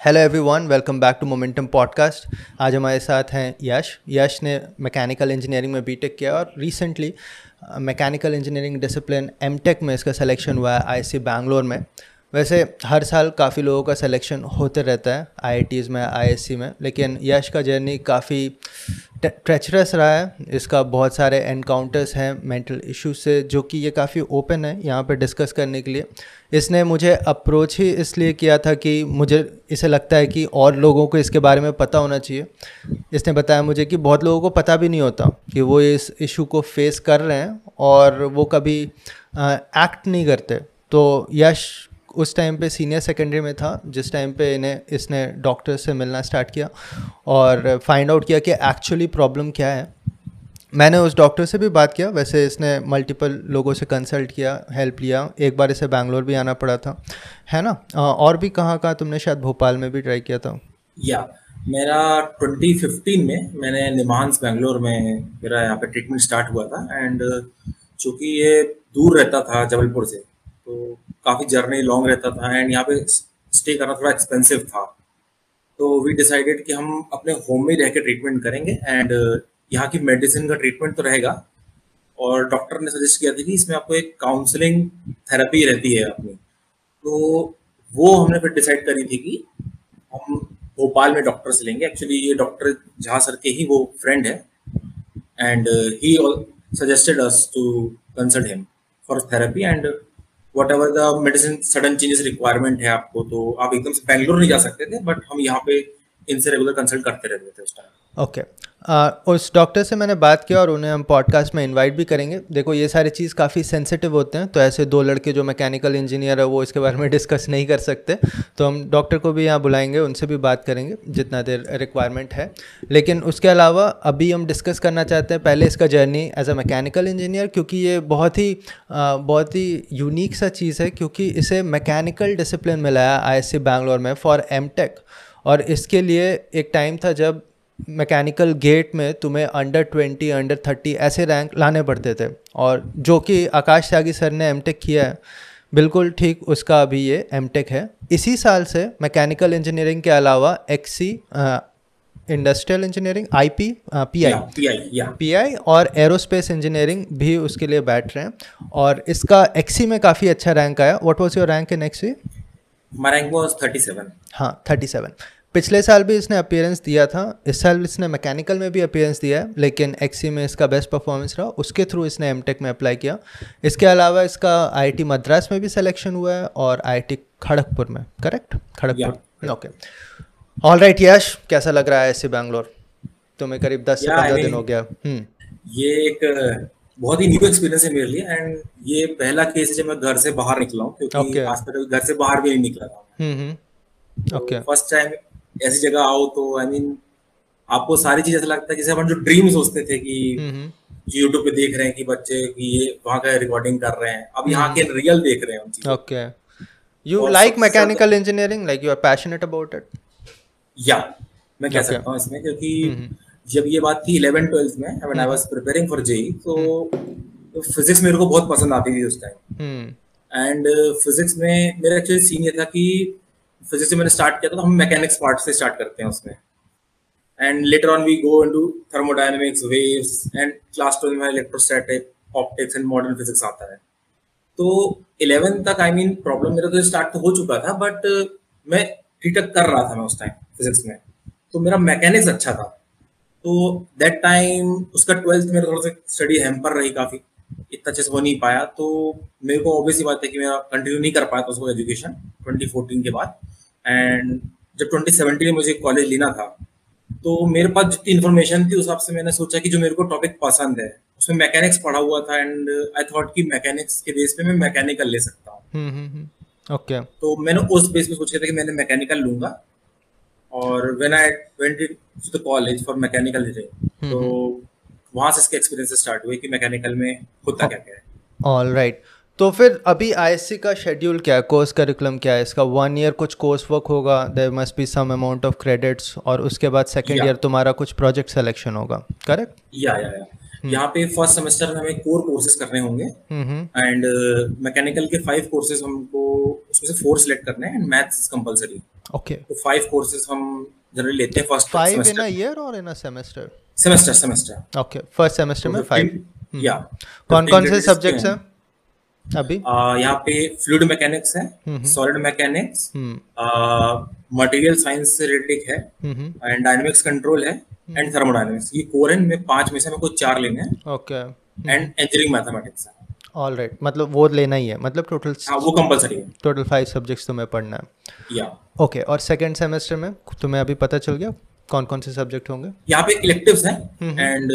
Hello everyone welcome back to Momentum podcast आज हमारे साथ हैं यश। यश ने मैकेनिकल इंजीनियरिंग में बीटेक किया और recently mechanical engineering discipline MTech में इसका सिलेक्शन हुआ है आईसी बैंगलोर में। वैसे हर साल काफ़ी लोगों का सिलेक्शन होते रहता है आई में आईएससी में, लेकिन यश का जर्नी काफ़ी ट्रेचरस रहा है। इसका बहुत सारे एनकाउंटर्स हैं मेंटल इश्यूज़ से, जो कि ये काफ़ी ओपन है यहाँ पर डिस्कस करने के लिए। इसने मुझे अप्रोच ही इसलिए किया था कि मुझे, इसे लगता है कि और लोगों को इसके बारे में पता होना चाहिए। इसने बताया मुझे कि बहुत लोगों को पता भी नहीं होता कि वो इस इशू को फेस कर रहे हैं और वो कभी एक्ट नहीं करते। तो यश उस टाइम पे सीनियर सेकेंडरी में था, जिस टाइम पे इन्हें, इसने डॉक्टर से मिलना स्टार्ट किया और फाइंड आउट किया कि एक्चुअली प्रॉब्लम क्या है। मैंने उस डॉक्टर से भी बात किया, वैसे इसने मल्टीपल लोगों से कंसल्ट किया हेल्प लिया। एक बार इसे बैंगलोर भी आना पड़ा था। है ना? और भी कहाँ कहाँ तुमने शायद भोपाल में भी ट्राई किया था? या, मेरा 2015 में मैंने निमांस बेंगलोर में, मेरा यहाँ पे ट्रीटमेंट स्टार्ट हुआ था। एंड चूँकि ये दूर रहता था जबलपुर से तो काफ़ी जर्नी लॉन्ग रहता था एंड यहाँ पे स्टे करना थोड़ा एक्सपेंसिव था। तो वी डिसाइडेड कि हम अपने होम में रह के ट्रीटमेंट करेंगे एंड यहाँ की मेडिसिन का ट्रीटमेंट तो रहेगा और डॉक्टर ने सजेस्ट किया था कि इसमें आपको एक काउंसलिंग थेरेपी रहती है अपनी। तो वो हमने फिर डिसाइड करी थी कि हम भोपाल में डॉक्टर से लेंगे। एक्चुअली ये डॉक्टर झा सर के ही वो फ्रेंड है and he suggested us to consult him for therapy and whatever the medicine sudden changes requirement है आपको तो आप एकदम से बैंगलोर नहीं जा सकते थे बट हम यहाँ पे इनसे रेगुलर कंसल्ट करते रहते थे उस टाइम ओके उस डॉक्टर से मैंने बात किया और उन्हें हम पॉडकास्ट में इनवाइट भी करेंगे। देखो ये सारी चीज़ काफ़ी सेंसिटिव होते हैं तो ऐसे दो लड़के जो मैकेनिकल इंजीनियर है वो इसके बारे में डिस्कस नहीं कर सकते। तो हम डॉक्टर को भी यहाँ बुलाएँगे उनसे भी बात करेंगे जितना देर रिक्वायरमेंट है। लेकिन उसके अलावा अभी हम डिस्कस करना चाहते हैं पहले इसका journey as a mechanical engineer क्योंकि ये बहुत ही आ, बहुत ही यूनिक सा चीज़ है क्योंकि इसे मैकेनिकल डिसिप्लिन मिला है आई बैंगलोर में फॉर एम और इसके लिए एक टाइम था जब मैकेनिकल गेट में तुम्हें अंडर ट्वेंटी अंडर थर्टी ऐसे रैंक लाने पड़ते थे। और जो कि आकाश त्यागी सर ने एम किया है बिल्कुल ठीक उसका अभी ये एम है। इसी साल से मैकेनिकल इंजीनियरिंग के अलावा XE industrial engineering I P P I P I और एरोस्पेस इंजीनियरिंग भी उसके लिए बैठ रहे हैं। और इसका एक्सी में काफ़ी अच्छा रैंक आया। What was your rank in XE rank was 37 हाँ 37 पिछले साल भी इसने अपियरेंस दिया था। इस साल इसने मैकेनिकल में भी अपियरेंस दिया है लेकिन एक्सी में इसका बेस्ट परफॉर्मेंस रहा। उसके थ्रू इसने एम में अप्लाई किया। इसके अलावा इसका आई मद्रास में भी सिलेक्शन हुआ है और आई खड़गपुर में। Correct Kharagpur. Okay all right Yash कैसा लग रहा है ऐसे बैंगलोर तुम्हें करीब दस से पंद्रह दिन हो गया। हम्म। ये एक बहुत ही न्यू एक्सपीरियंस है मेरे लिए एंड ये पहला केस है जब मैं घर से बाहर निकला हूँ क्योंकि okay. घर से बाहर भी नहीं निकला था। ओके फ़र्स्ट टाइम ऐसी जगह आओ तो आई I मीन mean, आपको सारी चीज़ ऐसा लगता है जैसे अपन जो ड्रीम सोचते थे कि यूट्यूब पे देख रहे हैं कि बच्चे कि ये वहाँ का रिकॉर्डिंग कर रहे हैं। अब यहाँ के रियल देख रहे हैं okay you like mechanical engineering like you are passionate about it या मैं कह सकता हूँ इसमें क्योंकि जब ये बात थी इलेवन ट्वेल्थ में when I was preparing for JEE तो फिजिक्स मेरे को बहुत पसंद आती थी उस टाइम एंड फिजिक्स में मेरा एक्चुअली सीन ये था कि फिजिक्स से मैंने स्टार्ट किया था तो हम मैकेनिक्स पार्ट से स्टार्ट करते हैं उसमें। And later on we go into thermodynamics waves and class twelve में electrostatic optics and modern physics आता है। तो इलेवन तक आई मीन प्रॉब्लम मेरा तो स्टार्ट तो हो चुका था बट uh, मैं ठीक कर रहा था मैं उस टाइम फिजिक्स में। तो मेरा मैकेनिक्स अच्छा था। तो दैट टाइम उसका ट्वेल्थ मेरा थोड़ा सा स्टडी हेम्पर रही काफ़ी। इतना अच्छे से हो नहीं पाया तो मेरे को ऑब्वियसली बात है कि मेरा कंटिन्यू नहीं कर पाया था उसको एजुकेशन 2014 के बाद। एंड जब 2017 में मुझे कॉलेज लेना था तो मेरे पास जितनी इन्फॉर्मेशन थी उस हिसाब से मैंने सोचा कि जो मेरे को टॉपिक पसंद है उसमें मैकेनिक्स पढ़ा हुआ था एंड आई थॉट कि मैकेनिक्स के बेस पे मैं मैकेनिकल ले सकता हूँ। ओके हम्म, हम्म, हम्म। तो मैंने उस बेस पे सोचा था कि मैंने मैकेनिकल लूँगा। और when I went to the college for mechanical तो वहाँ से इसके एक्सपीरियंस स्टार्ट हुए कि मैकेनिकल में होता क्या क्या है। ऑल राइट तो फिर अभी आईएससी का शेड्यूल क्या है? कोर्स करिकुलम क्या है? इसका वन ईयर कुछ कोर्स वर्क होगा there must be some amount of credits और उसके बाद सेकेंड ईयर तुम्हारा कुछ प्रोजेक्ट सिलेक्शन होगा करेक्ट या या या यहाँ पे फ़र्स्ट सेमेस्टर में हमें कोर कोर्सेज करने होंगे। एंड मैकेनिकल uh, के फाइव कोर्सेज हमको उसमें से फोर सिलेक्ट करने हैं and maths is compulsory okay तो फाइव कोर्सेज हम जनरली लेते हैं first five in a year और in a semester semester semester okay first semester में फाइव या कौन कौन से सब्जेक्ट्स हैं। अभी? यहाँ पे फ्लूइड मैकेनिक्स है सॉलिड मैकेनिक्स मटेरियल साइंस से रिलेटेड है एंड डायनेमिक्स कंट्रोल है एंड थर्मोडायनेमिक्स ये कोर में पाँच में से मेरे को चार लेने हैं। ओके एंड इंजीनियरिंग मैथमेटिक्स है। All right right. मतलब वो लेना ही है। मतलब टोटल हाँ वो कंपलसरी है। टोटल फाइव सब्जेक्ट्स तुम्हें पढ़ना है। या ओके okay, और सेकंड सेमेस्टर में तुम्हें अभी पता चल गया? कौन कौन से सब्जेक्ट होंगे यहाँ पे इलेक्टिव्स हैं एंड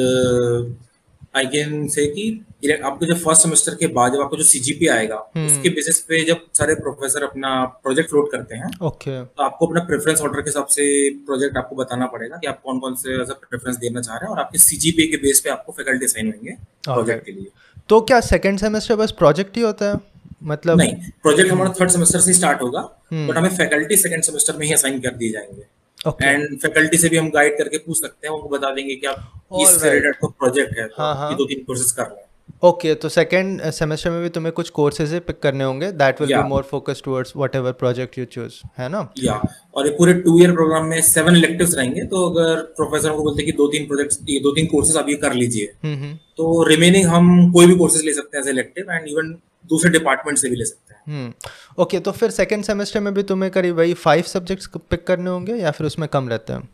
आई कैन से कि आपको जब फ़र्स्ट सेमेस्टर के बाद जब आपको जो सीजीपी आएगा हम्म। उसके बेसिस पे जब सारे प्रोफेसर अपना प्रोजेक्ट लोड करते हैं ओके okay. तो आपको अपना प्रेफरेंस ऑर्डर के हिसाब से प्रोजेक्ट आपको बताना पड़ेगा कि आप कौन कौन से ऐसा प्रेफरेंस देना चाह रहे हैं और आपके सीजीपी के बेस पे आपको फैकल्टी साइन होंगे प्रोजेक्ट के लिए तो क्या सेकंड सेमेस्टर बस प्रोजेक्ट ही होता है मतलब नहीं प्रोजेक्ट हमारा थर्ड सेमेस्टर से स्टार्ट होगा बट हम्म। हमें फैकल्टी सेकेंड सेमेस्टर में ही असाइन कर दिए जाएँगे एंड okay. फैकल्टी से भी हम गाइड करके पूछ सकते हैं उनको बता देंगे कि आप इस रिलेटेड को प्रोजेक्ट है तो हाँ, हाँ. दो तीन कोर्सेज कर रहे हैं। ओके तो सेकेंड सेमेस्टर में भी तुम्हें कुछ कोर्सेज पिक करने होंगे that will be more focus towards whatever project you choose है ना? या और ये पूरे टू ईयर प्रोग्राम में सेवन इलेक्टिव्स रहेंगे तो अगर प्रोफेसर को बोलते हैं कि दो तीन प्रोजेक्ट्स ये दो तीन कोर्सेज आप ये कर लीजिए। हम्म, हम्म। तो रिमेनिंग हम कोई भी कोर्सेज ले सकते हैं एज इलेक्टिव एंड इवन दूसरे डिपार्टमेंट से भी ले सकते हैं। Okay hmm. तो फिर सेकेंड सेमेस्टर में भी तुम्हें करीब वही फाइव सब्जेक्ट्स पिक करने होंगे या फिर उसमें कम रहते हैं?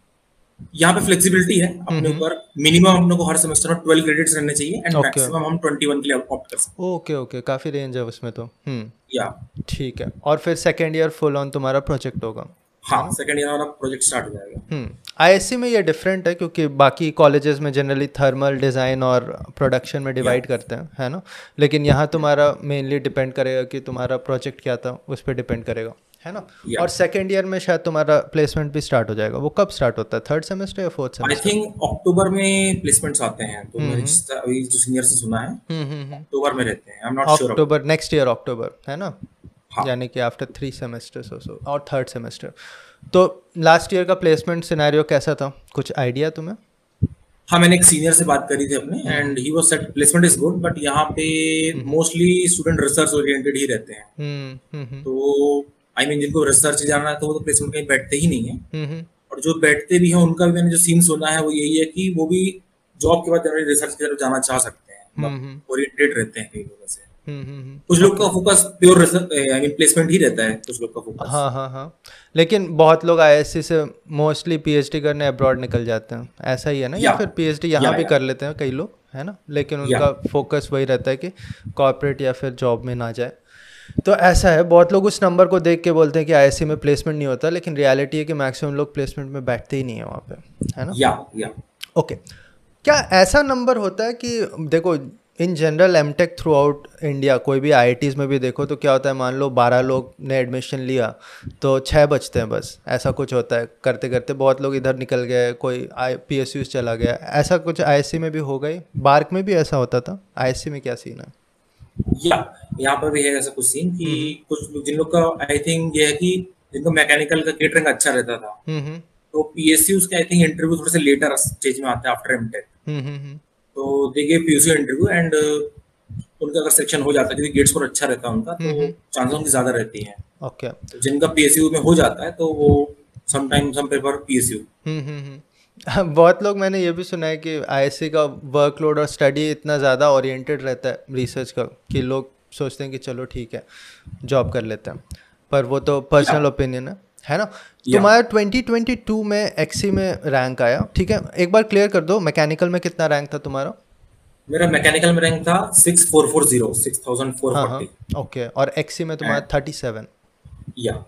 यहाँ पे फ्लेक्सिबिलिटी है अपने ऊपर। मिनिमम हम लोग को हर सेमेस्टर में ट्वेल्व क्रेडिट्स रहने चाहिए एंड मैक्सिमम हम ट्वेंटी वन के लिए ऑप्ट कर सकते हैं। ओके ओके काफ़ी रेंज है उसमें तो। हम्म। या ठीक है। और फिर सेकेंड ईयर फुल ऑन तुम्हारा प्रोजेक्ट होगा। हाँ। सेकेंड ईयर हमारा प्रोजेक्ट स्टार्ट हो जाएगा। हम्म आईएससी में ये डिफरेंट है क्योंकि बाकी कॉलेजेस में जनरली थर्मल डिज़ाइन और प्रोडक्शन में डिवाइड करते हैं है ना? लेकिन यहाँ तुम्हारा मेनली डिपेंड करेगा कि तुम्हारा प्रोजेक्ट क्या था उस पर डिपेंड करेगा है ना? और सेकेंड ईयर में शायद तुम्हारा प्लेसमेंट भी स्टार्ट हो जाएगा। वो कब स्टार्ट होता है थर्ड सेमेस्टर या fourth semester I think October में प्लेसमेंट्स आते हैं तो अभी जो सीनियर से सुना है अक्टूबर में रहते हैं I am not sure October next year October है ना? हाँ. यानी कि आफ्टर थ्री सेमेस्टर और थर्ड सेमेस्टर तो लास्ट ईयर का प्लेसमेंट सिनेरियो कैसा था? कुछ आइडिया तुम्हें? हाँ मैंने एक सीनियर से बात करी थी अपने and he was said placement is good but यहाँ पे मोस्टली स्टूडेंट रिसर्च ओरिएंटेड ही रहते हैं। हम्म, हम्म, हम्म। तो आई मीन जिनको रिसर्च जाना है तो वो तो प्लेसमेंट कहीं बैठते ही नहीं है। और जो बैठते भी हैं उनका भी मैंने जो सीन सुना है वो यही है कि वो भी जॉब के बाद जनरली रिसर्च की तरफ़ जाना चाह सकते हैं। ओरिएंटेड रहते हैं कई लोगों से। कुछ लोग का focus pure I mean placement ही रहता है कुछ लोग का फोकस हाँ हाँ हाँ. लेकिन बहुत लोग आईएससी से मोस्टली पीएचडी करने अब्रॉड निकल जाते हैं. ऐसा ही है ना? या, या. फिर पीएचडी यहाँ भी कर लेते हैं कई लोग है ना? लेकिन उनका फोकस वही रहता है कि कॉर्पोरेट या फिर जॉब में ना जाए. तो ऐसा है. बहुत लोग उस नंबर को देख के बोलते हैं कि आईएससी में प्लेसमेंट नहीं होता लेकिन रियलिटी है कि मैक्सिमम लोग प्लेसमेंट में बैठते ही नहीं है वहाँ पे है ना? या या. ओके क्या ऐसा नंबर होता है कि देखो in general M Tech throughout India कोई भी आई में भी देखो तो क्या होता है मान लो बारह लोग ने एडमिशन लिया तो छः बचते हैं बस ऐसा कुछ होता है। करते करते बहुत लोग इधर निकल गए कोई आई पी एस यूज़ चला गया ऐसा कुछ आई में भी हो गई? बार्क में भी ऐसा होता था? आई में क्या सीन है? या यहाँ पर भी है ऐसा कुछ सीन कि हम्म। कुछ लोग जिन लोग का आई थिंक ये है कि जिनको मैकेनिकल का केटरिंग अच्छा रहता था हम्म, हम्म। तो पीएससी उसके आई थिंक इंटरव्यू थोड़े से लेटर स्टेज में आते हैं आफ्टर एमटेक तो they gave PUC interview and उनका अगर सिलेक्शन हो जाता है क्योंकि गेट स्कोर अच्छा रहता है उनका तो चांसेस उनकी ज़्यादा रहती हैं। ओके तो जिनका पीएसयू में हो जाता है तो वो समटाइम सम पेपर पीएसयू बहुत लोग मैंने ये भी सुना है कि आईएससी का वर्कलोड और स्टडी इतना ज़्यादा ओरिएंटेड रहता है रिसर्च का कि लोग सोचते हैं कि चलो ठीक है जॉब कर लेते हैं। पर वो तो पर्सनल ओपिनियन है। है ना? तुम्हारा 2022 में एक्सी में रैंक आया ठीक है? एक बार क्लियर कर दो मैकेनिकल में कितना रैंक था तुम्हारा? मेरा मैकेनिकल में रैंक था 6440 6440 ओके और एक्सी में तुम्हारा 37 या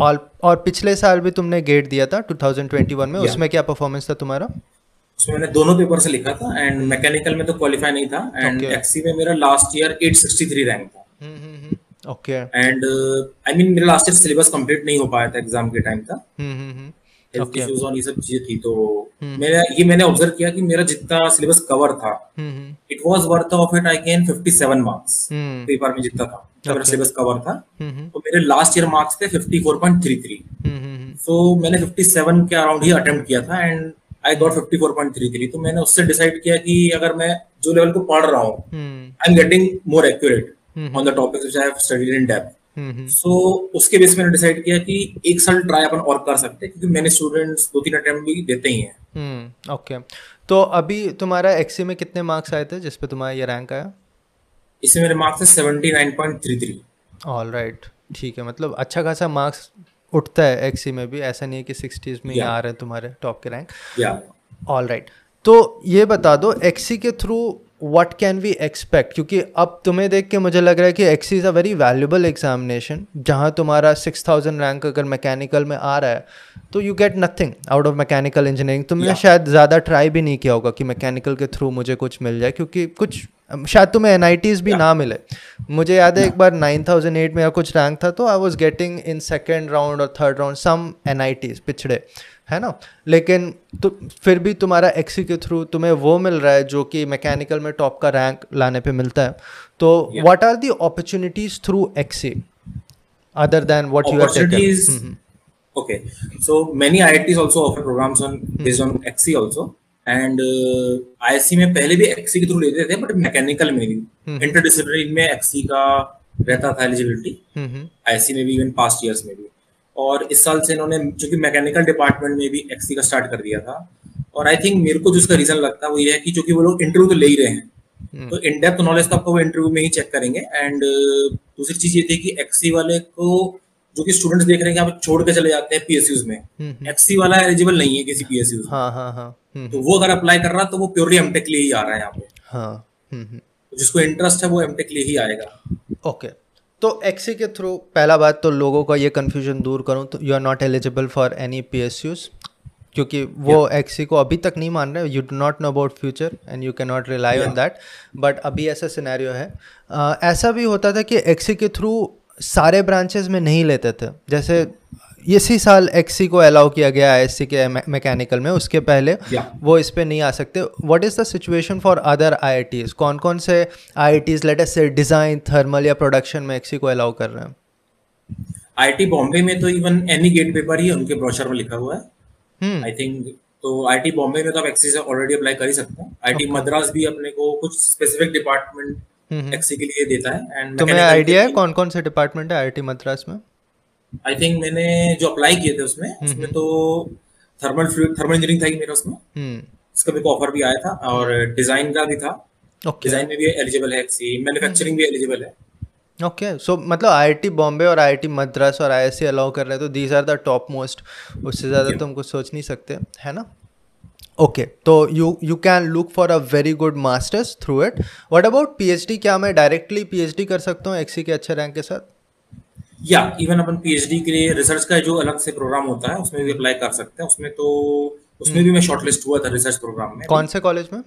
और और पिछले साल भी तुमने गेट दिया था 2021 में yeah. उसमें क्या परफॉर्मेंस था तुम्हारा? उसमें मैंने दोनों पेपर से लिखा था एंड मैकेनिकल में तो क्वालिफाई नहीं था एंड एक्सी में मेरा लास्ट ईयर 863 रैंक था। हम्म, हम्म, हम्म। ओके एंड आई मीन मेरा लास्ट ईयर सिलेबस कंप्लीट नहीं हो पाया था एग्ज़ाम के टाइम हेल्थ इश्यूज़ और ये सब चीज़ें थी तो हम्म। मेरा ये मैंने ऑब्ज़र्व किया कि मेरा जितना सिलेबस कवर था it was worth of it I can 57 marks paper में जितना था okay. मेरा सिलेबस कवर था। हम्म, तो मेरे लास्ट ईयर मार्क्स थे 54.33 सो मैंने 57 के अराउंड ही अटेम्प्ट किया था एंड आई गॉट 54.33 तो मैंने उससे डिसाइड किया कि अगर मैं जो लेवल को पढ़ रहा हूँ I am getting more accurate on the topics which I have studied in depth. So so, उसके बेस मैंने डिसाइड किया कि एक साल ट्राई अपन और कर सकते हैं क्योंकि मैंने स्टूडेंट्स दो तीन अटेम्प्ट भी देते ही हैं। ओके hmm, तो अभी तुम्हारा एक्सी में कितने मार्क्स आए थे जिस पे तुम्हारा ये रैंक आया? इसमें मेरे मार्क्स है seventy nine point three three all right ठीक है मतलब अच्छा खासा मार्क्स उठता है एक्सी में भी। ऐसा नहीं है कि सिक्सटीज में ही आ रहे हैं तुम्हारे टॉप के रैंक ऑल राइट तो ये बता दो एक्सी के through what can we expect क्योंकि अब तुम्हें देख के मुझे लग रहा है कि XE is a very valuable examination जहाँ तुम्हारा सिक्स थाउज़ेंड रैंक अगर मैकेनिकल में आ रहा है तो you get nothing out of mechanical engineering तुमने yeah. शायद ज़्यादा ट्राई भी नहीं किया होगा कि मैकेनिकल के थ्रू मुझे कुछ मिल जाए क्योंकि कुछ शायद तुम्हें एन आई भी yeah. ना मिले मुझे याद है yeah. एक बार नाइन थाउज़ेंड एट में कुछ रैंक था तो I was getting in second round और third round some N I Ts पिछड़े है ना? लेकिन तो फिर भी तुम्हारा एक्सी के थ्रू तुम्हें वो मिल रहा है जो कि मैकेनिकल में टॉप का रैंक लाने पे मिलता है। तो what are the opportunities through XE other than what you are taking okay. So many iits also offer programs on based on xc also. एंड आईएससी में पहले भी एक्सी के थ्रू लेते थे बट मैकेनिकल में भी। Interdisciplinary hmm. में एक्सी का रहता था एलिजिबिलिटी आईएससी में भी इवन पास्ट ईयर्स में भी। और इस साल से इन्होंने चूँकि मैकेनिकल डिपार्टमेंट में भी एक्सी का स्टार्ट कर दिया था और आई थिंक मेरे को जिसका रीजन लगता है वो ये है कि चूँकि वो लोग इंटरव्यू तो ले ही रहे हैं हम्म। तो इन डेप्थ नॉलेज तो आपको वो इंटरव्यू में ही चेक करेंगे। एंड दूसरी चीज़ ये थी कि एक्सी वाले को जो कि स्टूडेंट्स देख रहे हैं कि आप छोड़ के चले जाते हैं पीएसयूज में एक्सी वाला एलिजिबल नहीं है किसी पीएसयू हाँ हाँ हाँ तो वो अगर अप्लाई कर रहा तो वो प्योरली एमटेक लिए ही आ रहा है यहाँ पे। हाँ तो जिसको इंटरेस्ट है वो एमटेक लिए ही आएगा। ओके। तो एक्सी के थ्रू पहला बात तो लोगों का ये कन्फ्यूज़न दूर करूँ तो you are not eligible for any P S Us क्योंकि वो एक्सी को अभी तक नहीं मान रहे you do not know about future and you cannot rely on that but अभी ऐसा सिनेरियो है। uh, ऐसा भी होता था कि एक्सी के थ्रू सारे ब्रांचेस में नहीं लेते थे जैसे इसी साल एक्सी को अलाउ किया गया आई के मैकेनिकल में उसके पहले yeah. वो इस पर नहीं आ सकते। What is the situation for other I कौन कौन से आई आई लेटेस्ट से डिज़ाइन थर्मल या प्रोडक्शन में एक्सी को अलाउ कर रहे हैं? आईआईटी बॉम्बे में तो इवन एनी गेट पेपर ही उनके ब्रोशर में लिखा हुआ है। I hmm. थिंक तो आईआईटी बॉम्बे में तो आप एक्सी से ऑलरेडी अप्लाई कर ही सकते हैं। IIT okay. मद्रास भी अपने को कुछ स्पेसिफिक डिपार्टमेंट एक्सी के लिए देता है। एंड तुम्हें आइडिया है कौन कौन से डिपार्टमेंट है आईआईटी मद्रास में? आई थिंक मैंने जो अप्लाई किए थे उसमें उसमें तो थर्मल थर्मल इंजीनियरिंग था कि मेरा उसमें। इसका मेरे को ऑफ़र भी आया था और डिज़ाइन का भी था। डिज़ाइन में भी एलिजिबल है एक्सी मैन्युफैक्चरिंग भी एलिजिबल है। Okay okay. सो so, मतलब आईआईटी बॉम्बे और आईआईटी मद्रास और आईएससी अलाउ कर रहे हैं तो these are the top most उससे ज़्यादा तुम कुछ सोच नहीं सकते है ना? ओके तो you you can look for a very good masters through it what about PhD क्या मैं डायरेक्टली पीएचडी कर सकता हूँ एक्सी के अच्छे रैंक के साथ? या इवन अपन पीएचडी के लिए रिसर्च का जो अलग से प्रोग्राम होता है उसमें भी अप्लाई कर सकते हैं। उसमें तो उसमें. भी मैं शॉर्टलिस्ट हुआ था रिसर्च प्रोग्राम में। कौन से कॉलेज में?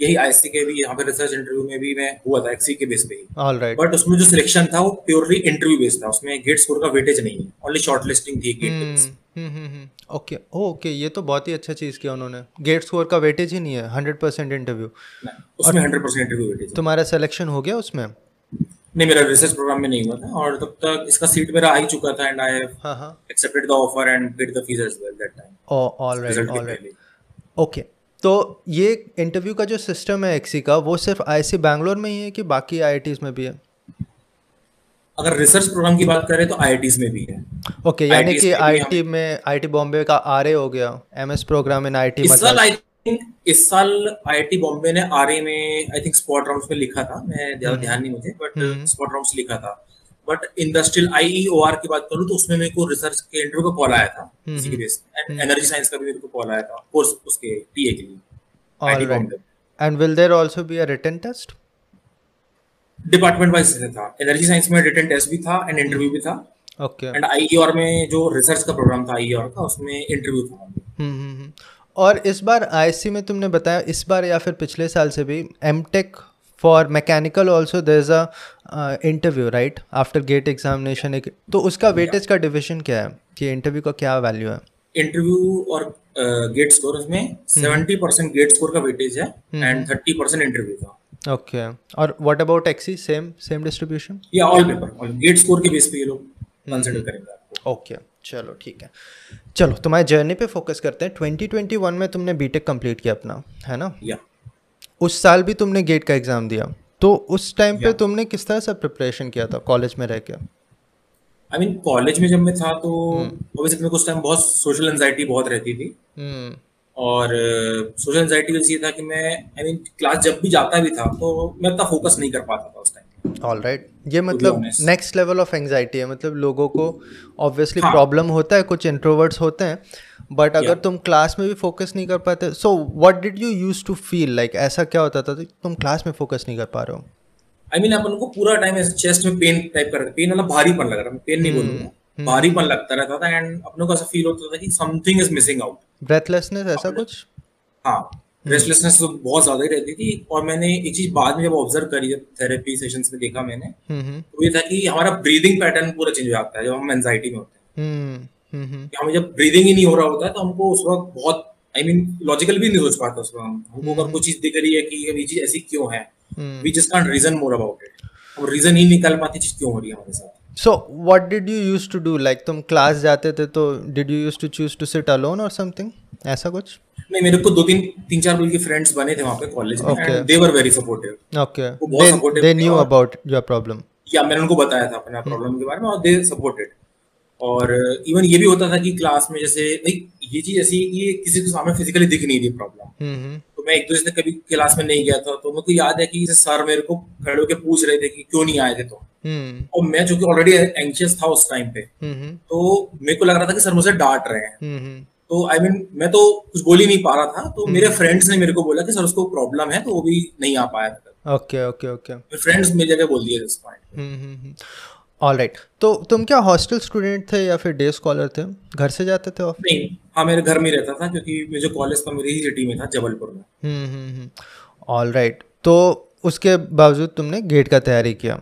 यही आईएससी के भी यहाँ पे रिसर्च इंटरव्यू में भी मैं हुआ था एक्सी के बेस पे ही। राइट बट उसमें जो सिलेक्शन था वो प्योरली इंटरव्यू बेस्ड था। उसमें गेट स्कोर का वेटेज नहीं है। ओनली शॉर्टलिस्टिंग थी गेट ओके ओके ये तो बहुत ही अच्छा चीज़ किया उन्होंने। गेट स्कोर का वेटेज ही नहीं है हंड्रेड परसेंट इंटरव्यू उसमें हंड्रेड परसेंट इंटरव्यू वेटेज तुम्हारा सिलेक्शन हो गया उसमें? नहीं मेरा रिसर्च प्रोग्राम में नहीं हुआ था और तब तक इसका सीट मेरा आ ही चुका था and I have accepted the offer and paid the fees as well that time all right all right okay तो ये इंटरव्यू का जो सिस्टम है एक्सी का वो सिर्फ़ आईसी बैंगलोर में ही है कि बाकी आईआईटीज में भी है? अगर रिसर्च प्रोग्राम की बात करें तो आईआईटीज में भी है। ओके okay, यानी कि आईआईटी में आईआईटी बॉम्बे का आरए हो गया एमएस प्रोग्राम इन आईआईटी मतलब इस साल आईआईटी बॉम्बे ने आरए में आई थिंक स्पॉट राउंड्स में लिखा था। मैं ज़्यादा हम्म। ध्यान नहीं मुझे बट स्पॉट राउंड्स लिखा था। बट इंडस्ट्रियल आईईओआर की बात करूँ तो उसमें मेरे को रिसर्च के इंटरव्यू का कॉल आया था इसी के बेस एंड एनर्जी साइंस का भी मेरे को कॉल आया था कोर्स उसके टीए के लिए and will there also be a written test department wise था। एनर्जी साइंस में रिटन टेस्ट भी था एंड इंटरव्यू भी था। ओके एंड आईईआर में जो रिसर्च का प्रोग्राम था आईईआर का उसमें इंटरव्यू था। हम्म हम्म, हम्म। और इस बार आईएससी में तुमने बताया इस बार या फिर पिछले साल से भी M tech for mechanical also there is a interview right after GATE examination एक तो उसका वेटेज का डिविजन क्या है? कि इंटरव्यू का क्या वैल्यू है? इंटरव्यू और गेट uh, स्कोर उसमें सेवेंटी परसेंट गेट स्कोर का वेटेज है एंड थर्टी परसेंट इंटरव्यू का। ओके और what about XE same same distribution या ऑल पेपर गेट स्कोर के बेस पे ये लोग कंसीडर करेंगे ओके चलो ठीक है। चलो तुम्हारे जर्नी पे फोकस करते हैं। 2021 में तुमने बीटेक कंप्लीट किया अपना है ना? या उस साल भी तुमने गेट का एग्ज़ाम दिया। तो उस टाइम पे तुमने किस तरह से प्रिपरेशन किया था कॉलेज में रह के? आई मीन कॉलेज में जब मैं था तो ऑब्वियसली मेरे को उस टाइम बहुत सोशल एंजाइटी बहुत रहती थी। और सोशल एंजाइटी ये था कि मैं आई मीन क्लास जब भी जाता भी था तो मैं उतना फोकस नहीं कर पाता था उस टाइम ऑल राइट ये मतलब नेक्स्ट लेवल ऑफ़ एंजाइटी है। मतलब लोगों को ऑब्वियसली प्रॉब्लम हाँ. होता है कुछ इंट्रोवर्ट्स होते हैं बट अगर तुम क्लास में भी फोकस नहीं कर पाते so what did you use to feel like ऐसा क्या होता था तुम क्लास में फोकस नहीं कर पा रहे हो? आई मीन अपन को पूरा टाइम चेस्ट में पेन टाइप कर पेन मतलब भारीपन लग रहा था पेन नहीं हम्म, बोलूँगा। हम्म। भारीपन लगता रहता था एंड अपनों को ऐसा फील होता था कि something is missing out breathlessness ऐसा कुछ? हाँ। रेस्टलेसनेस तो बहुत ज़्यादा ही रहती थी और मैंने एक चीज़ बाद में जब ऑब्ज़र्व करी जब थेरेपी सेशंस में देखा मैंने हम्म, तो ये था कि हमारा ब्रीदिंग पैटर्न पूरा चेंज हो जाता है जब हम एनजाइटी में होते हैं। हमें जब ब्रीदिंग ही नहीं हो रहा होता है तो हमको उस वक्त बहुत आई मीन लॉजिकल भी नहीं सोच पाता उस वक्त हमको अगर कोई चीज़ दिख रही है कि ये चीज़ ऐसी क्यों है? We just can't reason more about it हम रीजन ही निकाल पाती चीज़ क्यों हो रही है हमारे साथ। So what did you use to do like तुम क्लास जाते थे तो did you use to choose to sit alone और समथिंग ऐसा कुछ? नहीं मेरे को दो तीन तीन चार बल्कि फ्रेंड्स बने थे वहाँ पे कॉलेज में and they were very supportive okay वो बहुत supportive they knew about your problem या मैंने उनको बताया था अपना प्रॉब्लम के बारे में और दे सपोर्टेड और इवन ये भी होता था कि क्लास में जैसे ये चीज़ ऐसी कि किसी को सामने फिजिकली दिख नहीं रही प्रॉब्लम मैं एक दो दिन कभी क्लास में नहीं गया था तो मेरे को याद है कि सर मेरे को खड़े होकर पूछ रहे थे कि क्यों नहीं आए थे तो हम्म। और मैं जो कि ऑलरेडी एंशियस था उस टाइम पे तो मेरे को लग रहा था कि सर मुझे डांट रहे हैं। तो आई I मीन mean, मैं तो कुछ बोल ही नहीं पा रहा था तो मेरे फ्रेंड्स ने मेरे को बोला कि सर उसको प्रॉब्लम है तो वो भी नहीं आ पाया था। Okay okay okay. फ्रेंड्स मेरी जगह बोल दिए इस पॉइंट ऑल राइट तो तुम क्या हॉस्टल स्टूडेंट थे या फिर डे स्कॉलर थे? घर से जाते थे ऑफ़िस नहीं हाँ मेरे घर में रहता था क्योंकि जो कॉलेज था मेरी ही सिटी में था जबलपुर में। ऑल राइट तो उसके बावजूद तुमने गेट का तैयारी किया।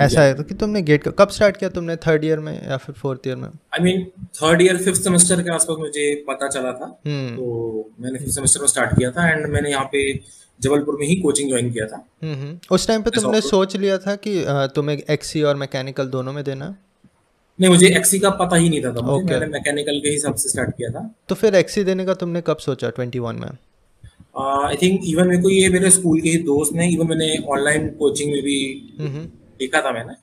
ऐसा है तो कि तुमने गेट का कब स्टार्ट किया तुमने? थर्ड ईयर में या फिर फोर्थ ईयर में? I mean third year fifth semester के आसपास मुझे पता चला था। हम्म। तो मैंने फिफ्थ सेमेस्टर में स्टार्ट किया था एंड मैंने यहाँ पे जबलपुर में ही कोचिंग ज्वाइन किया था। हम्म, हम्म। उस टाइम पे तुमने सोच लिया था कि तुम्हें एक्सी और मैकेनिकल दोनों में देना? नहीं मुझे एक्सी का पता ही नहीं था, था मुझे। Okay. मैंने मैकेनिकल के हिसाब से स्टार्ट किया था। तो फिर एक्सी देने का तुमने कब सोचा 21 में? आई थिंक इवन मेरे को ये मेरे स्कूल के ही दोस्त ने इवन मैंने ऑनलाइन कोचिंग में भी देखा था मैंने।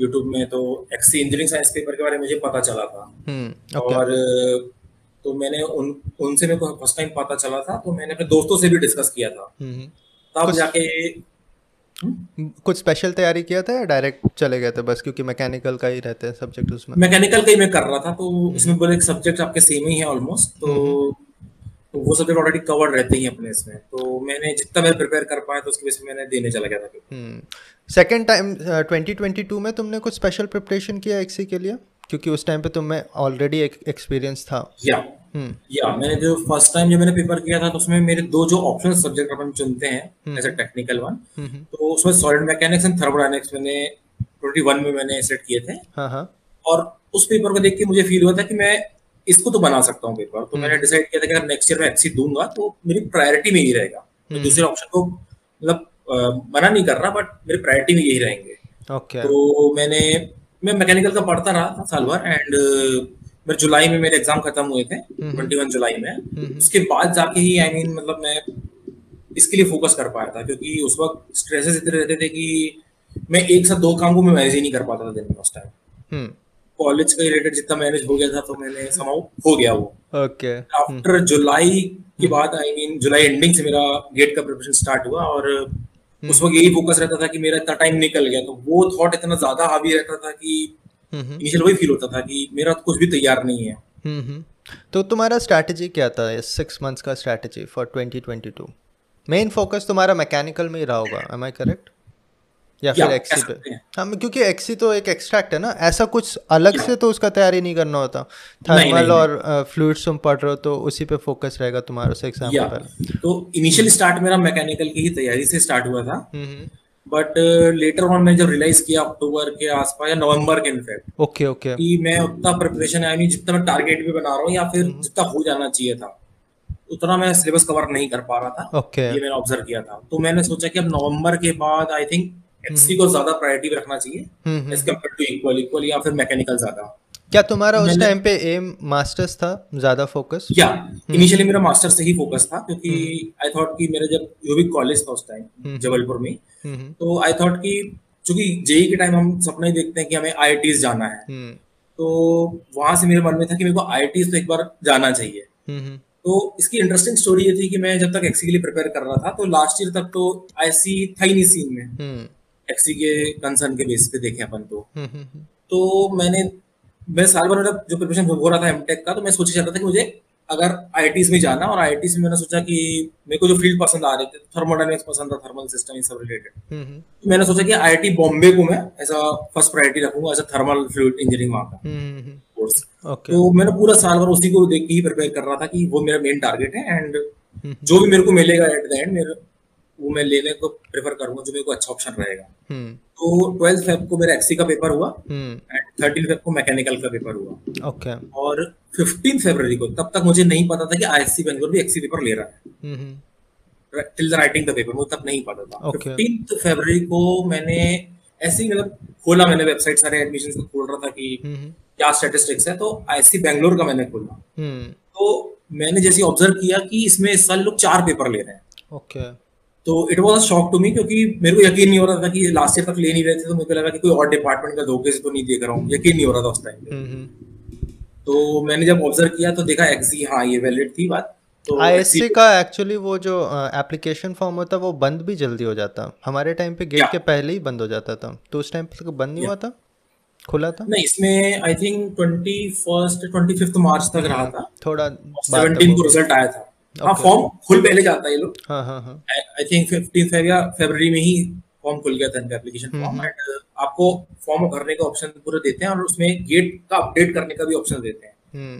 यूट्यूब में तो एक्सी इंजीनियरिंग साइंस पेपर के बारे में मुझे पता चला था। हम्म, और तो मैंने उन उनसे मेरे को फ़र्स्ट टाइम पता चला था तो मैंने अपने दोस्तों से भी डिस्कस किया था। हम्म। तब जाके हम्म? कुछ स्पेशल तैयारी किया था या डायरेक्ट चले गए थे बस? क्योंकि मैकेनिकल का ही रहते हैं सब्जेक्ट उसमें। मैकेनिकल का ही मैं कर रहा था तो इसमें बोले सब्जेक्ट आपके सेम ही है ऑलमोस्ट तो तो वो सब्जेक्ट ऑलरेडी कवर्ड रहते ही अपने इसमें। तो मैंने जितना मैं प्रिपेयर कर पाया तो उसकी वजह से मैंने देने चला गया था। Second time twenty twenty two में तुमने कुछ स्पेशल प्रिपरेशन किया एक्सी के लिए? क्योंकि उस टाइम पे तुम्हें ऑलरेडी एक एक्सपीरियंस था या। या मैंने जो फ़र्स्ट टाइम जब मैंने पेपर किया था तो उसमें मेरे दो जो ऑप्शन सब्जेक्ट अपन चुनते हैं एज अ टेक्निकल वन तो उसमें सॉलिड मैकेनिक्स एंड थर्मोडायनेमिक्स मैंने ट्वेंटी वन में मैंने सेट किए थे हाँ, हाँ। और उस पेपर को देख के मुझे फील हुआ था कि मैं इसको तो बना सकता हूँ पेपर तो मैंने डिसाइड। किया था कि अगर नेक्स्ट ईयर में एक्सी दूँगा तो मेरी प्रायोरिटी में ही रहेगा तो हम्म। दूसरे ऑप्शन को मतलब मना नहीं कर रहा बट मेरी प्रायोरिटी में यही रहेंगे okay. तो मैंने मैं मैकेनिकल का पढ़ता रहा साल भर एंड मेरे जुलाई में मेरे एग्ज़ाम खत्म हुए थे ट्वेंटी वन जुलाई में। उसके बाद जाके ही आई I मीन mean, मतलब मैं इसके लिए फोकस कर पाया था क्योंकि उस वक्त स्ट्रेसेस इतने रहते थे कि मैं एक साथ दो काम को मैं मैनेज ही नहीं कर पाता था दिन में उस टाइम कॉलेज का रिलेटेड जितना मैनेज हो गया था तो मैंने समाउ हो गया वो। ओके आफ्टर जुलाई के बाद आई मीन जुलाई एंडिंग से मेरा गेट का प्रिपरेशन स्टार्ट हुआ और उस वक्त यही फोकस रहता था कि मेरा इतना टाइम निकल गया तो वो थॉट इतना ज़्यादा हावी रहता था कि इनिशियल वही फील होता था कि मेरा कुछ भी तैयार नहीं है। तो तुम्हारा स्ट्रैटेजी क्या था सिक्स मंथ्स का स्ट्रैटेजी फॉर 2022 मेन फोकस तुम्हारा मैकेनिकल में ही रहा होगा एम आई करेक्ट या फिर एक्सी पे? हम क्योंकि एक्सी तो एक एक्सट्रैक्ट है ना। ऐसा कुछ अलग से तो उसका तैयारी नहीं करना होता। थर्मल और फ्लूइड्स तुम पढ़ रहे हो तो उसी पे फोकस रहेगा तुम्हारा उस एग्ज़ाम पे पहले। तो इनिशियली स्टार्ट मेरा मैकेनिकल की ही तैयारी से स्टार्ट हुआ था। बट लेटर ऑन मैंने जब रियलाइज़ किया अक्टूबर के आसपास या नवंबर के इनफैक्ट ओके ओके कि मैं उतना प्रिपरेशन आई मीन जितना मैं टारगेट भी बना रहा हूँ या फिर हम्म। जितना हो जाना चाहिए था उतना मैं सिलेबस कवर नहीं कर पा रहा था। ओके ये मैंने ऑब्ज़र्व किया था। तो मैंने सोचा कि अब नवंबर के बाद आई थिंक एक्सी को ज़्यादा प्रायोरिटी रखना चाहिए as compare to equal equal या फिर मैकेनिकल ज़्यादा। क्या तुम्हारा उस टाइम पे एम मास्टर्स था ज़्यादा फोकस या इनिशियली मेरा मास्टर्स से ही फोकस था क्योंकि आई हम्म। थॉट कि मेरा जब भी कॉलेज था उस टाइम हम्म। जबलपुर में हम्म। तो आई थॉट कि चूँकि जेई के टाइम हम सपना ही देखते हैं कि हमें आई जाना है। हम्म। तो वहाँ से मेरे मन में था कि मेरे को आई तो एक बार जाना चाहिए। हम्म, तो इसकी इंटरेस्टिंग स्टोरी ये थी कि मैं जब तक एक्सी के लिए प्रिपेयर कर रहा था तो लास्ट ईयर तक तो आईसी था ही नहीं सीन में। एक्सी के कंसर्न के बेस पे देखे अपन तो। तो मैंने मैं साल भर जो प्रिपरेशन हो रहा था एमटेक का तो मैं सोच रहा था कि मुझे अगर आई में जाना और आई में मैंने सोचा कि मेरे को जो फ़ील्ड पसंद आ रहे थे थर्मोडाइनमिक्स पसंद था थर्मल सिस्टम इन सब रिलेटेड तो मैंने सोचा कि आई बॉम्बे को मैं ऐसा फ़र्स्ट प्रायोरिटी रखूँगा एज थर्मल फ्लूइड इंजीनियरिंग वहाँ का। कोर्स तो मैंने पूरा साल भर उसी को देख के ही प्रिपेयर कर रहा था कि वो मेरा मेन टारगेट है एंड जो भी मेरे को मिलेगा एट द एंड मेरे वो मैं लेने को प्रेफर करूँगा जो मेरे को अच्छा ऑप्शन रहेगा। हम्म। तो ट्वेल्थ फेब को मेरा एक्सी का पेपर हुआ एंड थर्टीन फेब को मैकेनिकल का पेपर हुआ। ओके और फिफ्टीन फेबर को तब तक मुझे नहीं पता था कि आईएससी बेंगलोर भी एक्सी पेपर ले रहा है। Till the writing the paper मुझे तब नहीं पता था। फिफ्टीन फेबर को मैंने ऐसे ही मतलब खोला मैंने वेबसाइट सारे एडमिशन को खोल रहा था कि क्या स्टेटिस्टिक्स है तो आईएससी बेंगलोर का मैंने खोला। तो मैंने जैसे ऑब्ज़र्व किया कि इसमें इस साल लोग चार पेपर ले रहे हैं। ओके तो it was shock to me क्योंकि मेरे को यकीन नहीं हो रहा था कि लास्ट ईयर तक ले नहीं रहे थे तो मुझे लगा कि कोई और डिपार्टमेंट का धोखे से तो नहीं देख रहा हूँ। यकीन नहीं हो रहा था उस टाइम हम्म, हम्म। तो मैंने जब ऑब्ज़र्व किया तो देखा एक्सी हाँ ये वैलिड थी बात। तो आईएससी का एक्चुअली वो जो एप्लीकेशन फॉर्म होता है वो बंद भी जल्दी हो जाता। हमारे टाइम पे गेट के पहले ही बंद हो जाता था। तो उस टाइम पे बंद नहीं हुआ था? खुला था? नहीं इसमें I think twenty first twenty fifth March तक रहा था। थोड़ा सेवनटीन को रिज़ल्ट आया था। हाँ फॉर्म खुल पहले जाता है ये लोग। आई थिंक फिफ्टीन फेब या फेबर में ही फॉर्म खुल गया था इनका एप्लीकेशन फॉर्म एंड आपको फॉर्म भरने का ऑप्शन पूरे देते हैं और उसमें गेट का अपडेट करने का भी ऑप्शन देते हैं।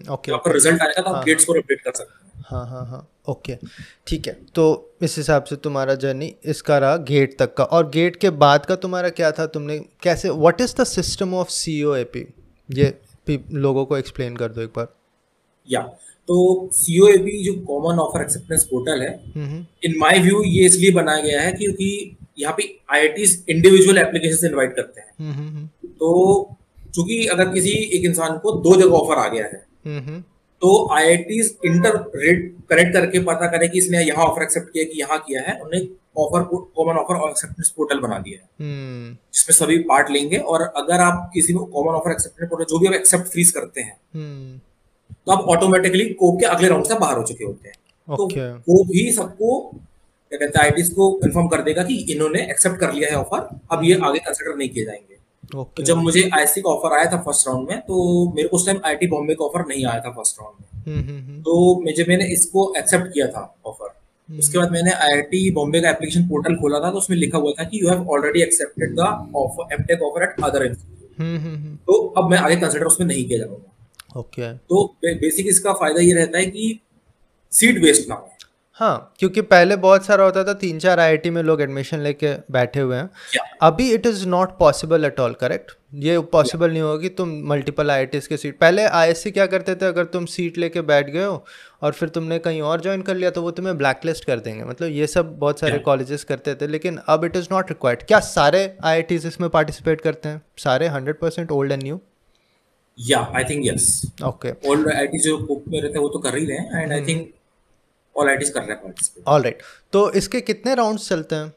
ओके हम्म, आपका रिज़ल्ट आएगा तो आप गेट्स को अपडेट कर सकते हैं। हाँ हाँ हाँ। ओके ठीक है। तो इस हिसाब से तुम्हारा जर्नी इसका रहा गेट तक का। और गेट के बाद का तुम्हारा क्या था? तुमने कैसे what is the system of C O A P ये लोगों को एक्सप्लेन कर दो एक बार। या तो सीओएपी जो कॉमन ऑफ़र एक्सेप्टेंस पोर्टल है इन माय व्यू ये इसलिए बनाया गया है क्योंकि यहाँ पे आई इंडिविजुअल एप्लीकेशन इन्वाइट करते हैं। तो चूँकि अगर किसी एक इंसान को दो जगह ऑफ़र आ गया है तो आई इंटर रेट कनेक्ट करके पता करे कि इसने यहाँ ऑफ़र एक्सेप्ट किया कि यहाँ किया है उन्हें offer common offer acceptance portal बना दिया है। हम्म। जिसमें सभी पार्ट लेंगे और अगर आप किसी को कॉमन ऑफ़र एक्सेप्टेंस पोर्टल जो भी आप एक्सेप्ट फ्रीज करते हैं हम्म। तो आप ऑटोमेटिकली कोप के अगले राउंड से बाहर हो चुके होते हैं। तो वो भी सबको क्या कहते हैं को कंफर्म कर देगा कि इन्होंने एक्सेप्ट कर लिया है ऑफ़र अब ये आगे कंसिडर नहीं किए जाएँगे। Okay. तो जब मुझे आईसी का ऑफ़र आया था फ़र्स्ट राउंड में तो मेरे को उस टाइम आईटी बॉम्बे का ऑफ़र नहीं आया था फ़र्स्ट राउंड में। हम्म, हम्म, हम्म। तो मुझे मैंने इसको एक्सेप्ट किया था ऑफ़र उसके बाद मैंने आईआईटी बॉम्बे का एप्लीकेशन पोर्टल खोला था तो उसमें लिखा हुआ था कि you have already accepted the offer MTech offer at other institute तो अब मैं आगे कंसिडर उसमें नहीं किया जाऊँगा। Okay okay. तो बेसिक इसका फ़ायदा ये रहता है कि सीट वेस्ट ना हो हाँ क्योंकि पहले बहुत सारा होता था तीन चार आईआईटी में लोग एडमिशन लेके बैठे हुए हैं yeah. अभी it is not possible at all correct ये पॉसिबल yeah. नहीं होगा तुम मल्टीपल आई के सीट पहले आईएससी क्या करते थे अगर तुम सीट लेके बैठ गए हो और फिर तुमने कहीं और ज्वाइन कर लिया तो वो तुम्हें ब्लैक लिस्ट कर देंगे मतलब ये सब बहुत सारे कॉलेजेस yeah. करते थे लेकिन अब इट इज़ नॉट रिक्वायर्ड क्या सारे आई इसमें पार्टिसिपेट करते हैं सारे hundred percent old and new या I think yes okay all IIT जो कोप में रहते हैं वो तो कर ही रहे हैं and I think all IITs कर रहे हैं पार्टिसिपेट ऑलराइट तो इसके कितने राउंड्स चलते हैं?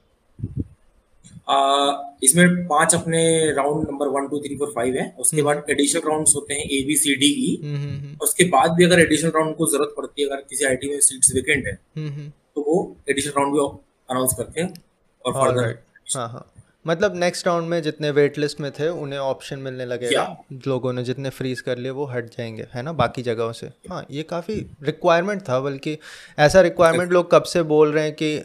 Uh, इसमें पाँच अपने round number one two three four five है। उसके हम्म। बाद एडिशनल राउंड्स होते हैं A B C D E उसके बाद भी अगर एडिशनल राउंड को ज़रूरत पड़ती है अगर किसी आईटी में सीट्स वेकेंट है। तो वो एडिशनल राउंड भी अनाउंस करते हैं और फर्दर हाँ हाँ। मतलब नेक्स्ट राउंड में जितने वेट लिस्ट में थे उन्हें ऑप्शन मिलने लगेगा लोगों ने जितने फ्रीज कर लिए वो हट जाएँगे है ना बाकी जगहों से। हाँ ये काफ़ी रिक्वायरमेंट था बल्कि ऐसा रिक्वायरमेंट लोग कब से बोल रहे हैं कि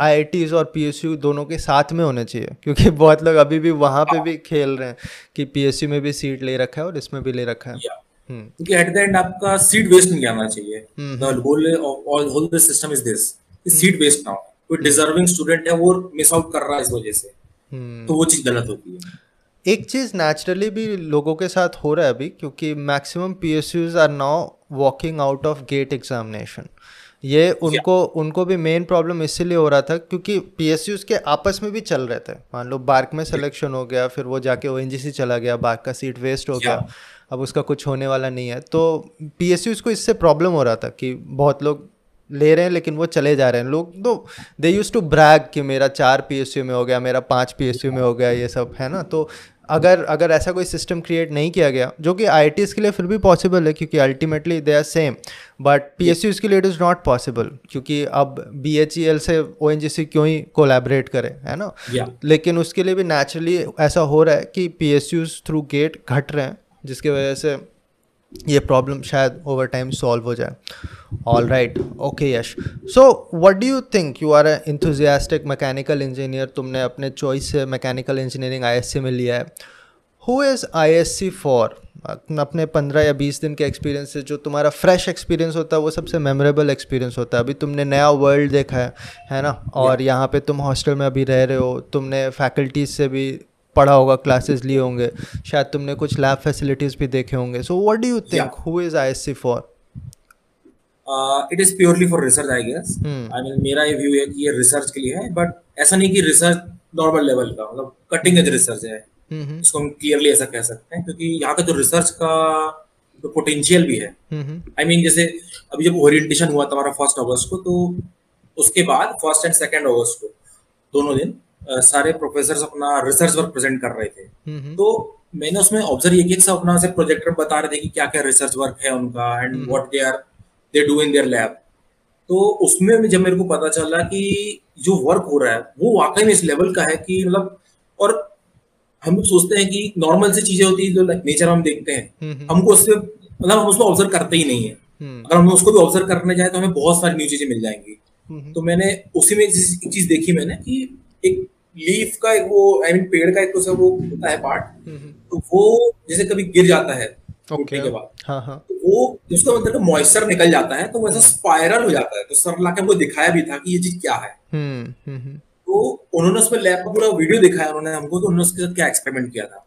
आई और पीएसयू दोनों के साथ में होने चाहिए क्योंकि बहुत लोग अभी भी वहाँ पे भी खेल रहे हैं कि पी में भी सीट ले रखा है और इसमें भी ले रखा है। हम्म। क्योंकि एट द एंड आपका सीट वेस्ट नहीं आना चाहिए। The whole whole system is this seat waste ना हो। कोई डिजर्विंग स्टूडेंट है वो मिस आउट कर रहा है इस वजह से हम्म। तो वो चीज़ गलत होती है एक चीज़ नेचुरली भी लोगों के साथ हो रहा है अभी क्योंकि maximum PSUs are now walking out of GATE examination ये उनको yeah. उनको भी मेन प्रॉब्लम इसीलिए हो रहा था क्योंकि पी एस यूज़ के आपस में भी चल रहे थे मान लो बार्क में सिलेक्शन हो गया फिर वो जाके ओ एन जी सी चला गया बार्क का सीट वेस्ट हो yeah. गया अब उसका कुछ होने वाला नहीं है तो पी एस यूज़ को इससे प्रॉब्लम हो रहा था कि बहुत लोग ले रहे हैं लेकिन वो चले जा रहे हैं। लोग तो दे यूज़ टू ब्रैग कि मेरा चार पीएसयू में हो गया मेरा पाँच पी में हो गया ये सब है ना? तो अगर अगर ऐसा कोई सिस्टम क्रिएट नहीं किया गया जो कि आई के लिए फिर भी पॉसिबल है क्योंकि ultimately they are same but P S के लिए इट इज़ नॉट पॉसिबल क्योंकि अब बी एच ई एल से ओ एन जी सी क्यों ही कोलेबरेट करे है ना? Yeah. लेकिन उसके लिए भी नेचुरली ऐसा हो रहा है कि पी एस थ्रू गेट घट रहे हैं जिसकी वजह से ये प्रॉब्लम शायद ओवर टाइम सॉल्व हो जाए। All right okay Yash so what do you think you are enthusiastic mechanical engineer तुमने अपने चॉइस से mechanical engineering I S C में लिया है. Who is I S C for अपने पंद्रह या बीस दिन के एक्सपीरियंस से जो तुम्हारा फ्रेश एक्सपीरियंस होता है वो सबसे मेमोरेबल एक्सपीरियंस होता है. अभी तुमने नया वर्ल्ड देखा है है ना? और yeah. यहाँ पे तुम हॉस्टल में अभी रह रहे हो. तुमने फैकल्टीज से भी पढ़ा होगा क्लासेस लिए होंगे. शायद तुमने कुछ लैब फैसिलिटीज़ भी देखे होंगे. So what do you think who is IISc for it is purely for research I guess I mean मेरा ये व्यू है कि ये रिसर्च के लिए है बट ऐसा नहीं कि रिसर्च नॉर्मल लेवल का मतलब कटिंग एज रिसर्च है। mm-hmm. इसको हम क्लियरली ऐसा कह सकते हैं क्योंकि यहाँ का जो रिसर्च का तो पोटेंशियल भी है। आई mm-hmm. मीन I mean, जैसे अभी जब ओरिएंटेशन हुआ तुम्हारा फ़र्स्ट अगस्त को तो उसके बाद फ़र्स्ट एंड सेकेंड अगस्त को दोनों दिन सारे प्रोफेसर अपना रिसर्च वर्क प्रेजेंट कर रहे थे। तो मैंने उसमें ऑब्ज़र्व किया सब अपना से प्रोजेक्टर बता रहे थे कि क्या क्या रिसर्च वर्क है उनका and what they are they do in their lab तो उसमें जब मेरे को पता चला कि जो वर्क हो रहा है वो वाकई में इस लेवल का है कि मतलब और हम सोचते हैं कि नॉर्मल सी चीज़ें होती है जो नेचर हम देखते हैं। हमको उससे मतलब हम उसको ऑब्ज़र्व करते ही नहीं है। अगर हम उसको भी ऑब्ज़र्व करने जाए तो हमें बहुत सारी न्यू चीज़ें मिल जाएँगी। तो मैंने उसी में एक चीज़ देखी मैंने कि एक लीफ का एक वो आई मीन पेड़ का एक तो वो होता है पार्ट तो वो जैसे कभी गिर जाता है के बाद। हाँ हाँ. तो वो मतलब मॉइस्चर निकल जाता है तो वैसा स्पाइरल हो जाता है। तो सर हमको दिखाया भी था कि ये चीज़ क्या है। हम्म, हम्म, हम्म। तो उन्होंने उसमें लैब का पूरा वीडियो दिखाया उन्होंने हमको तो उन्होंने उसके साथ क्या एक्सपेरिमेंट किया था।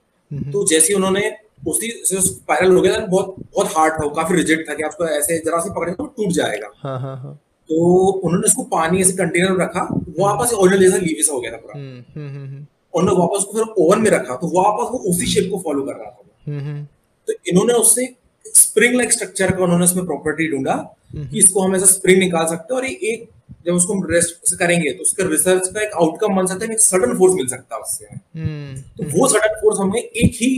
तो जैसे उन्होंने उसी से स्पाइरल हो गया था बहुत बहुत हार्ड था काफ़ी रिजिड था कि आपको ऐसे जरा से पकड़े तो टूट जाएगा। हाँ हाँ हाँ। तो उन्होंने उसको पानी ऐसे कंटेनर में रखा ओरिजिनल जैसा लीव हो गया था पूरा। उन्होंने वापस उसको फिर ओवन में रखा तो वापस वो उसी शेप को फॉलो कर रहा था। तो इन्होंने उससे स्प्रिंग लाइक स्ट्रक्चर का उन्होंने उसमें प्रॉपर्टी ढूंढा कि इसको हम ऐसा स्प्रिंग निकाल सकते हैं और ये एक जब उसको हम रेस्ट करेंगे तो उसका रिसर्च का एक आउटकम बन सकता है एक सडन फोर्स मिल सकता है उससे। तो वो सडन फोर्स हमें एक ही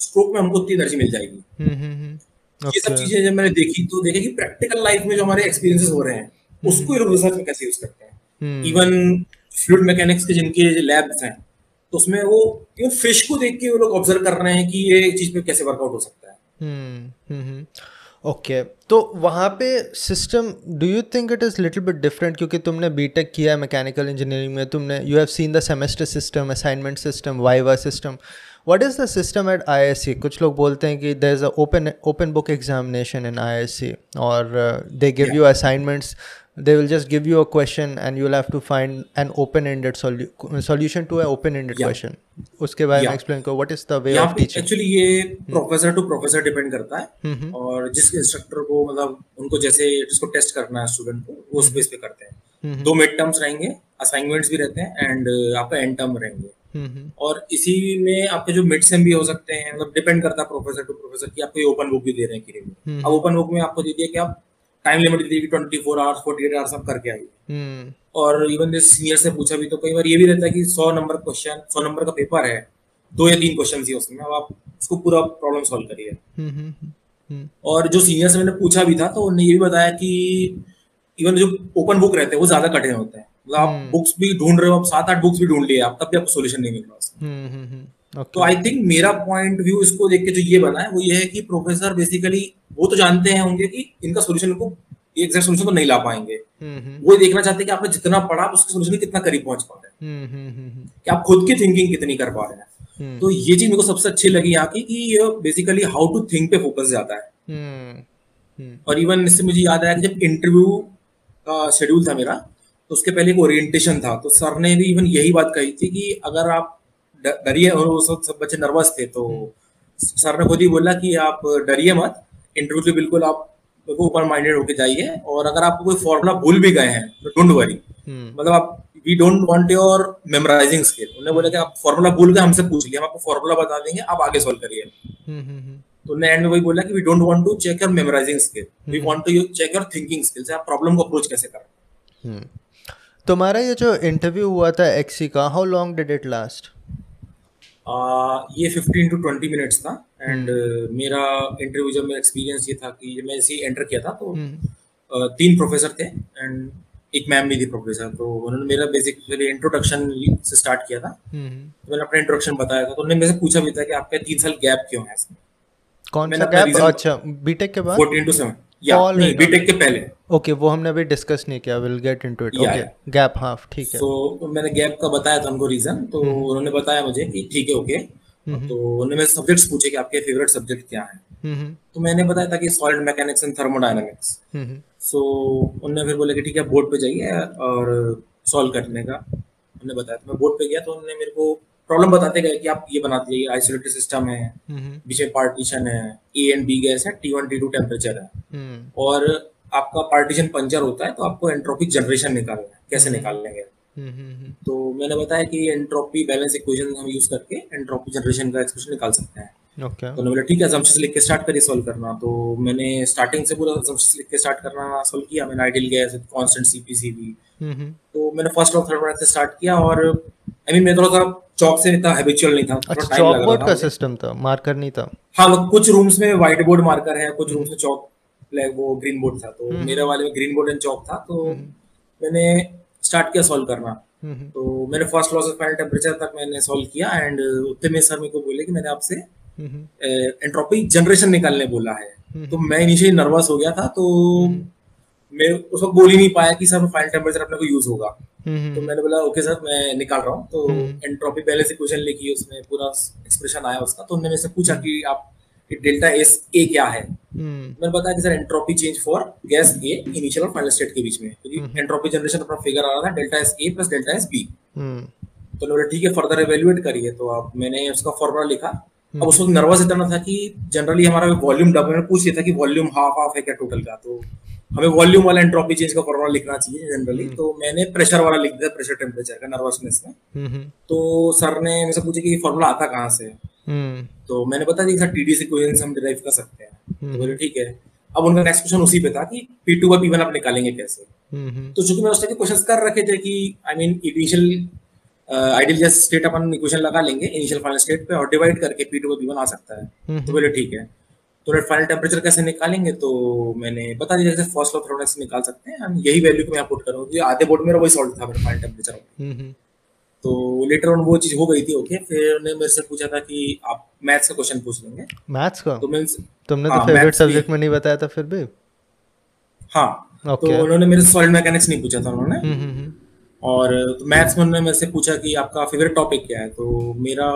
स्ट्रोक में हमको उतनी एनर्जी मिल जाएगी। ये सब चीज़ें जब मैंने देखी तो देखे कि प्रैक्टिकल लाइफ में जो हमारे एक्सपीरियंसेस हो रहे हैं उसको ये लोग रिसर्च में कैसे यूज़ करते हैं? इवन फ्लूड मैकेनिक्स के जिनके लैब्स हैं तो उसमें वो इवन फ़िश को देख के वो लोग ऑब्ज़र्व कर रहे हैं कि ये चीज़ पे कैसे वर्कआउट हो सकता है। Okay hmm, hmm, okay. तो वहाँ पे system do you think it is little bit different क्योंकि तुमने बीटेक किया है मैकेनिकल इंजीनियरिंग में तुमने you have seen the semester system assignment system viva system what is the system at IISc कुछ लोग बोलते हैं कि there is a open open book examination in IISc और they give you assignments they will just give you a question and you'll have to find an open-ended solu- solution to an open-ended yeah. question. उसके बारे में explain करो what is the way of teaching actually ये professor to professor depend करता है। और जिस instructor को मतलब उनको जैसे जिसको टेस्ट करना है स्टूडेंट को वो उस बेस पे करते हैं। दो मिड टर्म्स रहेंगे असाइनमेंट्स भी रहते हैं एंड आपका एंड टर्म रहेंगे। और इसी में आपके जो मिड सेम भी हो सकते हैं मतलब डिपेंड करता है प्रोफेसर टू प्रोफेसर की आपको ये ओपन बुक भी दे रहे हैं कि अब ओपन बुक में आपको दे दिया कि आप टाइम लिमिट दी थी twenty four hours forty eight hours सब करके आई हम्म। और इवन जैसे सीनियर से पूछा भी तो कई बार ये भी रहता है कि सौ नंबर क्वेश्चन सौ नंबर का पेपर है दो या तीन क्वेश्चन ही उसमें। अब आप उसको पूरा प्रॉब्लम सॉल्व करिए। हम्म, हम्म, और जो सीनियर से मैंने पूछा भी था तो उन्होंने ये भी बताया कि इवन जो ओपन बुक रहते हैं वो ज़्यादा कठिन होते हैं। मतलब आप बुक्स भी ढूंढ रहे हो आप सात आठ बुक्स भी ढूंढ लिए आप तब भी आपको सोल्यूशन नहीं मिल रहा Okay. तो आई थिंक मेरा पॉइंट व्यू इसको देख के जो ये बना है वो ये है कि प्रोफेसर बेसिकली वो तो जानते हैं होंगे कि इनका सोल्यूशन को एग्जैक्ट सोल्यूशन तो नहीं ला पाएँगे। वो देखना चाहते हैं कि आपने जितना पढ़ा आप उसके सोल्यूशन कितना करीब पहुँच पा रहे हैं। कि आप खुद की थिंकिंग कितनी कर पा रहे हैं। तो ये चीज़ मेरे को सबसे अच्छी लगी यहाँ की कि ये बेसिकली हाउ टू थिंक पे फोकस जाता है। और इवन इससे मुझे याद आया कि जब इंटरव्यू का शेड्यूल था मेरा तो उसके पहले एक ओरिएंटेशन था। तो सर ने भी इवन यही बात कही थी कि अगर आप डरिए और वो सब सब बच्चे नर्वस थे तो सर ने खुद ही बोला कि आप डरिए मत इंटरव्यू के बिल्कुल आप ओपन माइंडेड होके जाइए और अगर आपको कोई फॉर्मूला भूल भी गए हैं तो डोंट वरी मतलब आप we don't want your memorising skill उन्होंने बोला कि आप फॉर्मूला भूल गए हमसे पूछ लिया हम आपको फॉर्मूला बता देंगे आप आगे सॉल्व करिए। हम्म, हम्म, हम्म। तो उन्होंने एंड में वही बोला कि we don't want to check your memorising skill we want to check your thinking skills आप प्रॉब्लम को अप्रोच कैसे कर? हम्म। तुम्हारा ये जो इंटरव्यू हुआ था एक्सी का how long did it last ये 15 टू 20 मिनट्स था एंड uh, मेरा इंटरव्यू जब मेरा एक्सपीरियंस ये था कि मैं इसी एंटर किया था तो uh, तीन प्रोफेसर थे एंड एक मैम भी थी प्रोफेसर तो उन्होंने मेरा बेसिक इंट्रोडक्शन से स्टार्ट किया था। तो मैंने अपना इंट्रोडक्शन बताया था तो उन्होंने मेरे पूछा भी था कि आपका तीन साल गैप क्यों है इसमें? कौन सा गैप अच्छा बीटेक के बाद? 14 टू 7 या नहीं बीटेक के पहले। ओके वो हमने अभी डिस्कस नहीं किया will get into it okay gap half ठीक है। तो मैंने गैप का बताया था उनको रीजन तो हम्म। उन्होंने बताया मुझे कि ठीक है ओके हम्म। तो उन्होंने मेरे सब्जेक्ट्स पूछे कि आपके फेवरेट सब्जेक्ट क्या है। हम्म। तो मैंने बताया था कि solid mechanics and thermodynamics so उन्होंने फिर बोला कि ठीक है बोर्ड पे जाइए और सॉल्व करने का। उन्होंने बताया तो मैं बोर्ड पे गया तो उन्होंने मेरे को प्रॉब्लम बताते गए कि आप ये बनाते जाइए आइसोलेटेड सिस्टम है बीच में पार्टीशन है ए एंड बी गैस है T one T two temperature है। और आपका पार्टीशन पंचर होता है तो आपको एंट्रोपिक जनरेशन निकालना है कैसे निकाल लेंगे तो मैंने बताया कि एंट्रोपी बैलेंस इक्वेशन हम यूज़ करके एंट्रोपी जनरेशन का एक्सप्रेशन निकाल सकते हैं। Okay. तो बोला ठीक है लिख के स्टार्ट करिए सॉल्व करना। तो मैंने स्टार्टिंग से पूरा लिख के स्टार्ट करना सॉल्व किया मैंने आइडियल गैस कांस्टेंट सीपीसीबी तो मैंने फ़र्स्ट और थर्ड से स्टार्ट किया और आई मीन मैं थोड़ा सा चौक से नहीं था हैबिचुअल नहीं था अच्छा चौक बोर्ड का सिस्टम था मार्कर नहीं था। हाँ वो कुछ रूम्स में व्हाइट बोर्ड मार्कर है कुछ रूम्स में चौक वो ग्रीन बोर्ड था तो मेरे वाले में ग्रीन बोर्ड एंड चौक था तो मैंने स्टार्ट किया सॉल्व करना। तो मैंने first loss of final temperature तक मैंने सॉल्व किया एंड उतने में सर मेरे को बोले कि मैंने आपसे एंट्रोपी जनरेशन निकालने बोला है। तो मैं इनिशियली नर्वस हो गया था तो मैं उस वक्त बोल ही नहीं पाया कि सर फाइनल टेम्परेचर अपने को यूज़ होगा। तो मैंने बोला ओके सर मैं निकाल रहा हूँ। तो एंट्रोपी पहले से क्वेश्चन लिखी उसमें पूरा एक्सप्रेशन आया उसका। तो उन्होंने मेरे से पूछा कि आप डेल्टा एस ए क्या है? मैंने बताया कि sir entropy change for gas A initial और फाइनल स्टेट के बीच में। क्योंकि एंट्रोपी जनरेशन अपना फिगर आ रहा था delta S A plus delta S B तो बोला ठीक है फर्दर एवेल्युएट करिए। तो अब मैंने उसका फॉर्मूला लिखा। अब उस वक्त नर्वस इतना था कि जनरली हमारा वॉल्यूम डब मैंने पूछ लिया था कि वॉल्यूम हाफ़ हाफ़ है क्या टोटल का? तो हमें वॉल्यूम वाला एंट्रोपी चेंज का फॉर्मूला लिखना चाहिए जनरली हम्म। तो मैंने प्रेशर वाला लिख दिया प्रेशर टेम्परेचर का नर्वसनेस में। हम्म। तो सर ने मुझसे पूछा कि ये फॉर्मूला आता कहाँ से? हम्म। तो मैंने बता दिया सर टीडी से क्वेश्चन हम डिराइव कर सकते हैं। तो बोले ठीक है। अब उनका नेक्स्ट क्वेश्चन उसी पे था कि पी टू पी वन आप निकालेंगे कैसे? तो चूँकि मैं उस टाइप के क्वेश्चन कर रखे थे कि आई मीन इनिशियल आइडियल जैसे स्टेट अपन इक्वेशन लगा लेंगे इनिशियल फाइनल स्टेट पे और डिवाइड करके पी टू पी वन आ सकता है। तो बोले ठीक है। तो रेट फाइनल टेम्परेचर कैसे निकालेंगे तो मैंने बता दिया जैसे फ़र्स्ट लॉ थर्मोडायनेमिक्स निकाल सकते हैं यही वैल्यू को मैं पुट करूँगा आधे बोर्ड मेरा वही सॉल्व था मेरा फाइनल टेम्परेचर तो लेटर ऑन वो चीज़ हो गई थी ओके फिर उन्होंने मेरे से पूछा था कि आप मैथ्स का क्वेश्चन पूछ लेंगे। मैथ्स का? तो मैं तुमने तो फेवरेट हाँ, सब्जेक्ट में नहीं बताया था फिर भी? हाँ okay. तो उन्होंने मेरे से सॉलिड मैकेनिक्स नहीं पूछा था उन्होंने। हम्म, हम्म, हम्म। और तो मैथ्स में उन्होंने मेरे से पूछा कि आपका फेवरेट टॉपिक क्या है तो मेरा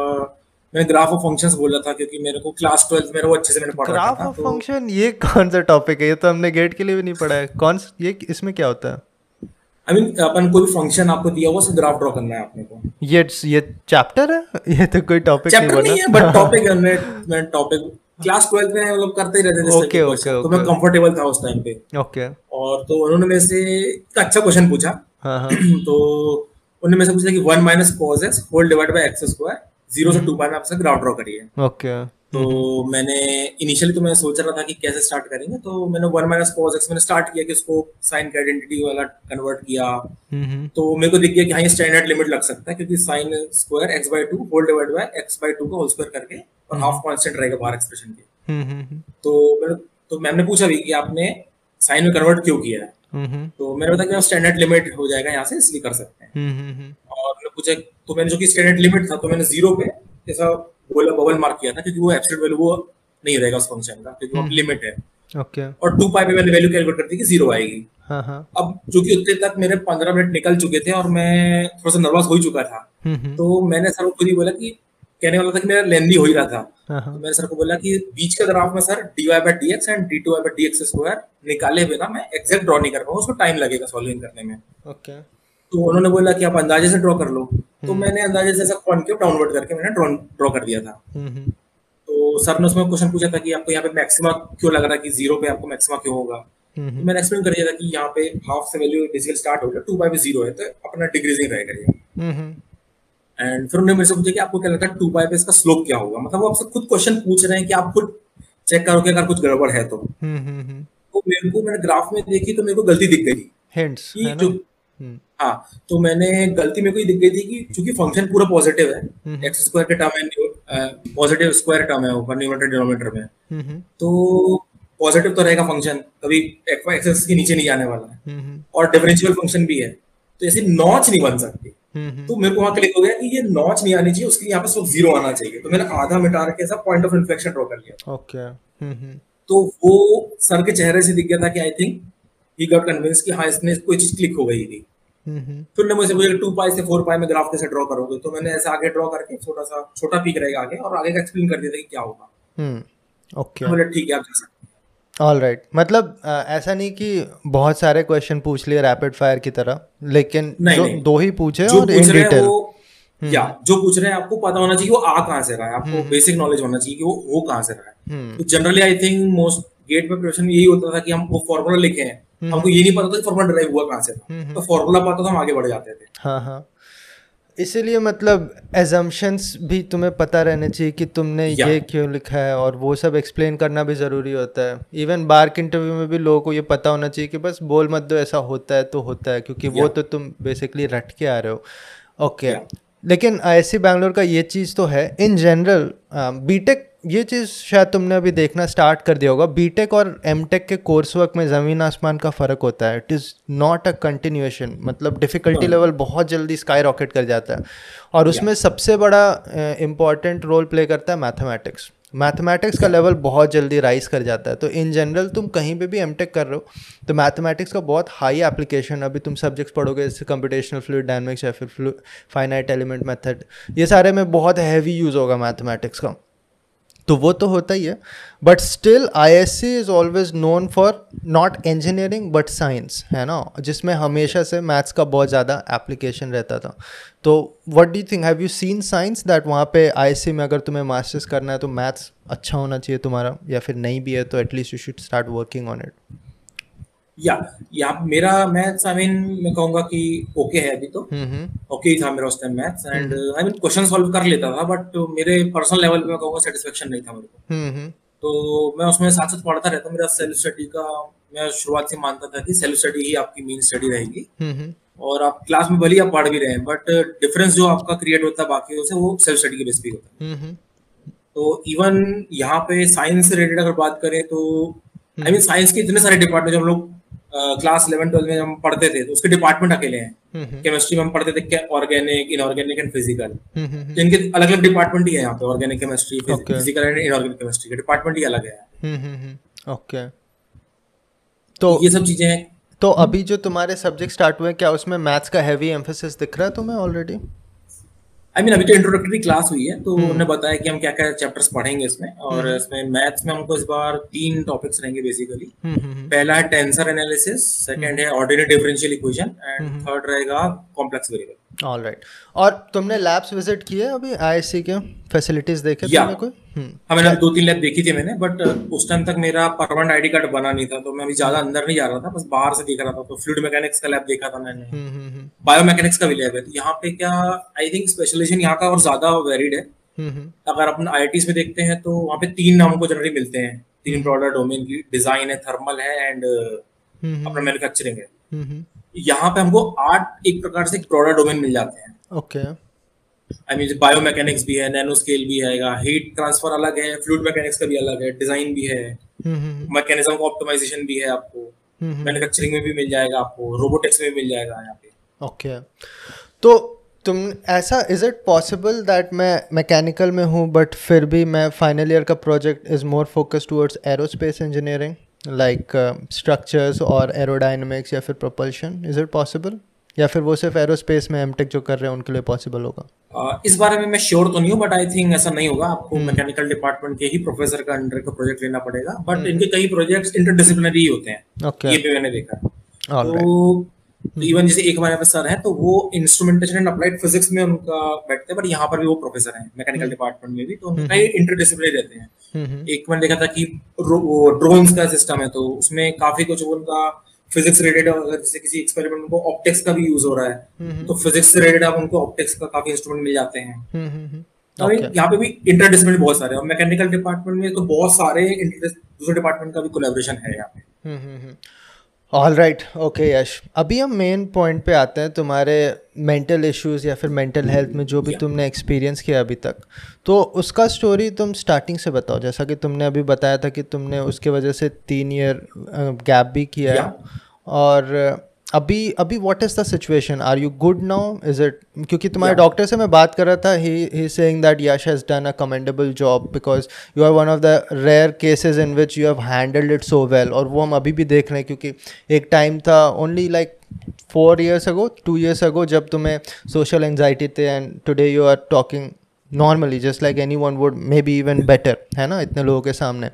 मैंने ग्राफ ऑफ़ फ़ंक्शंस बोला था क्योंकि मेरे को क्लास ट्वेल्थ मेरा वो अच्छे से मैंने पढ़ा ग्राफ ऑफ़ फ़ंक्शन ये कौन सा टॉपिक है? ये तो हमने गेट के लिए भी नहीं पढ़ा है। कौन ये इसमें क्या होता है? आई मीन अपन कोई फ़ंक्शन आपको दिया हुआ ग्राफ ड्रॉ करना है आपने को। ये ये चैप्टर है? ये तो कोई टॉपिक नहीं बना। नहीं है बट टॉपिक है मैं टॉपिक क्लास 12 में लोग करते ही रहते थे ओके ओके तो मैं कंफर्टेबल था उस टाइम पे। ओके और तो उन्होंने मेरे से एक अच्छा क्वेश्चन पूछा। हाँ हाँ। तो उन्होंने मेरे से पूछा कि 1 minus cos x whole divide by x square zero से टू में आपसे ग्राफ ड्रॉ करिए ओके। तो मैंने इनिशियली तो मैं सोच रहा था कि कैसे स्टार्ट करेंगे तो मैंने वन माइनस कॉस एक्स मैंने स्टार्ट किया कि उसको साइन का आइडेंटिटी वाला कन्वर्ट किया। तो मेरे को दिख गया कि हाँ ये स्टैंडर्ड लिमिट लग सकता है क्योंकि sine square x by two whole divide by x by two का होल स्क्वायर करके और हाफ़ कॉन्स्टेंट रहेगा बाहर एक्सप्रेशन के। तो मैंने तो मैम ने पूछा भी कि आपने साइन में कन्वर्ट क्यों किया है? तो मैंने बताया कि स्टैंडर्ड लिमिट हो जाएगा यहाँ से इसलिए कर सकते हैं। और मैंने पूछा तो मैंने जो कि स्टैंडर्ड लिमिट था तो मैंने ज़ीरो पे ऐसा बोला बबल मार्क किया था क्योंकि वो एब्सोल्यूट वैल्यू वो नहीं रहेगा उस फ़ंक्शन का क्योंकि वो लिमिट हम्म। है। ओके और टू पाई पे मैंने वैल्यू कैलकुलेट कर दी कि ज़ीरो आएगी। हाँ हाँ। अब चूँकि उतने तक मेरे पंद्रह मिनट निकल चुके थे और मैं थोड़ा सा नर्वस हो ही चुका था तो मैंने सर को खुद ही बोला कि कहने वाला था कि मेरा लेंदी हो ही रहा था। हाँ, तो मैंने सर को बोला कि बीच के ग्राफ में sir d y by d x and d two y by d x square निकाले बिना मैं एग्जैक्ट ड्रॉ नहीं कर पाऊँगा उसको टाइम लगेगा सॉल्विंग करने में। ओके तो उन्होंने बोला कि आप अंदाजे से ड्रॉ कर लो। तो हम्म। मैंने अंदाजे से ऐसा कॉन्केव डाउनवर्ड करके मैंने ड्रॉ ड्रॉ कर दिया था। हम्म, तो सर ने उसमें क्वेश्चन पूछा था कि आपको यहाँ पे मैक्सिमा क्यों लग रहा है कि ज़ीरो पे आपको मैक्सिमा क्यों होगा? हम्म, तो मैंने एक्सप्लेन कर दिया था कि यहाँ पे हाफ़ से वैल्यू बेसिकली स्टार्ट हो गया टू बाई ज़ीरो है तो अपना डिक्रीजिंग रहेगा ये एंड फिर उन्होंने मेरे से पूछा कि आपको क्या लगता है टू बाई पे इसका स्लोप क्या होगा? मतलब वो आपसे खुद क्वेश्चन पूछ रहे हैं कि आप खुद चेक करो कि अगर कुछ गड़बड़ है तो। तो मेरे को मैंने ग्राफ में देखी तो मेरे को गलती दिख गई। हिंट्स जो हाँ तो मैंने गलती मेरे को ये दिख गई थी कि चूँकि फ़ंक्शन पूरा पॉजिटिव है एक्स स्क्वायर के टर्म है पॉजिटिव स्क्वायर टर्म है ऊपर न्यूमरेटर डिनोमिनेटर में। तो पॉजिटिव तो रहेगा फ़ंक्शन कभी एक्सेस के नीचे नहीं जाने वाला है। और डिफरेंशियल फ़ंक्शन भी है। तो ऐसी नॉच नहीं बन सकती। तो मेरे को वहाँ क्लिक हो गया कि ये नॉच नहीं आनी चाहिए उसके यहाँ पे सिर्फ़ ज़ीरो आना चाहिए। तो मैंने आधा मिटा के ऐसा पॉइंट ऑफ़ इन्फ्लेक्शन ड्रॉ कर लिया। ओके तो वो सर के चेहरे से दिख गया था कि I think he got convince कि हाँ इसमें कोई चीज़ क्लिक हो गई थी। फिर ने मुझे बोला टू पाई से फोर पाई में ग्राफ कैसे ड्रॉ करोगे? तो मैंने ऐसे आगे ड्रॉ करके छोटा सा छोटा पीक रहेगा आगे और आगे का एक्सप्लेन कर दिया था कि क्या होगा। ओके बोले ठीक है आप जा सकते ऑल राइट right. मतलब आ, ऐसा नहीं कि बहुत सारे क्वेश्चन पूछ लिए रैपिड फायर की तरह लेकिन नहीं, जो नहीं. दो ही पूछे जो और इन पूछ रहे डिटेल वो या जो पूछ रहे हैं आपको पता होना चाहिए वो आ कहाँ से रहा है। आपको बेसिक नॉलेज होना चाहिए कि वो हो कहाँ से रहा है। तो generally I think most GATE पे प्रिपरेशन यही होता था कि हम वो फॉर्मूला लिखे हैं। हमको ये नहीं पता था फॉर्मूला ड्राइव हुआ कहाँ से था तो फॉर्मूला पता तो हम आगे बढ़ जाते थे। हाँ हाँ। इसीलिए मतलब एजम्पन्स भी तुम्हें पता रहने चाहिए कि तुमने ये क्यों लिखा है और वो सब एक्सप्लेन करना भी ज़रूरी होता है। इवन बार के इंटरव्यू में भी लोगों को ये पता होना चाहिए कि बस बोल मत दो ऐसा होता है तो होता है क्योंकि वो तो तुम बेसिकली रट के आ रहे हो। ओके। लेकिन आई बैंगलोर का ये चीज़ तो है। इन जनरल बीटेक ये चीज़ शायद तुमने अभी देखना स्टार्ट कर दिया होगा। बीटेक और एमटेक के कोर्स वर्क में ज़मीन आसमान का फ़र्क होता है। It is not a continuation मतलब डिफ़िकल्टी हाँ। लेवल बहुत जल्दी स्काई रॉकेट कर जाता है। और उसमें सबसे बड़ा इंपॉर्टेंट रोल प्ले करता है मैथमेटिक्स मैथमेटिक्स का लेवल बहुत जल्दी राइज कर जाता है। तो इन जनरल तुम कहीं पे भी एमटेक कर रहे हो तो मैथमेटिक्स का बहुत हाई एप्लीकेशन अभी तुम सब्जेक्ट्स पढ़ोगे जैसे कंप्यूटेशनल फ्लूइड डायनामिक्स या फिर फाइनाइट एलिमेंट मेथड ये सारे में बहुत हैवी यूज़ होगा मैथमेटिक्स का। तो वो तो होता ही है। But still I S C is always known for not engineering but science है ना? जिसमें हमेशा से मैथ्स का बहुत ज़्यादा एप्लीकेशन रहता था। तो what do think have you seen science that वहाँ पे आई एस सी में अगर तुम्हें मास्टर्स करना है तो मैथ्स अच्छा होना चाहिए तुम्हारा, या फिर नहीं भी है तो at least you should start working on it या या मेरा मैथ्स आई मीन मैं कहूँगा कि ओके है अभी तो। ओके ही था मेरा उस time maths and I mean question solve कर लेता था बट मेरे पर्सनल लेवल पे मैं कहूँगा सेटिस्फेक्शन नहीं था मेरे को। तो मैं उसमें साथ साथ पढ़ता रहता मेरा सेल्फ स्टडी का मैं शुरुआत से मानता था कि सेल्फ स्टडी ही आपकी मेन स्टडी रहेगी। और आप क्लास में भले ही आप पढ़ भी रहे हैं बट डिफरेंस जो आपका क्रिएट होता है बाकी से वो सेल्फ स्टडी के बेस पे होता है। तो इवन यहाँ पे साइंस से रिलेटेड अगर बात करें तो आई मीन साइंस के इतने सारे डिपार्टमेंट जो हम लोग क्लास इलेवन ट्वेल्थ में हम पढ़ते थे तो उसके डिपार्टमेंट अकेले हैं। केमिस्ट्री में हम पढ़ते थे ऑर्गेनिक इनऑर्गेनिक एंड फ़िज़िकल इनके अलग अलग डिपार्टमेंट ही है यहाँ पे organic chemistry physical and inorganic chemistry के डिपार्टमेंट ही अलग है। ओके तो ये सब चीज़ें हैं। तो अभी जो तुम्हारे सब्जेक्ट स्टार्ट हुए क्या उसमें मैथ्स का हैवी एम्फोसिस दिख रहा है तुम्हें ऑलरेडी आई मीन अभी तो इंट्रोडक्टरी क्लास हुई है तो उन्होंने बताया कि हम क्या क्या चैप्टर्स पढ़ेंगे इसमें और इसमें मैथ्स में हमको इस बार तीन टॉपिक्स रहेंगे बेसिकली पहला है टेंसर एनालिसिस सेकंड है ordinary differential equation and third रहेगा कॉम्प्लेक्स वेरिएबल ऑलराइट और तुमने लैब्स विज़िट किए अभी आईएससी के फैसिलिटीज़ देखे तुमने कोई? हाँ मैंने दो तीन लैब देखी थी मैंने बट उस टाइम तक मेरा परमानेंट आईडी कार्ड बना नहीं था तो मैं अभी ज़्यादा अंदर नहीं जा रहा था बस बाहर से देख रहा था तो फ्लूइड मैकेनिक्स का लैब देखा था मैंने। बायोमैकेनिक्स का भी लैब है तो यहाँ पे क्या आई थिंक स्पेशलाइजेशन यहाँ का और ज़्यादा वेरिड है। अगर अपन आई में देखते हैं तो वहाँ पे तीन नामों को जनरली मिलते हैं। तीन ब्रॉडर डोमेन की डिज़ाइन है थर्मल है एंड अपना मैन्युफैक्चरिंग है। यहाँ पे हमको आठ एक प्रकार से ब्रॉडर डोमेन मिल जाते हैं। Okay I mean biomechanics भी है नैनो स्केल भी आएगा हीट ट्रांसफ़र अलग है फ्लूइड मैकेनिक्स का भी अलग है डिज़ाइन भी है। मैकेनिज्म का ऑप्टिमाइजेशन भी है आपको। मैन्युफैक्चरिंग में भी मिल जाएगा आपको रोबोटिक्स में मिल जाएगा यहाँ पे। ओके तो तुम ऐसा इज़ इट पॉसिबल दैट मैं मैकेनिकल में हूँ बट फिर भी मैं फाइनल ईयर का project is more focus towards aerospace engineering like structures और एरोडाइनमिक्स या फिर प्रोपल्शन इज़ इट पॉसिबल या फिर वो सिर्फ़ एरोस्पेस में एमटेक जो कर रहे हैं उनके लिए पॉसिबल होगा? इस बारे में मैं श्योर तो नहीं हूँ बट आई थिंक ऐसा नहीं होगा। आपको मैकेनिकल डिपार्टमेंट के ही प्रोफेसर का अंडर का प्रोजेक्ट लेना पड़ेगा। बट इनके कई प्रोजेक्ट्स इंटरडिसिप्लिनरी होते हैं। Okay. ये भी मैंने देखा तो इवन जैसे एक हमारे सर है तो वो इंस्ट्रूमेंटेशन एंड अप्लाइड फिजिक्स में उनका बैठते हैं बट यहाँ पर भी वो प्रोफेसर हैं मैकेनिकल डिपार्टमेंट में भी तो उनका इंटरडिसिप्लिनरी रहते हैं। एक मैंने देखा था कि ड्रोन्स का सिस्टम है तो उसमें काफ़ी कुछ उनका फिजिक्स रिलेटेड अगर जैसे किसी एक्सपेरिमेंट को ऑप्टिक्स का भी यूज़ हो रहा है तो फिजिक्स से रिलेटेड आप उनको ऑप्टिक्स का काफ़ी इंस्ट्रूमेंट मिल जाते हैं तो okay. यहाँ पे भी इंटरडिसिप्लिनरी बहुत सारे और मैकेनिकल डिपार्टमेंट में तो बहुत सारे दूसरे डिपार्टमेंट का भी कोलेबोरेशन है यहाँ पे हम्म, हम्म, hmm. All right okay Yash अभी हम मेन पॉइंट पे आते हैं तुम्हारे मेंटल इश्यूज़ या फिर मेंटल हेल्थ में जो भी yeah. तुमने एक्सपीरियंस किया अभी तक। तो उसका स्टोरी तुम स्टार्टिंग से बताओ। जैसा कि तुमने अभी बताया था कि तुमने उसके वजह से तीन ईयर गैप भी किया yeah. और अभी अभी what is the situation are you good now is it क्योंकि तुम्हारे डॉक्टर yeah. से मैं बात कर रहा था he he saying that Yash has done a commendable job because you are one of the rare cases in which you have handled it so well और वो हम अभी भी देख रहे हैं क्योंकि एक टाइम था only like four years ago two years ago जब तुम्हें सोशल एंगजाइटी थे and today you are talking normally just like anyone would maybe even better है ना इतने लोगों के सामने.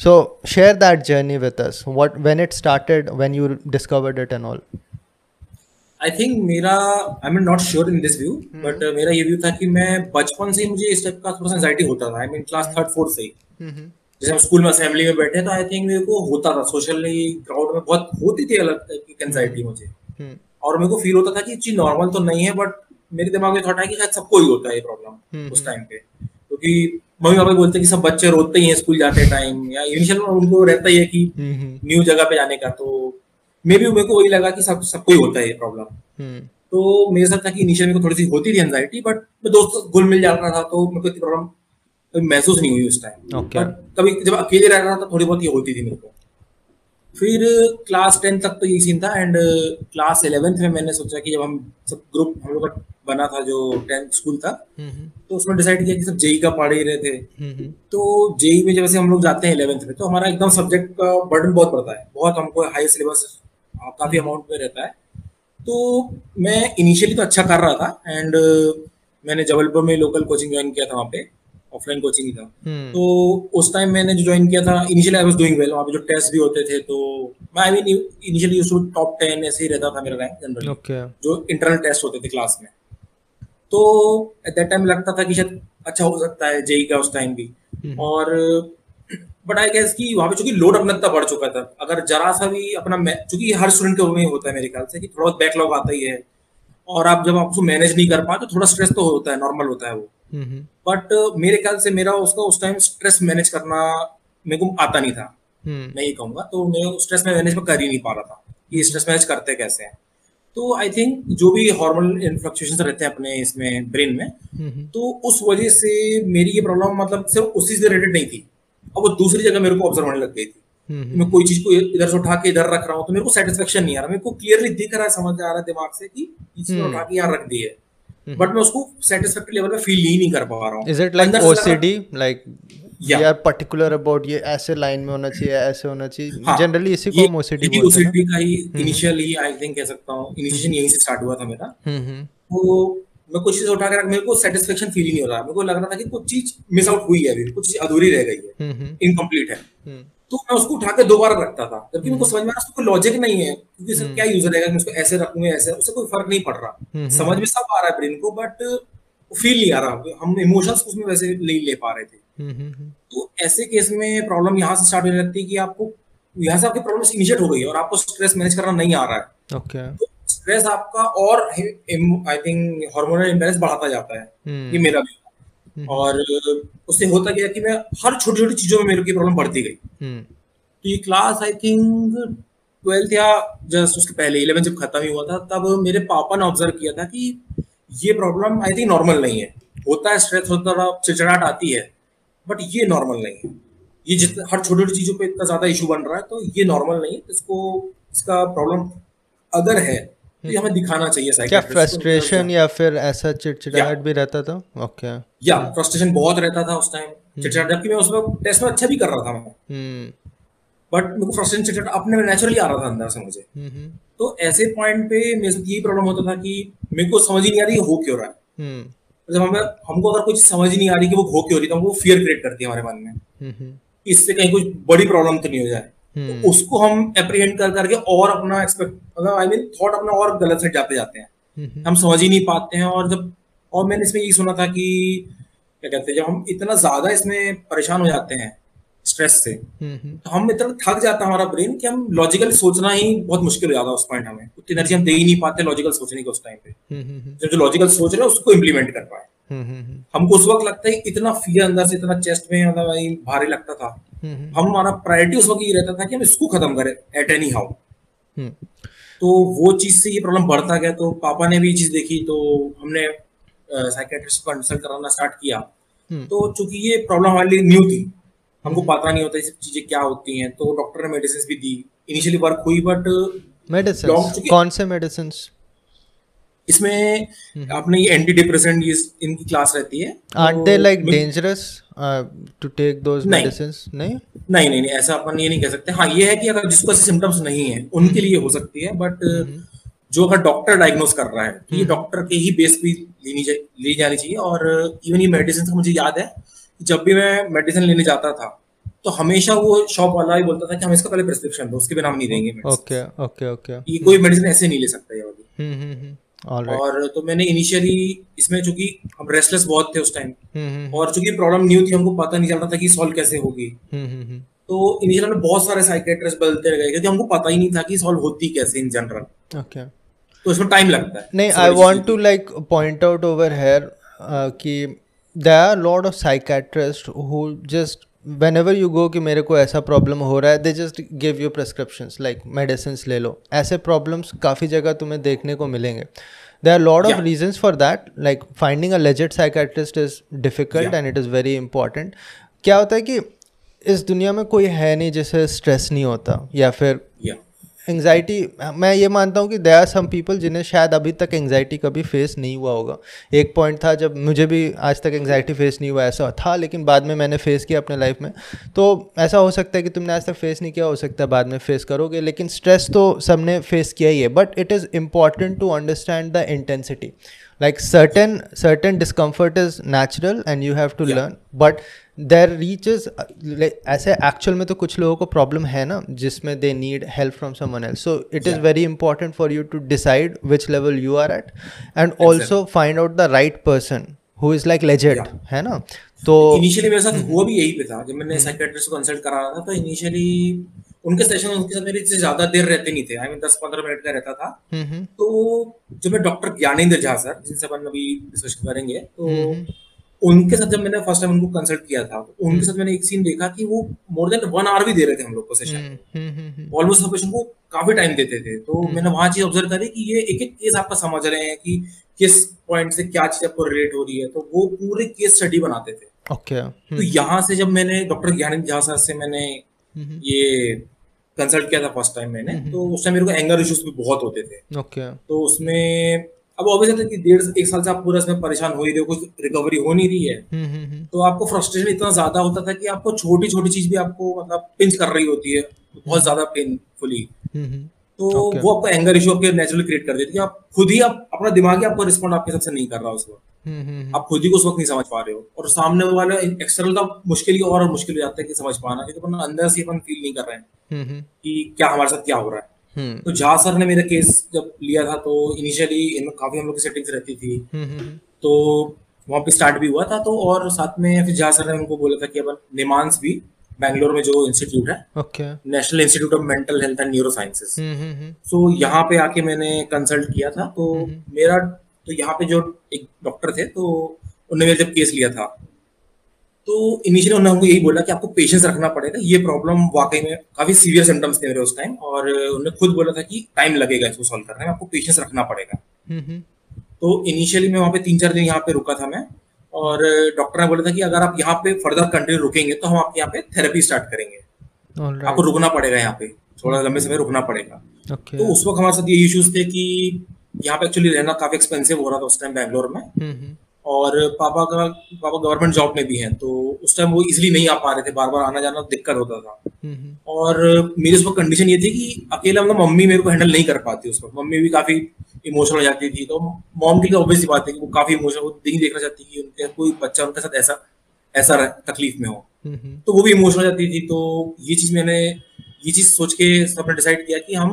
So share that journey with us what when it started when you discovered it and all I think मेरा I mean not sure in this view but मेरा ये view था कि मैं बचपन से मुझे इस टाइप का थोड़ा सा एंजाइटी होता था. I mean class third fourth से ही. Mm-hmm. जैसे हम स्कूल में असेंबली में बैठे तो आई थिंक मेरे को होता था. सोशली क्राउड में बहुत होती थी अलग टाइप की एंजाइटी मुझे. Mm-hmm. और मेरे को फील होता था कि चीज़ नॉर्मल तो नहीं है बट मेरे दिमाग में थॉट है कि शायद सबको ही होता है ये प्रॉब्लम mm-hmm. उस टाइम पे। क्योंकि मम्मी पापा बोलते हैं कि सब बच्चे रोते ही हैं स्कूल जाते टाइम या इनिशियल में उनको रहता ही है कि न्यू जगह पे जाने का। तो मे भी मेरे को वही लगा कि सब सबको ही होता है ये प्रॉब्लम हम्म। तो मेरे साथ था कि इनिशियल में थोड़ी सी होती थी एनजाइटी बट मैं दोस्तों घुल मिल जाता था तो मेरे को इतनी प्रॉब्लम महसूस नहीं हुई उस टाइम okay. बट कभी जब अकेले रह रहा था थोड़ी बहुत ये होती थी मेरे को। फिर क्लास टेंथ तक तो यही सीन था एंड क्लास इलेवेंथ में मैंने सोचा कि जब हम सब ग्रुप हम लोग का बना था जो टेंथ स्कूल था हम्म। तो उसमें डिसाइड किया कि सब जेई का पढ़ ही रहे थे हम्म। तो जेई में जैसे हम लोग जाते हैं इलेवेंथ में तो हमारा एकदम सब्जेक्ट का बर्डन बहुत पड़ता है बहुत हमको हाई सिलेबस काफ़ी अमाउंट में रहता है तो मैं इनिशियली तो अच्छा कर रहा था एंड मैंने जबलपुर में लोकल कोचिंग ज्वाइन किया था वहाँ पे ऑफलाइन कोचिंग ही था। hmm. तो उस टाइम मैंने जो ज्वाइन किया था initially I was doing well वहाँ पे जो टेस्ट भी होते थे तो मैं I mean initially used to top ten ऐसे ही रहता था मेरा रैंक जनरली okay. जो इंटरनल टेस्ट होते थे क्लास में। तो एट दैट टाइम लगता था कि शायद अच्छा हो सकता है जेई का उस टाइम भी। hmm. और बट आई गेस कि वहाँ पे चूँकि लोड अपना इतना बढ़ चुका था अगर जरा सा भी अपना चूँकि हर स्टूडेंट के में होता है मेरे ख्याल से कि थोड़ा बहुत बैकलॉग आता ही है। और आप जब आप उसको मैनेज नहीं कर पाए तो थोड़ा स्ट्रेस तो होता है नॉर्मल होता है वो। बट हम्म, uh, मेरे ख्याल से मेरा उसका उस टाइम स्ट्रेस मैनेज करना मेरे को आता नहीं था। हम्म। मैं ये कहूँगा तो मैं स्ट्रेस में मैनेज कर ही नहीं पा रहा था कि स्ट्रेस मैनेज करते कैसे हैं। तो आई थिंक जो भी हार्मोनल इन्फ्लक्चुएशन रहते हैं अपने इसमें ब्रेन में हम्म, तो उस वजह से मेरी ये प्रॉब्लम मतलब सिर्फ़ उसी से रिलेटेड नहीं थी। अब वो दूसरी जगह मेरे को ऑब्ज़र्व होने लग गई थी। हम्म, हम्म। मैं कोई चीज़ को इधर से उठा के इधर रख रहा हूँ तो मेरे को सेटिस्फेक्शन नहीं आ रहा। मेरे को क्लियरली दिख रहा है समझ आ रहा है दिमाग से कि चीज़ उठा के यहाँ रख दी है। But hmm. मैं उसको सेटिस्फेक्टरी लेवल पे फील ही नहीं कर पा रहा हूँ। Is it like OCD like we are particular about ये ऐसे लाइन में होना चाहिए ऐसे होना चाहिए। जनरली हाँ, इसी को हम ओसीडी बोलते हैं ओसीडी का ही इनिशियली आई थिंक कह सकता हूँ। इनिशिएशन यहीं से स्टार्ट हुआ था मेरा। तो मैं कुछ चीज़ उठा के रख मेरे को सेटिस्फेक्शन फील ही नहीं हो रहा। मेरे को लग रहा था कि कुछ चीज़ मिस आउट हुई है अभी कुछ चीज़ अधूरी रह गई है। Incomplete hmm, hmm. है। हम्म। तो मैं उसको उठा के दोबारा रखता था। जबकि मेरे को समझ में आ कोई लॉजिक नहीं है क्योंकि इसका क्या यूज़र रहेगा मैं उसको ऐसे रखूँगा ऐसे उससे कोई फ़र्क नहीं पड़ रहा। समझ में सब आ रहा है ब्रेन को बट फील नहीं आ रहा। हम इमोशंस उसमें वैसे नहीं ले पा रहे थे। तो ऐसे केस में प्रॉब्लम यहाँ से स्टार्ट होने लगती है कि आपको यहाँ से आपकी प्रॉब्लम इनिशिएट हो गई है और आपको स्ट्रेस मैनेज करना नहीं आ रहा है। Okay. तो स्ट्रेस आपका और आई थिंक हार्मोनल इम्बेलेंस बढ़ाता जाता है. ये मेरा भी. और उससे होता गया कि मैं हर छोटी छोटी चीज़ों में मेरे की प्रॉब्लम बढ़ती गई। hmm. तो ये क्लास आई थिंक ट्वेल्थ या जस्ट उसके पहले इलेवन जब खत्म ही हुआ था तब मेरे पापा ने ऑब्ज़र्व किया था कि ये प्रॉब्लम आई थिंक नॉर्मल नहीं है। होता है स्ट्रेस होता है चिड़चिड़ाहट आती है बट ये नॉर्मल नहीं है। ये जितना हर छोटी छोटी चीज़ों पे इतना ज़्यादा इशू बन रहा है तो ये नॉर्मल नहीं है। इसको इसका प्रॉब्लम अगर है तो ये हमें दिखाना चाहिए क्या फ्रस्ट्रेशन या फिर ऐसा चिड़चिड़ाहट भी रहता था? ओके या फ्रस्ट्रेशन बहुत रहता था उस टाइम हम्म। चिड़चिड़ाहट जबकि मैं उस वक्त टेस्ट में अच्छा भी कर रहा था मैं। But hmm. मेरे को फ्रस्ट्रेशन चिड़चिड़ाहट अपने में नेचुरली आ रहा था अंदर से मुझे। हम्म, तो ऐसे पॉइंट पे मेरे साथ यही प्रॉब्लम होता था कि मेरे को समझ ही नहीं आ रही हो क्यों रहा है। जब हमें हमको अगर कुछ समझ नहीं आ रही कि वो हो क्यों रही तो हमको फियर क्रिएट करती है हमारे मन में। इससे कहीं कुछ बड़ी प्रॉब्लम तो नहीं हो जाए। तो हम्म। उसको हम अप्रीहेंड कर करके और अपना एक्सपेक्ट मतलब आई मीन थॉट अपना और गलत साइड जाते जाते हैं। हम समझ ही नहीं पाते हैं और जब और मैंने इसमें यही सुना था कि क्या कहते हैं जब हम इतना ज़्यादा इसमें परेशान हो जाते हैं स्ट्रेस से तो हम इतना थक जाता है हमारा ब्रेन कि हम लॉजिकल सोचना ही बहुत मुश्किल हो जाता है उस पॉइंट हमें। उतनी एनर्जी हम दे ही नहीं पाते लॉजिकल सोचने के उस टाइम पे। जब जो लॉजिकल सोच रहे हैं उसको इम्प्लीमेंट कर पाए। हमको उस वक्त लगता है इतना फियर अंदर से इतना चेस्ट में मतलब भारी लगता था। हम हमारा प्रायोरिटी उस वक्त ये रहता था कि हम इसको खत्म करें एट एनी हाउ तो वो चीज़ से ये प्रॉब्लम बढ़ता गया तो पापा ने भी ये चीज़ देखी तो हमने साइकेट्रिस्ट को कंसल्ट कराना स्टार्ट किया। तो चूँकि ये प्रॉब्लम हमारे लिए न्यू थी हमको पता नहीं होता ये सब चीज़ें क्या होती हैं तो डॉक्टर ने मेडिसिन भी दी। इनिशियली वर्क हुई बट मेडिसिन कौन से मेडिसिन इसमें अपने ये एंटी डिप्रेसेंट ये इनकी क्लास रहती है। Are they like dangerous to take those medicines नहीं। नहीं? नहीं ऐसा अपन ये नहीं कह सकते। हाँ ये है कि अगर जिसको ऐसे सिम्टम्स नहीं है उनके लिए हो सकती है बट जो अगर डॉक्टर डायग्नोस कर रहा है ये डॉक्टर के ही बेस पे लेनी ली जानी चाहिए और इवन ये मेडिसिन मुझे याद है जब भी मैं मेडिसिन लेने जाता था तो हमेशा वो शॉप वाला ही बोलता था कि हम इसका पहले प्रिस्क्रिप्शन दो उसके बिना हम नहीं देंगे ओके ओके ओके। ये कोई मेडिसिन ऐसे नहीं ले सकता ये वाली। हम्म, हम्म, हम्म। और तो मैंने इनिशियली इसमें चूँकि हम रेस्टलेस बहुत थे उस टाइम और चूँकि प्रॉब्लम न्यू थी हमको पता नहीं चल रहा था कि सॉल्व कैसे होगी। तो इनिशियली में बहुत सारे साइकेट्रिस्ट बदलते गए क्योंकि हमको पता ही नहीं था कि सॉल्व होती कैसे इन जनरल ओके तो इसमें टाइम लगता है। नहीं I want to like point out over here कि there are lot of psychiatrist who just whenever you go कि मेरे को ऐसा प्रॉब्लम हो रहा है they just give you prescription like medicine ले लो। ऐसे प्रॉब्लम्स काफ़ी जगह तुम्हें देखने को मिलेंगे। They are lot of reasons for that like finding a legit psychiatrist is difficult and it is very important क्या होता है कि इस दुनिया में कोई है नहीं जिसे स्ट्रेस नहीं होता या फिर. एंगजाइटी मैं ये मानता हूँ कि दे आर सम पीपल जिन्हें शायद अभी तक एंगजाइटी कभी फेस नहीं हुआ होगा। एक पॉइंट था जब मुझे भी आज तक एंग्जाइटी फेस नहीं हुआ ऐसा था, लेकिन बाद में मैंने फेस किया अपने लाइफ में। तो ऐसा हो सकता है कि तुमने आज तक फेस नहीं किया, हो सकता है बाद में फेस करोगे, लेकिन स्ट्रेस तो सबने फेस किया ही है। But it is important to understand the intensity like certain certain discomfort is natural and you have to yeah. learn. But there reaches ऐसे एक्चुअल में तो कुछ लोगों को प्रॉब्लम है ना जिसमें they need help from someone else so it is very important for you to decide which level you are at and also find out the right person who is like legend है ना? तो initially मेरे साथ हुआ भी यही पे था। जब मैंने साइकेट्रिस्ट को कंसल्ट करा था तो इनिशियली उनके सेशन उनके साथ मेरे ज़्यादा देर रहते नहीं थे। आई मीन दस पंद्रह मिनट का रहता था। तो जब मैं डॉक्टर ज्ञानेंद्र झा सर जिनसे अपन अभी डिस्कशन करेंगे तो उनके साथ जब मैंने फ़र्स्ट टाइम उनको कंसल्ट किया था तो उनके साथ मैंने एक सीन देखा कि वो मोर देन वन आवर भी दे रहे थे हम लोग को सेशन ऑलमोस्ट हर पेशेंट को काफ़ी टाइम देते थे। तो मैंने वहाँ चीज़ ऑब्ज़र्व करी कि ये एक एक केस आपका समझ रहे हैं कि किस पॉइंट से क्या चीज़ आपको रिलेट हो रही है। तो वो पूरे केस स्टडी बनाते थे। Okay okay. तो यहाँ से जब मैंने डॉक्टर ज्ञानेंद्र झा सर से मैंने ये कंसल्ट किया था फ़र्स्ट टाइम मैंने हम्म, तो हम्म। उस टाइम मेरे को एंगर इश्यूज़ भी बहुत होते थे। ओके तो उसमें अब ऑब्वियस है कि डेढ़ एक साल से आप पूरा इसमें परेशान हो ही रहे हो कुछ रिकवरी हो नहीं रही है। हम्म, तो आपको फ्रस्ट्रेशन इतना ज़्यादा होता था कि आपको छोटी छोटी चीज़ भी आपको मतलब पिंच कर रही होती है बहुत ज़्यादा पेनफुली तो okay. वो आपको एंगर इशू आपके नेचुरली क्रिएट कर देती है। आप खुद ही आप अपना दिमाग ही आपको रिस्पॉन्ड आपके हिसाब से नहीं कर रहा उस वक्त। आप खुद ही को उस वक्त नहीं समझ पा रहे हो। और सामने वाले एक्सटर्नल का मुश्किल ही और मुश्किल हो जाता है कि समझ पाना क्योंकि अपन अंदर से अपन फील नहीं कर रहे हैं। कि क्या हमारे साथ क्या हो रहा है। तो झा सर ने मेरा केस जब लिया था तो इनिशियली काफ़ी हम लोग की सेटिंग्स रहती थी। तो वहाँ पे स्टार्ट भी हुआ था तो और साथ में फिर झा सर ने उनको बोला था कि अपन निमांस भी बैंगलोर में जो इंस्टीट्यूट है national institute of mental health and neurosciences so यहाँ पे आके मैंने कंसल्ट किया था तो मेरा तो यहाँ पे जो एक डॉक्टर थे तो उन्होंने मेरे जब केस लिया था तो इनिशियली उन्होंने हमको यही बोला कि आपको पेशेंस रखना पड़ेगा ये प्रॉब्लम वाकई में काफ़ी सीवियर सिम्टम्स थे मेरे उस टाइम और उन्होंने खुद बोला था कि टाइम लगेगा इसको सॉल्व करने में आपको पेशेंस रखना पड़ेगा तो इनिशियली मैं वहाँ पे तीन चार दिन यहाँ पे रुका था मैं और डॉक्टर ने बोला था कि अगर आप यहाँ पे फर्दर कंटिन्यू रुकेंगे तो हम आपके यहाँ पे थेरेपी स्टार्ट करेंगे right. आपको रुकना पड़ेगा यहाँ पे थोड़ा लंबे समय रुकना पड़ेगा okay. तो उस वक्त हमारे साथ ये इश्यूज़ थे कि यहाँ पे एक्चुअली रहना काफ़ी एक्सपेंसिव हो रहा था उस टाइम बैंगलोर में हम्म, हम्म। और पापा का पापा गवर्नमेंट जॉब में भी हैं तो उस टाइम वो इजिली नहीं आ पा रहे थे बार बार आना जाना दिक्कत होता था। और मेरी उस वक्त कंडीशन ये थी कि अकेला मतलब मम्मी मेरे को हैंडल नहीं कर पाती उस वक्त। मम्मी भी काफ़ी इमोशनल हो जाती थी तो मॉम की ऑब्वियस बात है कि वो काफ़ी इमोशनल वो नहीं देखना चाहती कि उनके कोई बच्चा उनके साथ ऐसा ऐसा तकलीफ़ में हो। तो वो भी इमोशनल हो जाती थी तो ये चीज़ मैंने ये चीज़ सोच के सबने डिसाइड किया कि हम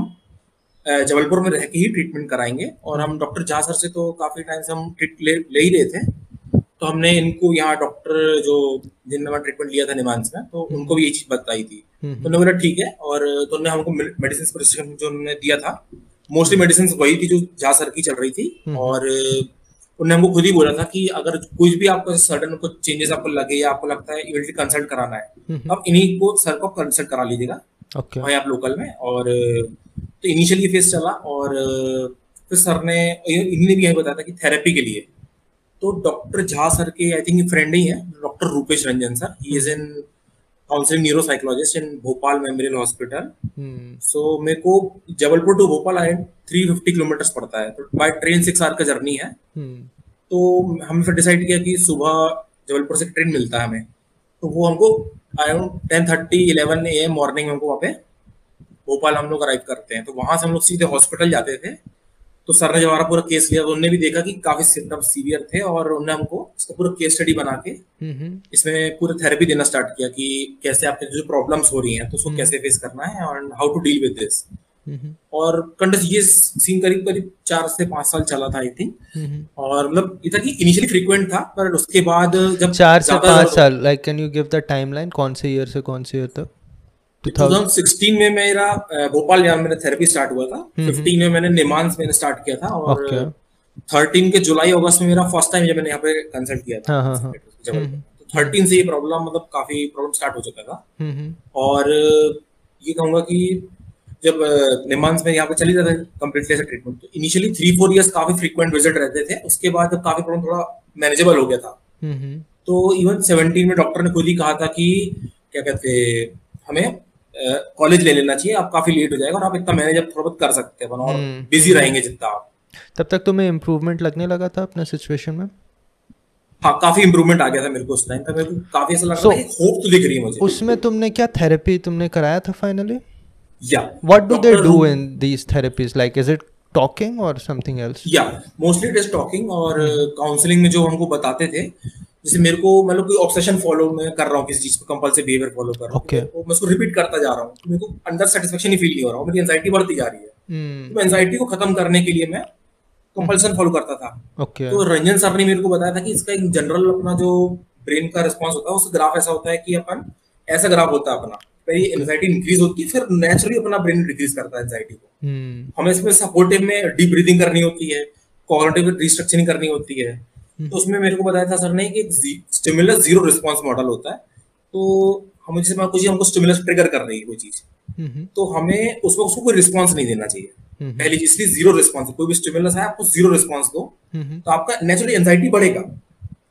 जबलपुर में रह के ही ट्रीटमेंट कराएँगे। और हम डॉक्टर जहा सर से तो काफ़ी टाइम से हम ट्रीट ले, ले ही रहे थे। तो हमने इनको यहाँ डॉक्टर जो जिनने मैं ट्रीटमेंट लिया था निमांस में तो हम्म। उनको भी ये चीज़ बताई थी। हम्म, तो उन्होंने बोला ठीक है। और तो उन्होंने हमको मेडिसिन प्रिस्क्रिप्शन जो उन्होंने दिया था मोस्टली मेडिसिन वही थी जो जहा सर की चल रही थी। हम्म। और उन्होंने हमको खुद ही बोला था कि अगर कुछ भी आपको सडन कुछ चेंजेस आपको लगे या आपको लगता है इमीडिएटली कंसल्ट कराना है। आप इन्हीं को सर को कंसल्ट करा लीजिएगा। ओके वहीं आप लोकल में और तो इनिशियली फेस चला और फिर सर ने इन्होंने भी यही बताया था कि थेरेपी के लिए। तो डॉक्टर झा सर के आई थिंक फ्रेंड ही है doctor Rupesh Ranjan sir he is in counselling neuropsychologist in Bhopal memorial hospital so मेरे को Jabalpur to Bhopal I three fifty kilometre पड़ता है। तो बाय ट्रेन सिक्स आवर का जर्नी है। हम्म। तो हमने फिर डिसाइड किया कि सुबह जबलपुर से ट्रेन मिलता है हमें। तो वो हमको around ten thirty eleven A M morning में हमको वहाँ पे भोपाल हम लोग अराइव करते हैं। तो वहाँ से हम लोग सीधे हॉस्पिटल जाते थे। तो सर ने जब हमारा पूरा केस लिया तो उन्होंने भी देखा कि काफ़ी सिम्टम्स सीवियर थे और उन्होंने हमको इसका पूरा केस स्टडी बना के इसमें पूरा थेरेपी देना स्टार्ट किया कि कैसे आपके जो प्रॉब्लम्स हो रही हैं तो उसको कैसे फेस करना है and how to deal with this और कंटिन्यूस ये सीन करीब करीब चार से पाँच साल चला था आई थिंक और मतलब ये था इनिशियली फ्रीक्वेंट था पर उसके बाद जब चार से पाँच साल like can you give the timeline कौन से ईयर से कौन से ईयर तक? 2016 में मेरा भोपाल यहाँ मेरा थेरेपी स्टार्ट हुआ था। 15 में मैंने निमांस मैंने स्टार्ट किया था और okay. 13 के जुलाई अगस्त में मेरा फ़र्स्ट टाइम जब मैंने यहाँ पे कंसल्ट किया था। हाँ, हाँ, तो थर्टीन से ये प्रॉब्लम मतलब काफ़ी प्रॉब्लम स्टार्ट हो चुका था। और ये कहूँगा कि जब निमांस में यहाँ पे चली जाता कम्प्लीटली ऐसा ट्रीटमेंट तो इनिशियली थ्री फोर इयर्स काफ़ी फ्रीक्वेंट विज़िट रहते थे उसके बाद जब काफ़ी प्रॉब्लम थोड़ा मैनेजेबल हो गया था। तो इवन सेवनटीन में डॉक्टर ने खुद ही कहा था कि क्या कहते हमें कॉलेज ले लेना चाहिए आप काफ़ी लेट हो जाएगा और आप इतना मैनेज थोड़ा बहुत कर सकते हैं और बिज़ी रहेंगे जितना आप। तब तक तुम्हें इम्प्रूवमेंट लगने लगा था अपने सिचुएशन में? हाँ काफ़ी इम्प्रूवमेंट आ गया था मेरे को उस टाइम तक मेरे को काफ़ी ऐसा लगा so, होप तो दिख रही है मुझे। उसमें तुमने क्या थेरेपी तुमने कराया था finally yeah. What do they do in these therapies? Like is it talking or something else? Yeah mostly it is talking और काउंसलिंग में जो हमको बताते थे जैसे मेरे को मतलब कोई ऑब्सेशन फॉलो मैं कर रहा हूँ किसी चीज़ को कंपल्सिव बिहेवियर फॉलो कर रहा हूँ। Okay. तो मैं उसको रिपीट करता जा रहा हूँ। तो मेरे को अंदर सेटिस्फेक्शन ही फील नहीं हो रहा हूँ। मेरी एंजाइटी बढ़ती जा रही है। Hmm. तो एंजाइटी को खत्म करने के लिए मैं कंपल्सन फॉलो करता था। Okay. तो रंजन सर ने मेरे को बताया था कि इसका एक जनरल अपना जो ब्रेन का रिस्पॉन्स होता है उस ग्राफ ऐसा होता है कि अपन ऐसा ग्राफ होता है अपना। पहले एंजाइटी इंक्रीज होती है फिर नेचुरली अपना ब्रेन डिक्रीज करता है एंजाइटी को। hmm. हमें इसमें सपोर्टिव में डीप ब्रीदिंग करनी होती है कॉग्निटिव रिस्ट्रक्चरिंग करनी होती है। तो उसमें मेरे को बताया था सर ने कि स्टिमुलस ज़ीरो रिस्पॉन्स मॉडल होता है तो हम जैसे मान कुछ हमको स्टिमुलस ट्रिगर कर रही है कोई चीज़। तो हमें उसमें उसको कोई रिस्पॉन्स नहीं देना चाहिए। पहली चीज़ इसलिए ज़ीरो रिस्पॉन्स कोई भी स्टिमुलस है आपको ज़ीरो रिस्पॉन्स दो। तो आपका नेचुरली एंजाइटी बढ़ेगा।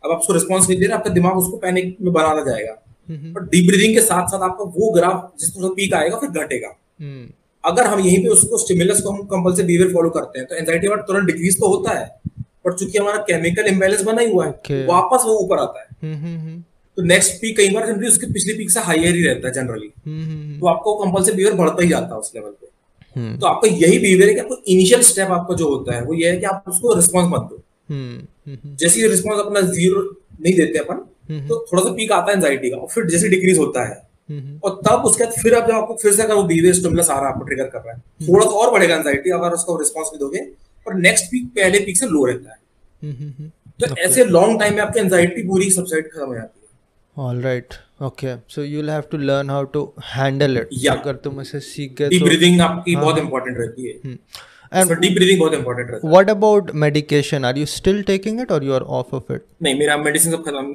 अब आप उसको रिस्पॉन्स नहीं दे रहे आपका दिमाग उसको पैनिक में बनाता जाएगा। और डीप ब्रीदिंग के साथ साथ आपका वो ग्राफ जिस तरह पीक आएगा फिर घटेगा। अगर हम यहीं पे उसको स्टिमुलस को हम कंपल्सिव बिहेवियर फॉलो करते हैं तो एंजाइटी हमारा तुरंत डिक्रीज तो होता है पर चूँकि हमारा केमिकल इम्बेलेंस बना ही हुआ है okay. वापस वो ऊपर आता है। तो नेक्स्ट पीक कई बार जनरली उसके पिछले पीक से हाइयर ही रहता है जनरली तो आपको कंपल्सिव बिहेवियर बढ़ता ही जाता है उस लेवल पे। तो आपका यही बिहेवियर है कि आपको इनिशियल स्टेप आपका जो होता है वो ये है कि आप उसको रिस्पॉन्स मत दो। जैसे रिस्पॉन्स अपना ज़ीरो नहीं देते अपन तो थोड़ा सा पीक आता है एंजाइटी का और फिर जैसे डिक्रीज होता है और तब उसके बाद फिर अब जब आपको फिर से अगर वो बिहेवियर स्टिमुलस आ रहा है आपको ट्रिगर कर रहा है थोड़ा सा और बढ़ेगा एंजाइटी अगर उसका रिस्पॉन्स नहीं दोगे और नेक्स्ट पीक पहले पीक से लो रहता है तो ऐसे लॉन्ग टाइम में आपकी एंजाइटी पूरी सबसाइड खत्म हो जाती है All right. Okay. So you'll have to learn how to handle it. Yeah. अगर तुम इसे सीख गए तो ब्रीदिंग आपकी बहुत इंपॉर्टेंट रहती है And डीप ब्रीदिंग बहुत इंपॉर्टेंट रहता है what about medication? Are you still taking it or you are off of it? नहीं मेरा मेडिसिन सब खत्म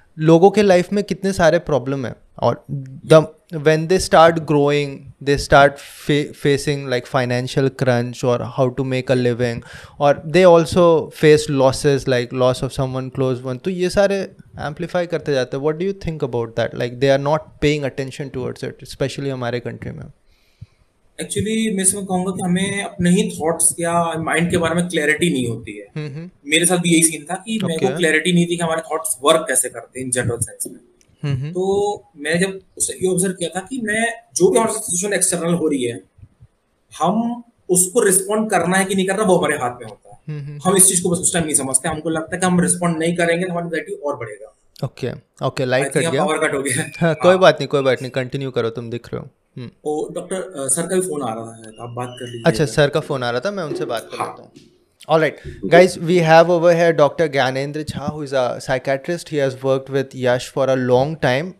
लोगों के लाइफ में कितने सारे प्रॉब्लम हैं। और the when they start growing they start facing like financial crunch और how to make a living और they also face losses like loss of someone close one तो ये सारे एम्पलीफाई करते जाते हैं। What do you think about that like they are not paying attention towards it specially हमारे country में। Actually मैं इसमें कहूँगा कि हमें अपने ही थॉट्स या माइंड के बारे में क्लैरिटी नहीं होती है। हम्म मेरे साथ भी यही सीन था कि मेरे को क्लैरिटी नहीं थी कि हमारे थॉट्स वर्क कैसे करते हैं इन जनरल सेंस में। हम्म तो मैं जब उसे ये ऑब्ज़र्व किया था कि मैं जो भी हमारे सिचुएशन एक्सटर्नल हो रही है हम उसको रिस्पॉन्ड करना है कि नहीं करना वो हमारे हाथ में होता है। हम्म हम इस चीज़ को बस उस टाइम नहीं समझते। हमको लगता है कि हम रिस्पॉन्ड नहीं करेंगे तो हमारी एंजाइटी और बढ़ेगा। ओके ओके लाइट कट गया। पावर कट हो गया। कोई बात नहीं कोई बात नहीं कंटिन्यू करो तुम दिख रहे हो। वो डॉक्टर सर का भी फ़ोन आ रहा है तो आप बात कर लीजिए अच्छा सर का फ़ोन आ रहा था मैं उनसे बात कर लेता हूँ All right, guys, we have over here Dr. Gyanendra Jha, who is a psychiatrist. He has worked with Yash for a long time.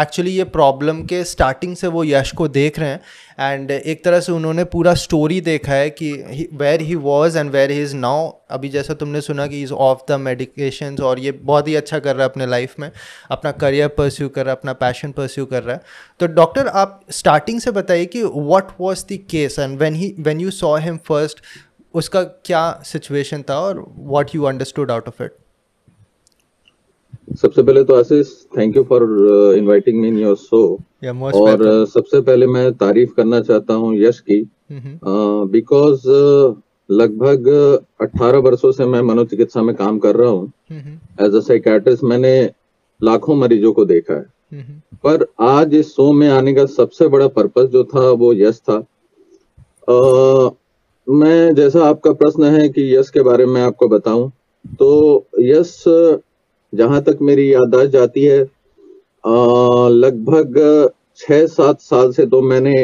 Actually ये प्रॉब्लम के स्टार्टिंग से वो यश को देख रहे हैं एंड एक तरह से उन्होंने पूरा स्टोरी देखा है कि where he was and where he is now अभी जैसा तुमने सुना कि इज़ ऑफ़ द मेडिकेशन और ये बहुत ही अच्छा कर रहा है अपने लाइफ में, अपना करियर परस्यू कर रहा है, अपना पैशन परस्यू कर रहा है। तो डॉक्टर आप स्टार्टिंग से बताइए कि what was the case and when he when you saw him first उसका क्या सिचुएशन था और what you understood out of it सबसे पहले तो Ashish thank you for inviting me in your show और uh, सबसे पहले मैं तारीफ़ करना चाहता हूँ यश की। बिकॉज़ uh, लगभग 18 वर्षों से मैं मनोचिकित्सा में काम कर रहा हूँ। एज अ साइकेट्रिस्ट मैंने लाखों मरीजों को देखा है। पर आज इस शो में आने का सबसे बड़ा पर्पस जो था वो यश था। Uh, मैं जैसा आपका प्रश्न है कि यश के बारे में आपको बताऊँ तो यश जहाँ तक मेरी याददाश्त जाती है लगभग छह सात साल से तो मैंने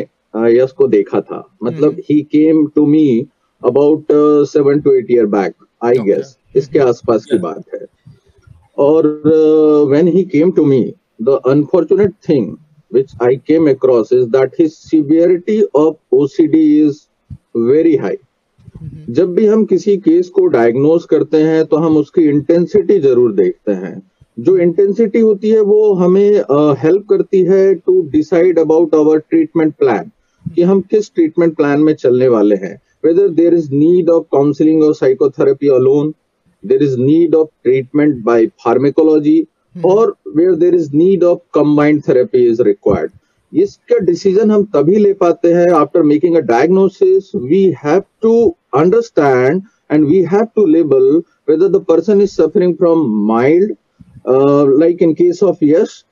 यश को देखा था। मतलब he came to me about seven to eight year back I guess इसके आसपास की बात है। और when he came to me the unfortunate thing which I came across is that his severity of OCD is very high. जब भी हम किसी केस को डायग्नोज करते हैं तो हम उसकी इंटेंसिटी ज़रूर देखते हैं। जो इंटेंसिटी होती है वो हमें हेल्प uh, करती है to decide about our treatment plan कि हम किस ट्रीटमेंट प्लान में चलने वाले हैं। Whether there is need of counselling और psychotherapy alone there is need of treatment by pharmacology और where there is need of combined therapy is required इसका डिसीज़न हम तभी ले पाते हैं after making a diagnosis we have to understand and we have to label whether the person is suffering from mild like in case of Yash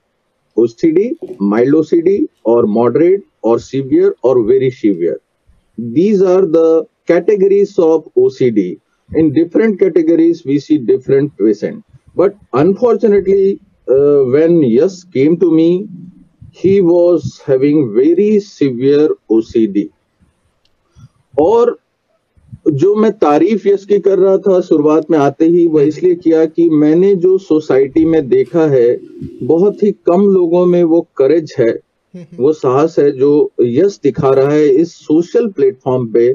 OCD mild OCD और moderate और severe और very severe these are the categories of OCD in different categories we see different patient but unfortunately when Yash came to me he was having very severe OCD. और जो मैं तारीफ़ यश की कर रहा था, शुरुआत में आते ही वह इसलिए किया कि मैंने जो सोसाइटी में देखा है, बहुत ही कम लोगों में वो करेज है, वो साहस है जो यश दिखा रहा है इस सोशल प्लेटफॉर्म पे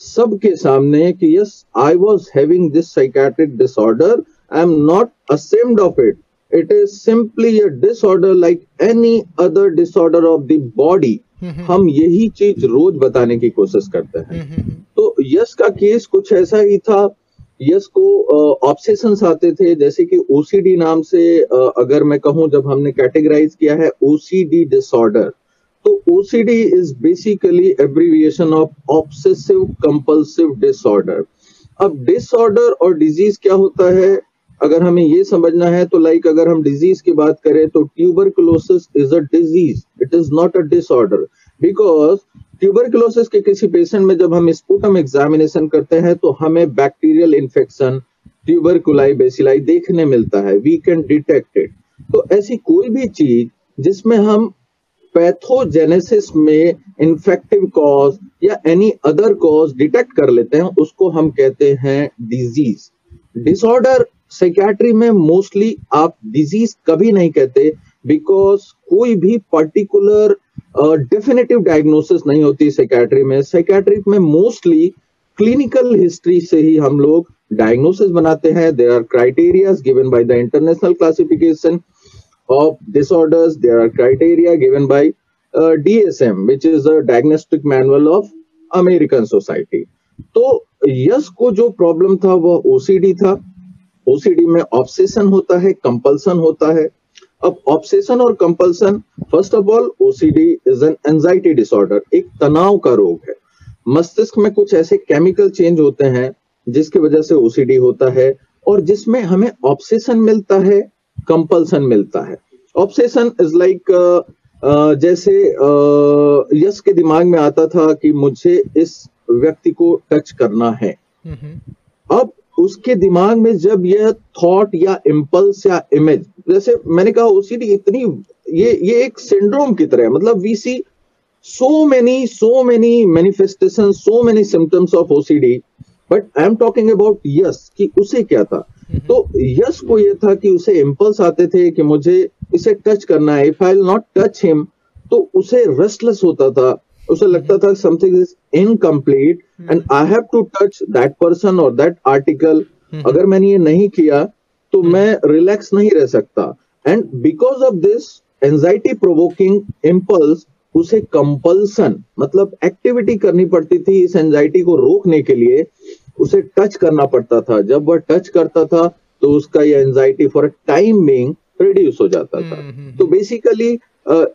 सबके सामने कि yes I was having this psychiatric disorder I am not ashamed of it it is simply a disorder like any other disorder of the body. हम यही चीज़ रोज बताने की कोशिश करते हैं। तो यश का केस कुछ ऐसा ही था। यश को ऑब्सेशंस आते थे जैसे कि ओसीडी नाम से अगर मैं कहूँ जब हमने कैटेगराइज किया है ओसीडी डिसऑर्डर तो OCD is basically abbreviation of obsessive compulsive disorder अब डिसऑर्डर और डिज़ीज़ क्या होता है? अगर हमें ये समझना है तो लाइक अगर हम डिज़ीज़ की बात करें तो tuberculosis is a disease it is not a disorder because tuberculosis के किसी पेशेंट में जब हम स्पूटम एग्जामिनेशन करते हैं तो हमें बैक्टीरियल इन्फेक्शन ट्यूबरकुलाई बेसिलाई देखने मिलता है. वी कैन डिटेक्ट इट तो ऐसी कोई भी चीज़ जिसमें हम पैथोजेनेसिस में इन्फेक्टिव कॉज या एनी अदर कॉज डिटेक्ट कर लेते हैं, उसको हम कहते हैं डिज़ीज़ डिसऑर्डर साइकेट्री में मोस्टली आप डिज़ीज़ कभी नहीं कहते बिकॉज़ कोई भी पर्टिकुलर डेफिनेटिव डायग्नोसिस नहीं होती साइकेट्री में। साइकेट्री में मोस्टली क्लिनिकल हिस्ट्री से ही हम लोग डायग्नोसिस बनाते हैं। There are criteria given by the international classification of disorders there are criteria given by DSM which is a diagnostic manual of American society तो यस को जो प्रॉब्लम था, वो ओसीडी था। ओसीडी में ऑब्सेशन होता है कंपल्सन होता है। अब ऑब्सेशन और compulsion first of all OCD is an anxiety disorder एक तनाव का रोग है। मस्तिष्क में कुछ ऐसे केमिकल चेंज होते हैं जिसकी वजह से ओसीडी होता है और जिसमें हमें ऑब्सेशन मिलता है कंपल्सन मिलता है। ऑब्सेशन इज़ लाइक जैसे uh, यश के दिमाग में आता था कि मुझे इस व्यक्ति को टच करना है। अब उसके दिमाग में जब यह थॉट या इम्पल्स या इमेज जैसे मैंने कहा ओसीडी इतनी ये ये एक सिंड्रोम की तरह है। मतलब we see so many, so many manifestations, so many symptoms of OCD. But I am talking about yes कि उसे क्या था? तो यस को ये था कि उसे इम्पल्स आते थे कि मुझे इसे टच करना है। If I not touch him तो उसे रेस्टलेस होता था। उसे लगता था something is incomplete and I have to touch that person और दैट आर्टिकल अगर मैंने ये नहीं किया तो मैं रिलैक्स नहीं रह सकता। And because of this anxiety provoking impulse उसे कंपल्सन मतलब एक्टिविटी करनी पड़ती थी इस एंजाइटी को रोकने के लिए उसे टच करना पड़ता था। जब वह टच करता था तो उसका ये anxiety for a time being reduce हो जाता था। हम्म, हम्म, तो बेसिकली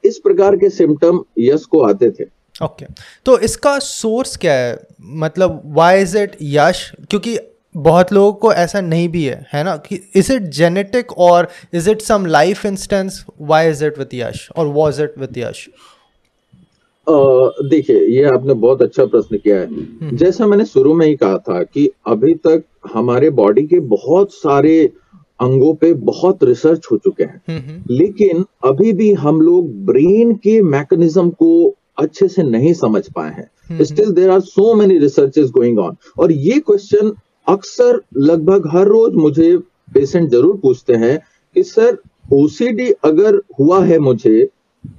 इस प्रकार के सिम्टम यश को आते थे। Okay okay. तो इसका सोर्स क्या है? मतलब वाई इज़ इट यश क्योंकि बहुत लोगों को ऐसा नहीं भी है है ना? कि इज़ इट जेनेटिक और is it some life instance why is it with Yash और वॉज़ इट विथ यश देखिए ये आपने बहुत अच्छा प्रश्न किया है। हम्म। जैसा मैंने शुरू में ही कहा था कि अभी तक हमारे बॉडी के बहुत सारे अंगों पे बहुत रिसर्च हो चुके हैं। हम्म, हम्म। लेकिन अभी भी हम लोग ब्रेन के मैकेनिज्म को अच्छे से नहीं समझ पाए हैं। Still there are so many research going on और ये क्वेश्चन अक्सर लगभग हर रोज मुझे पेशेंट ज़रूर पूछते हैं कि सर ओसीडी अगर हुआ है मुझे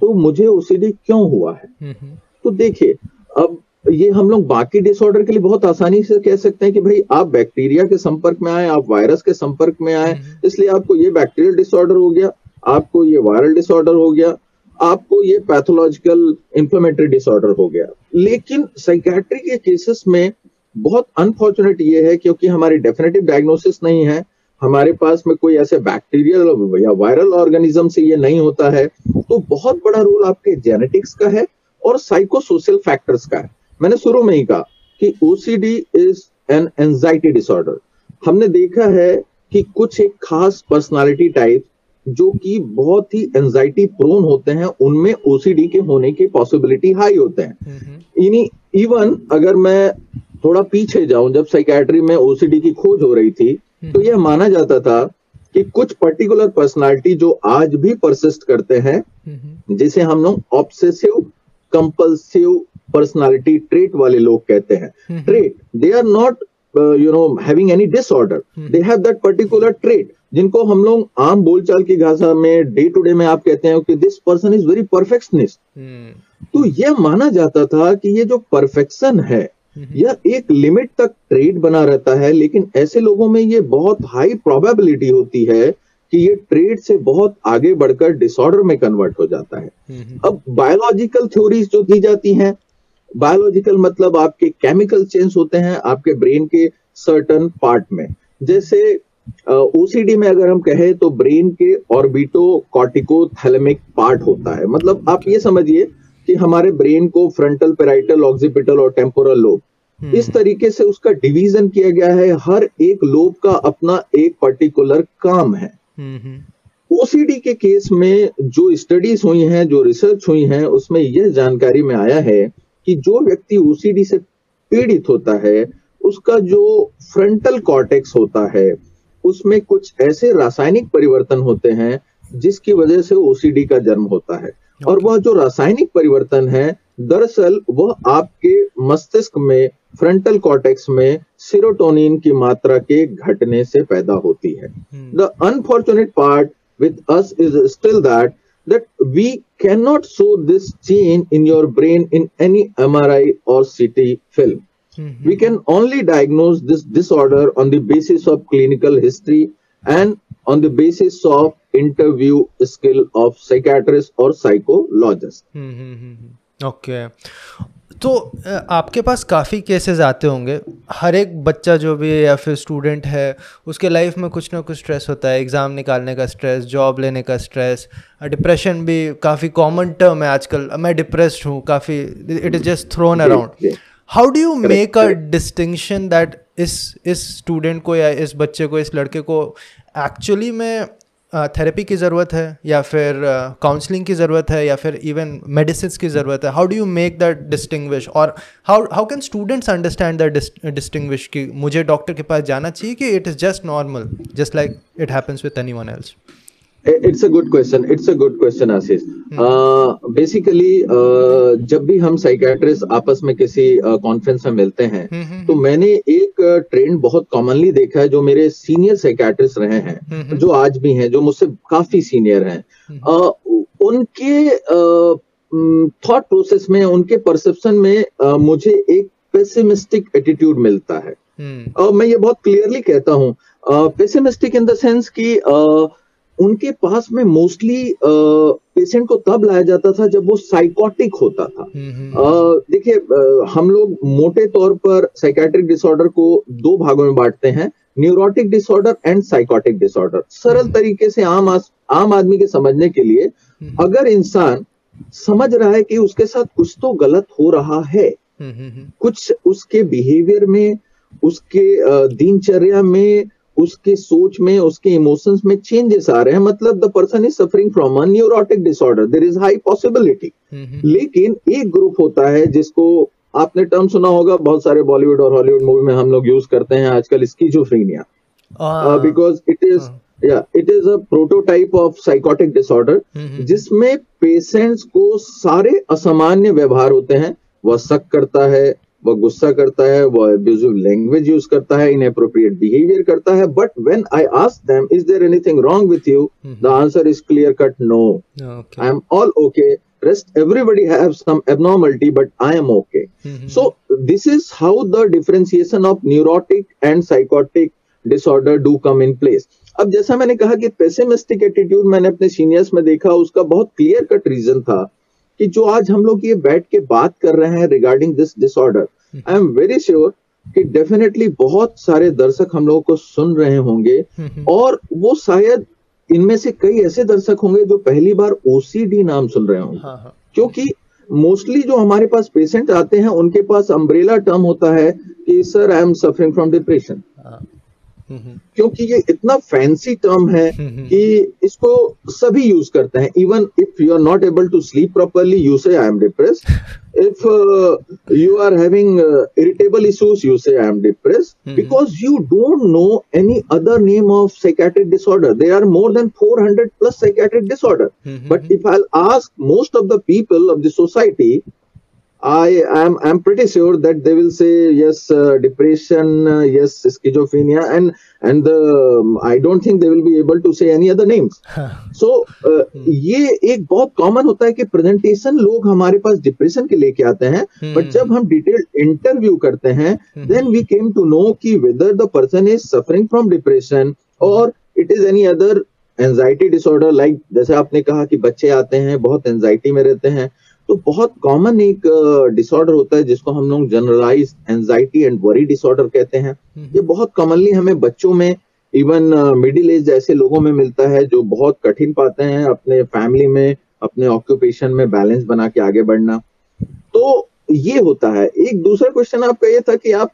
तो मुझे ओसीडी क्यों हुआ है? हम्म, हम्म। तो देखिए अब ये हम लोग बाकी डिसऑर्डर के लिए बहुत आसानी से कह सकते हैं कि भाई आप बैक्टीरिया के संपर्क में आए आप वायरस के संपर्क में आए हम्म, इसलिए आपको ये बैक्टीरियल डिसऑर्डर हो गया आपको ये वायरल डिसऑर्डर हो गया आपको ये पैथोलॉजिकल इंफ्लेमेटरी डिसऑर्डर हो गया। लेकिन साइकेट्री के केसेस में बहुत अनफॉर्चुनेट ये है क्योंकि हमारी डेफिनेटिव डायग्नोसिस नहीं है। हमारे पास में कोई ऐसे बैक्टीरियल या वायरल ऑर्गेनिज्म से ये नहीं होता है। तो बहुत बड़ा रोल आपके जेनेटिक्स का है और साइकोसोशल फैक्टर्स का है। मैंने शुरू में ही कहा कि OCD is an anxiety disorder हमने देखा है कि कुछ एक खास पर्सनालिटी टाइप जो कि बहुत ही एंजाइटी प्रोन होते हैं उनमें ओसीडी के होने की पॉसिबिलिटी हाई होते हैं। इवन अगर मैं थोड़ा पीछे जाऊँ जब साइकेट्री में ओसीडी की खोज हो रही थी तो यह माना जाता था कि कुछ पर्टिकुलर पर्सनालिटी जो आज भी परसिस्ट करते हैं जिसे हम लोग ऑब्सेसिव कंपल्सिव पर्सनालिटी ट्रेट वाले लोग कहते हैं। Trait they are not you know having any disorder they have that particular trait जिनको हम लोग आम बोलचाल की भाषा में डे टू डे में आप कहते हैं कि this person is very perfectionist तो यह माना जाता था कि ये जो परफेक्शन है हम्म। यह एक लिमिट तक ट्रेड बना रहता है लेकिन ऐसे लोगों में ये बहुत हाई प्रोबेबिलिटी होती है कि ये ट्रेड से बहुत आगे बढ़कर डिसऑर्डर में कन्वर्ट हो जाता है हम्म। अब बायोलॉजिकल थ्योरीज जो दी जाती हैं बायोलॉजिकल मतलब आपके केमिकल चेंज होते हैं आपके ब्रेन के सर्टन पार्ट में जैसे ओसीडी में अगर हम कहें तो ब्रेन के ऑर्बिटो कॉर्टिको थैलेमिक पार्ट होता है। मतलब आप ये समझिए कि हमारे ब्रेन को फ्रंटल पेराइटल ऑक्सीपिटल और टेम्पोरल लोब हम्म। इस तरीके से उसका डिवीज़न किया गया है। हर एक लोब का अपना एक पर्टिकुलर काम है। ओसीडी के केस में जो स्टडीज़ हुई हैं जो रिसर्च हुई हैं उसमें यह जानकारी में आया है कि जो व्यक्ति ओसीडी से पीड़ित होता है उसका जो फ्रंटल कॉर्टेक्स होता है उसमें कुछ ऐसे रासायनिक परिवर्तन होते हैं जिसकी वजह से ओसीडी का जन्म होता है। और वह जो रासायनिक परिवर्तन है दरअसल वह आपके मस्तिष्क में फ्रंटल कॉर्टेक्स में सिरोटोनिन की मात्रा के घटने से पैदा होती है। The unfortunate part with us is still that that we cannot show this change in your brain in any MRI or CT film. Mm-hmm. We can only diagnose this disorder on the basis of clinical history and on the basis of interview skill of psychiatrist or psychologist. Okay तो आपके पास काफ़ी cases आते होंगे। हर एक बच्चा जो भी है या फिर स्टूडेंट है उसके लाइफ में कुछ ना कुछ स्ट्रेस होता है। एग्ज़ाम निकालने का स्ट्रेस जॉब लेने का स्ट्रेस डिप्रेशन भी काफ़ी कॉमन टर्म है आजकल। मैं डिप्रेस्ड हूँ काफ़ी it is just thrown around how do you make a distinction that इस इस स्टूडेंट को या इस बच्चे को इस लड़के को एक्चुअली में थेरेपी की ज़रूरत है या फिर काउंसलिंग की ज़रूरत है या फिर इवन मेडिसिन की ज़रूरत है? How do you make that distinguish और how how can students understand that distinguish कि मुझे डॉक्टर के पास जाना चाहिए कि it is just normal just like it happens with anyone else it's a good question it's a good question Ashish basically जब भी हम साइकेट्रिस्ट आपस में किसी कॉन्फ्रेंस uh, में मिलते हैं हम्म, हम्म, तो मैंने एक ट्रेंड uh, बहुत कॉमनली देखा है जो मेरे सीनियर साइकेट्रिस्ट रहे हैं जो आज भी हैं जो मुझसे काफ़ी सीनियर हैं। uh, उनके थॉट uh, प्रोसेस में उनके परसेप्शन में मुझे एक पेसिमिस्टिक एटीट्यूड मिलता है। और मैं ये बहुत क्लियरली कहता हूँ। पेसिमिस्टिक इन द सेंस कि उनके पास में मोस्टली पेशेंट को तब लाया जाता था जब वो साइकोटिक होता था हम्म, हम्म। देखिए हम लोग मोटे तौर पर साइकेट्रिक डिसऑर्डर को दो भागों में बांटते हैं neurotic disorder and psychotic disorder सरल हम्म। तरीके से आम आस, आम आदमी के समझने के लिए अगर इंसान समझ रहा है कि उसके साथ कुछ तो गलत हो रहा है कुछ उसके बिहेवियर में उसके दिनचर्या में उसके सोच में उसके इमोशंस में चेंजेस आ रहे हैं। मतलब the person is suffering from a neurotic disorder there is high possibility लेकिन एक ग्रुप होता है जिसको आपने टर्म सुना होगा बहुत सारे बॉलीवुड और हॉलीवुड मूवी में हम लोग यूज़ करते हैं आजकल स्कीजोफ्रीनिया बिकॉज़ इट इज़ या it is a prototype of psychotic disorder जिसमें पेशेंट्स को सारे असामान्य व्यवहार होते हैं। वह शक करता है वह गुस्सा करता है वह एब्यूजिव लैंग्वेज यूज़ करता है इनअप्रोप्रिएट बिहेवियर करता है but when I ask them is there anything wrong with you the answer is clear cut no I am all okay rest everybody have some abnormality but i am okay. Mm-hmm. so this is how the differentiation of neurotic and psychotic disorder do come in place. अब जैसा मैंने कहा कि pessimistic attitude मैंने अपने seniors में देखा उसका बहुत क्लियर कट रीजन था। कि जो आज हम लोग ये बैठ के बात कर रहे हैं regarding this disorder I am very sure कि डेफिनेटली बहुत सारे दर्शक हम लोगों को सुन रहे होंगे। और वो शायद इनमें से कई ऐसे दर्शक होंगे जो पहली बार ओसीडी नाम सुन रहे होंगे हाँ, हाँ। क्योंकि मोस्टली जो हमारे पास पेशेंट आते हैं उनके पास अम्ब्रेला टर्म होता है कि sir I am suffering from depression क्योंकि ये इतना फैंसी टर्म है कि इसको सभी यूज़ करते हैं. Even if you are not able to sleep properly you say I am depress if you are having irritable issues you say I am depress because you don't know any other name of psychiatric disorder there are more than 400 plus psychiatric disorder but if I ask most of the people of the society I am I'm pretty sure that they will say yes uh, depression uh, yes schizophrenia and and the um, I don't think they will be able to say any other names. So uh, ये एक बहुत common होता है कि presentation लोग हमारे पास depression के लेके आते हैं बट जब हम डिटेल्ड इंटरव्यू करते हैं then we came to know कि whether the person is suffering from depression और it is any other anxiety disorder like जैसे आपने कहा कि बच्चे आते हैं बहुत एंजाइटी में रहते हैं तो बहुत कॉमन एक डिसऑर्डर होता है जिसको हम लोग generalize anxiety and worry disorder कहते हैं हम्म। ये बहुत कॉमनली हमें बच्चों में इवन मिडिल एज जैसे लोगों में मिलता है जो बहुत कठिन पाते हैं अपने फैमिली में अपने ऑक्यूपेशन में बैलेंस बना के आगे बढ़ना तो ये होता है एक दूसरा क्वेश्चन आपका ये था कि आप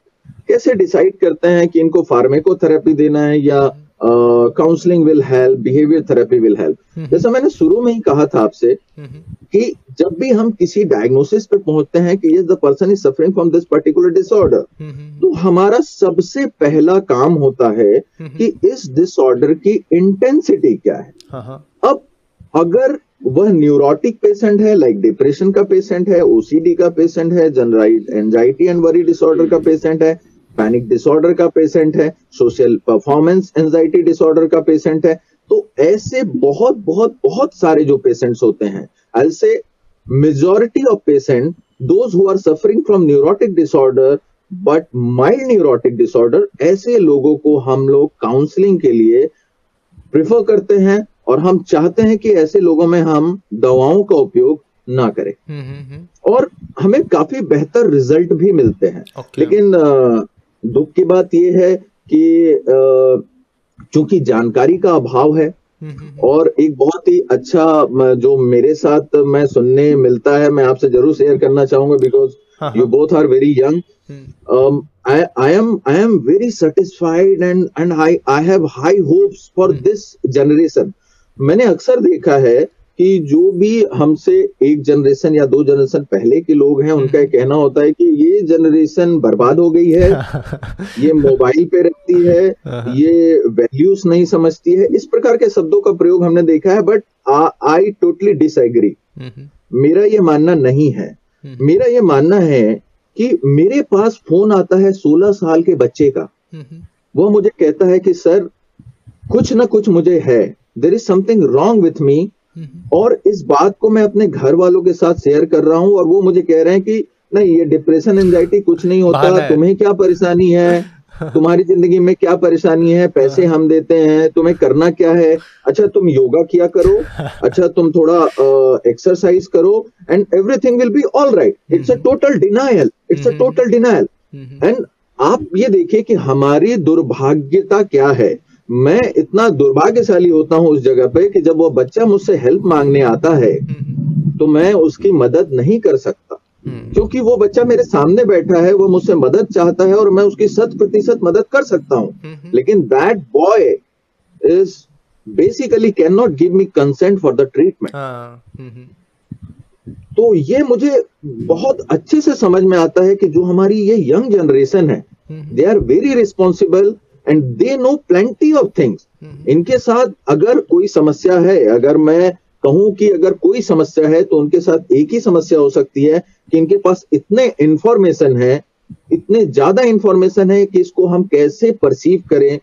कैसे डिसाइड करते हैं कि इनको फार्मेकोथेरेपी देना है या। Counselling will help behaviour therapy will help जैसा मैंने शुरू में ही कहा था आपसे हम्म। कि जब भी हम किसी डायग्नोसिस पे पहुँचते हैं कि the person is suffering from this particular disorder तो हमारा सबसे पहला काम होता है हम्म। कि इस डिसऑर्डर की इंटेंसिटी क्या है हाँ, हाँ। अब अगर वह न्यूरोटिक पेशेंट है लाइक like डिप्रेशन का पेशेंट है ओसीडी का पेशेंट है general anxiety and worry disorder का पेशेंट है पैनिक डिसऑर्डर का पेशेंट है सोशल परफॉर्मेंस एंजाइटी डिसऑर्डर का पेशेंट है तो ऐसे बहुत बहुत बहुत सारे जो पेशेंट्स होते हैं I say majority of patient those who are suffering from neurotic disorder but mild neurotic disorder ऐसे लोगों को हम लोग काउंसलिंग के लिए प्रिफर करते हैं और हम चाहते हैं कि ऐसे लोगों में हम दवाओं का उपयोग ना करें हम्म, हम्म, हम्म। और हमें काफ़ी बेहतर रिज़ल्ट भी मिलते हैं okay. लेकिन दुख की बात यह है कि चूँकि जानकारी का अभाव है और एक बहुत ही अच्छा जो मेरे साथ मैं सुनने मिलता है मैं आपसे ज़रूर शेयर करना चाहूँगा because you both are very young I am I am very satisfied and and I I have high hopes for this generation मैंने अक्सर देखा है कि जो भी हमसे एक जनरेशन या दो जनरेशन पहले के लोग हैं उनका हम्म। कहना होता है कि ये जनरेशन बर्बाद हो गई है ये मोबाइल पे रहती है हाँ। ये वैल्यूज़ नहीं समझती है। इस प्रकार के शब्दों का प्रयोग हमने देखा है बट आई टोटली डिसएग्री मेरा ये मानना नहीं है। मेरा ये मानना है कि मेरे पास फ़ोन आता है 16 साल के बच्चे का। वो मुझे कहता है कि सर कुछ ना कुछ मुझे है। There is something wrong with me और इस बात को मैं अपने घर वालों के साथ शेयर कर रहा हूँ और वो मुझे कह रहे हैं कि नहीं ये डिप्रेशन एंजाइटी कुछ नहीं होता। तुम्हें क्या परेशानी है? तुम्हारी ज़िंदगी में क्या परेशानी है? पैसे हाँ। हम देते हैं। तुम्हें करना क्या है? अच्छा तुम योगा किया करो। अच्छा तुम थोड़ा एक्सरसाइज uh, करो and everything will be all right it's a total denial it's a. Total denial and आप ये देखिए कि हमारी दुर्भाग्यता क्या है। मैं इतना दुर्भाग्यशाली होता हूँ उस जगह पे कि जब वो बच्चा मुझसे हेल्प मांगने आता है तो मैं उसकी मदद नहीं कर सकता। क्योंकि वो बच्चा मेरे सामने बैठा है वो मुझसे मदद चाहता है और मैं उसकी शत प्रतिशत मदद कर सकता हूँ। लेकिन that boy is basically can not give me consent for the treatment तो ये मुझे बहुत अच्छे से समझ में आता है कि जो हमारी ये यंग जनरेशन है they are very responsible and they know plenty of things इनके साथ अगर कोई समस्या है अगर मैं कहूँ कि अगर कोई समस्या है तो उनके साथ एक ही समस्या हो सकती है कि इनके पास इतने इंफॉर्मेशन है इतने ज़्यादा इंफॉर्मेशन है कि इसको हम कैसे परसीव करें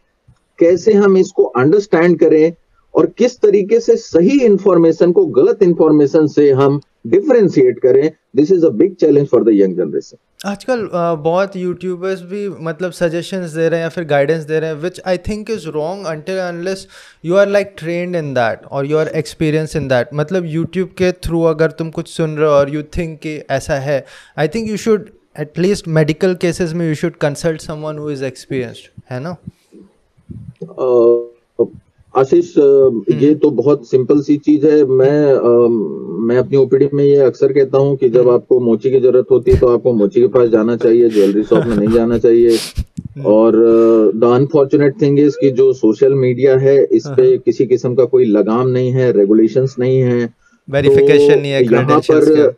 कैसे हम इसको अंडरस्टैंड करें और किस तरीके से सही इंफॉर्मेशन को गलत इंफॉर्मेशन से हम डिफरेंशिएट करें this is a big challenge for the young generation आजकल बहुत यूट्यूबर्स भी मतलब सजेशंस दे रहे हैं या फिर गाइडेंस दे रहे हैं which I think is wrong until unless you are like trained in that और you are experience in that मतलब यूट्यूब के थ्रू अगर तुम कुछ सुन रहे हो और यू थिंक कि ऐसा है I think you should at least medical cases में you should consult someone who is experienced है ना? अ, आशीष ये तो बहुत सिंपल सी चीज़ है। मैं अ, मैं अपनी ओपीडी में ये अक्सर कहता हूँ कि जब आपको मोची की ज़रूरत होती है तो आपको मोची के पास जाना चाहिए ज्वेलरी शॉप में नहीं जाना चाहिए। और द अनफॉर्चुनेट थिंग इज़ कि जो सोशल मीडिया है इस पे किसी किस्म का कोई लगाम नहीं है रेगुलेशंस नहीं है। वेरिफिकेशन तो नहीं है यहाँ पर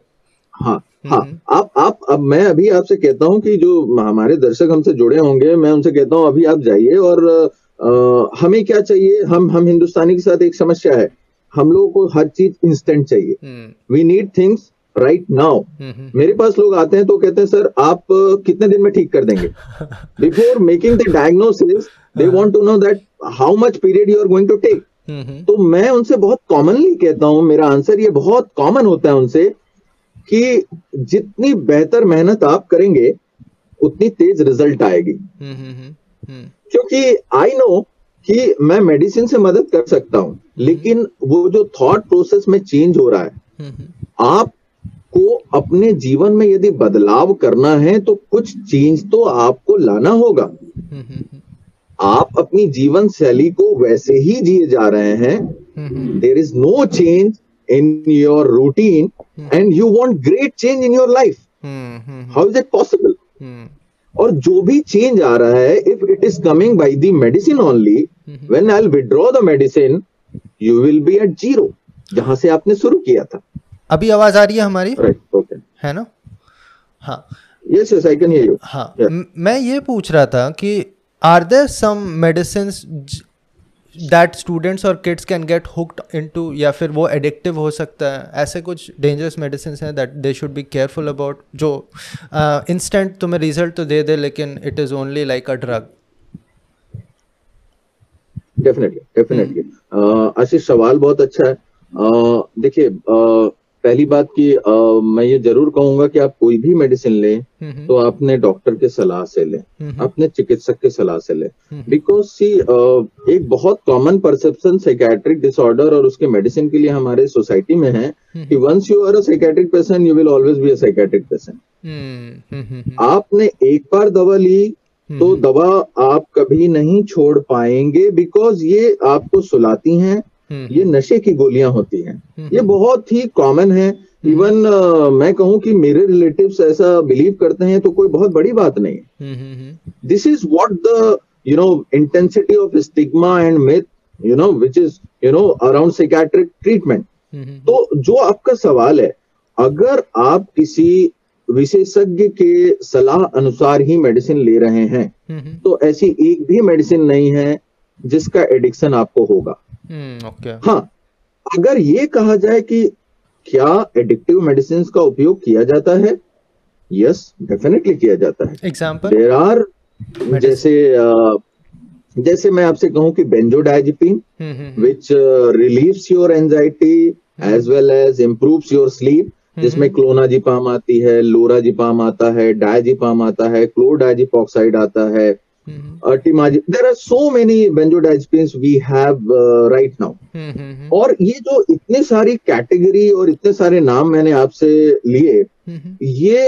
हाँ हाँ हम्म। आप आप अब मैं अभी आपसे कहता हूँ कि जो हमारे दर्शक हमसे जुड़े होंगे मैं उनसे कहता हूँ अभी आप जाइए और अ, हमें क्या चाहिए? हम हम हिंदुस्तानी के साथ एक समस्या है। हम लोगों को हर चीज़ इंस्टेंट चाहिए। हम्म, we need things right now hmm, hmm, मेरे पास लोग आते हैं तो कहते हैं सर आप कितने दिन में ठीक कर देंगे? Before making the diagnosis they want to know that how much period you are going to take hmm, hmm, तो मैं उनसे बहुत कॉमनली कहता हूँ मेरा आंसर ये बहुत कॉमन होता है उनसे कि जितनी बेहतर मेहनत आप करेंगे उतनी तेज रिज़ल्ट आएगी। क्योंकि आई नो कि मैं मेडिसिन से मदद कर सकता हूँ लेकिन वो जो थॉट प्रोसेस में चेंज हो रहा है हम्म, हम्म, आपको अपने जीवन में यदि बदलाव करना है तो कुछ चेंज तो आपको लाना होगा। हम्म, आप अपनी जीवन शैली को वैसे ही जिए जा रहे हैं। There is no change in your routine and you want great change in your life how is it hmm, और जो भी चेंज आ रहा है if it is coming by the medicine only when I withdraw the medicine you will be at zero जहाँ से आपने शुरू किया था। अभी आवाज़ आ रही है हमारी? राइट ओके है ना? हाँ। Yes yes I can hear you हाँ मैं ये पूछ रहा था कि are there some medicine that students और kids can get hooked into या फिर वो एडिक्टिव हो सकता है। ऐसे कुछ डेंजरस मेडिसिन हैं that they should be careful about जो इंस्टेंट uh, तुम्हें रिज़ल्ट तो दे दे लेकिन it is only like a drug definitely definitely Ashish सवाल बहुत अच्छा है। uh, देखिए अ, पहली बात कि अ, मैं ये ज़रूर कहूँगा कि आप कोई भी मेडिसिन लें तो आपने डॉक्टर के सलाह से लें अपने चिकित्सक के सलाह से लें। बिकॉज़ सी एक बहुत कॉमन परसेप्शन साइकेट्रिक डिसऑर्डर और उसके मेडिसिन के लिए हमारे सोसाइटी में है कि once you are a psychiatric patient you will always be a psychiatric patient आपने एक बार दवा ली तो दवा आप कभी नहीं छोड़ पाएँगे बिकॉज़ ये आपको सुलाती हैं ये नशे की गोलियाँ होती हैं। ये बहुत ही कॉमन है। इवन uh, मैं कहूँ कि मेरे रिलेटिव्स ऐसा बिलीव करते हैं तो कोई बहुत बड़ी बात नहीं। This is is what the you know intensity of stigma and myth you know which is you know around psychiatric treatment. तो जो आपका सवाल है अगर आप किसी विशेषज्ञ के सलाह अनुसार ही मेडिसिन ले रहे हैं तो ऐसी एक भी मेडिसिन नहीं है जिसका एडिक्शन आपको होगा। ओके हाँ अगर ये कहा जाए कि क्या एडिक्टिव मेडिसिन का उपयोग किया जाता है? यस डेफिनेटली किया जाता है। एग्ज़ाम्पल देर आर जैसे जैसे मैं आपसे कहूँ कि benzodiazepine which relieves your anxiety as well as improves your sleep जिसमें क्लोनाजिपाम आती है लोराजिपाम आता है डायजिपाम आता है क्लोडाजिपोक्साइड आता है अर्टिमाजी there are so many benzodiazepine we have right now और ये जो इतनी सारी कैटेगरी और इतने सारे नाम मैंने आपसे लिए ये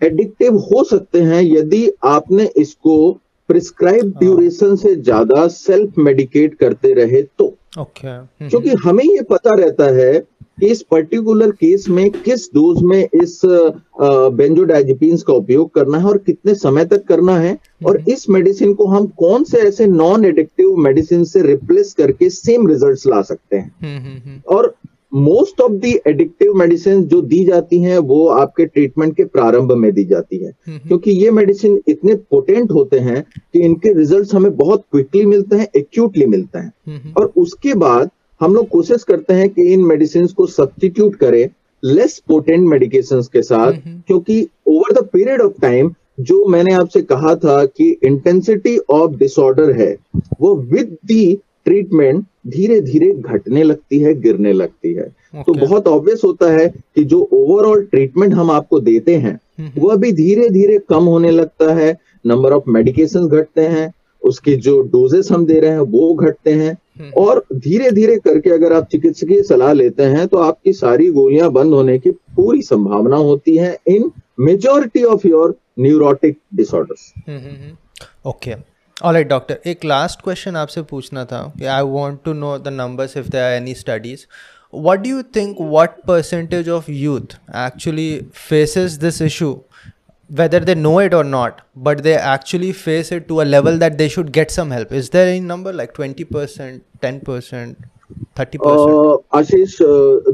एडिक्टिव हो सकते हैं यदि आपने इसको प्रिस्क्राइब ड्यूरेशन से ज़्यादा सेल्फ मेडिकेट करते रहे तो। Okay okay. क्योंकि हमें ये पता रहता है इस पर्टिकुलर केस में किस डोज में इस बेंजोडाइजिपिन का उपयोग करना है और कितने समय तक करना है? और इस मेडिसिन को हम कौन से ऐसे नॉन एडिक्टिव मेडिसिन से रिप्लेस करके सेम रिजल्ट्स ला सकते हैं? और most of the addictive medicine जो दी जाती हैं वो आपके ट्रीटमेंट के प्रारंभ में दी जाती है। क्योंकि ये मेडिसिन इतने पोटेंट होते हैं कि इनके रिजल्ट्स हमें बहुत क्विकली मिलते हैं एक्यूटली मिलते हैं। और उसके बाद हम लोग कोशिश करते हैं कि इन मेडिसिन को सब्सटीट्यूट करें लेस पोटेंट मेडिकेशन के साथ क्योंकि over the period of time जो मैंने आपसे कहा था कि इंटेंसिटी ऑफ़ डिसऑर्डर है वो विद दी ट्रीटमेंट धीरे धीरे घटने लगती है गिरने लगती है। तो okay. तो बहुत ऑब्वियस होता है कि जो ओवरऑल ट्रीटमेंट हम आपको देते हैं वह भी धीरे धीरे कम होने लगता है नंबर ऑफ़ मेडिकेशन घटते हैं उसकी जो डोजेस हम दे रहे हैं वो घटते हैं। और धीरे धीरे करके अगर आप चिकित्सकीय सलाह लेते हैं तो आपकी सारी गोलियाँ बंद होने की पूरी संभावना होती है in majority of your neurotic disorders okay alright doctor एक लास्ट क्वेश्चन आपसे पूछना था कि I want to know the numbers if there are any studies what do you think what percentage of youth actually faces this issue? whether they know it or not but they actually face it to a level that they should get some help is there any number like 20% 10% 30% Ashish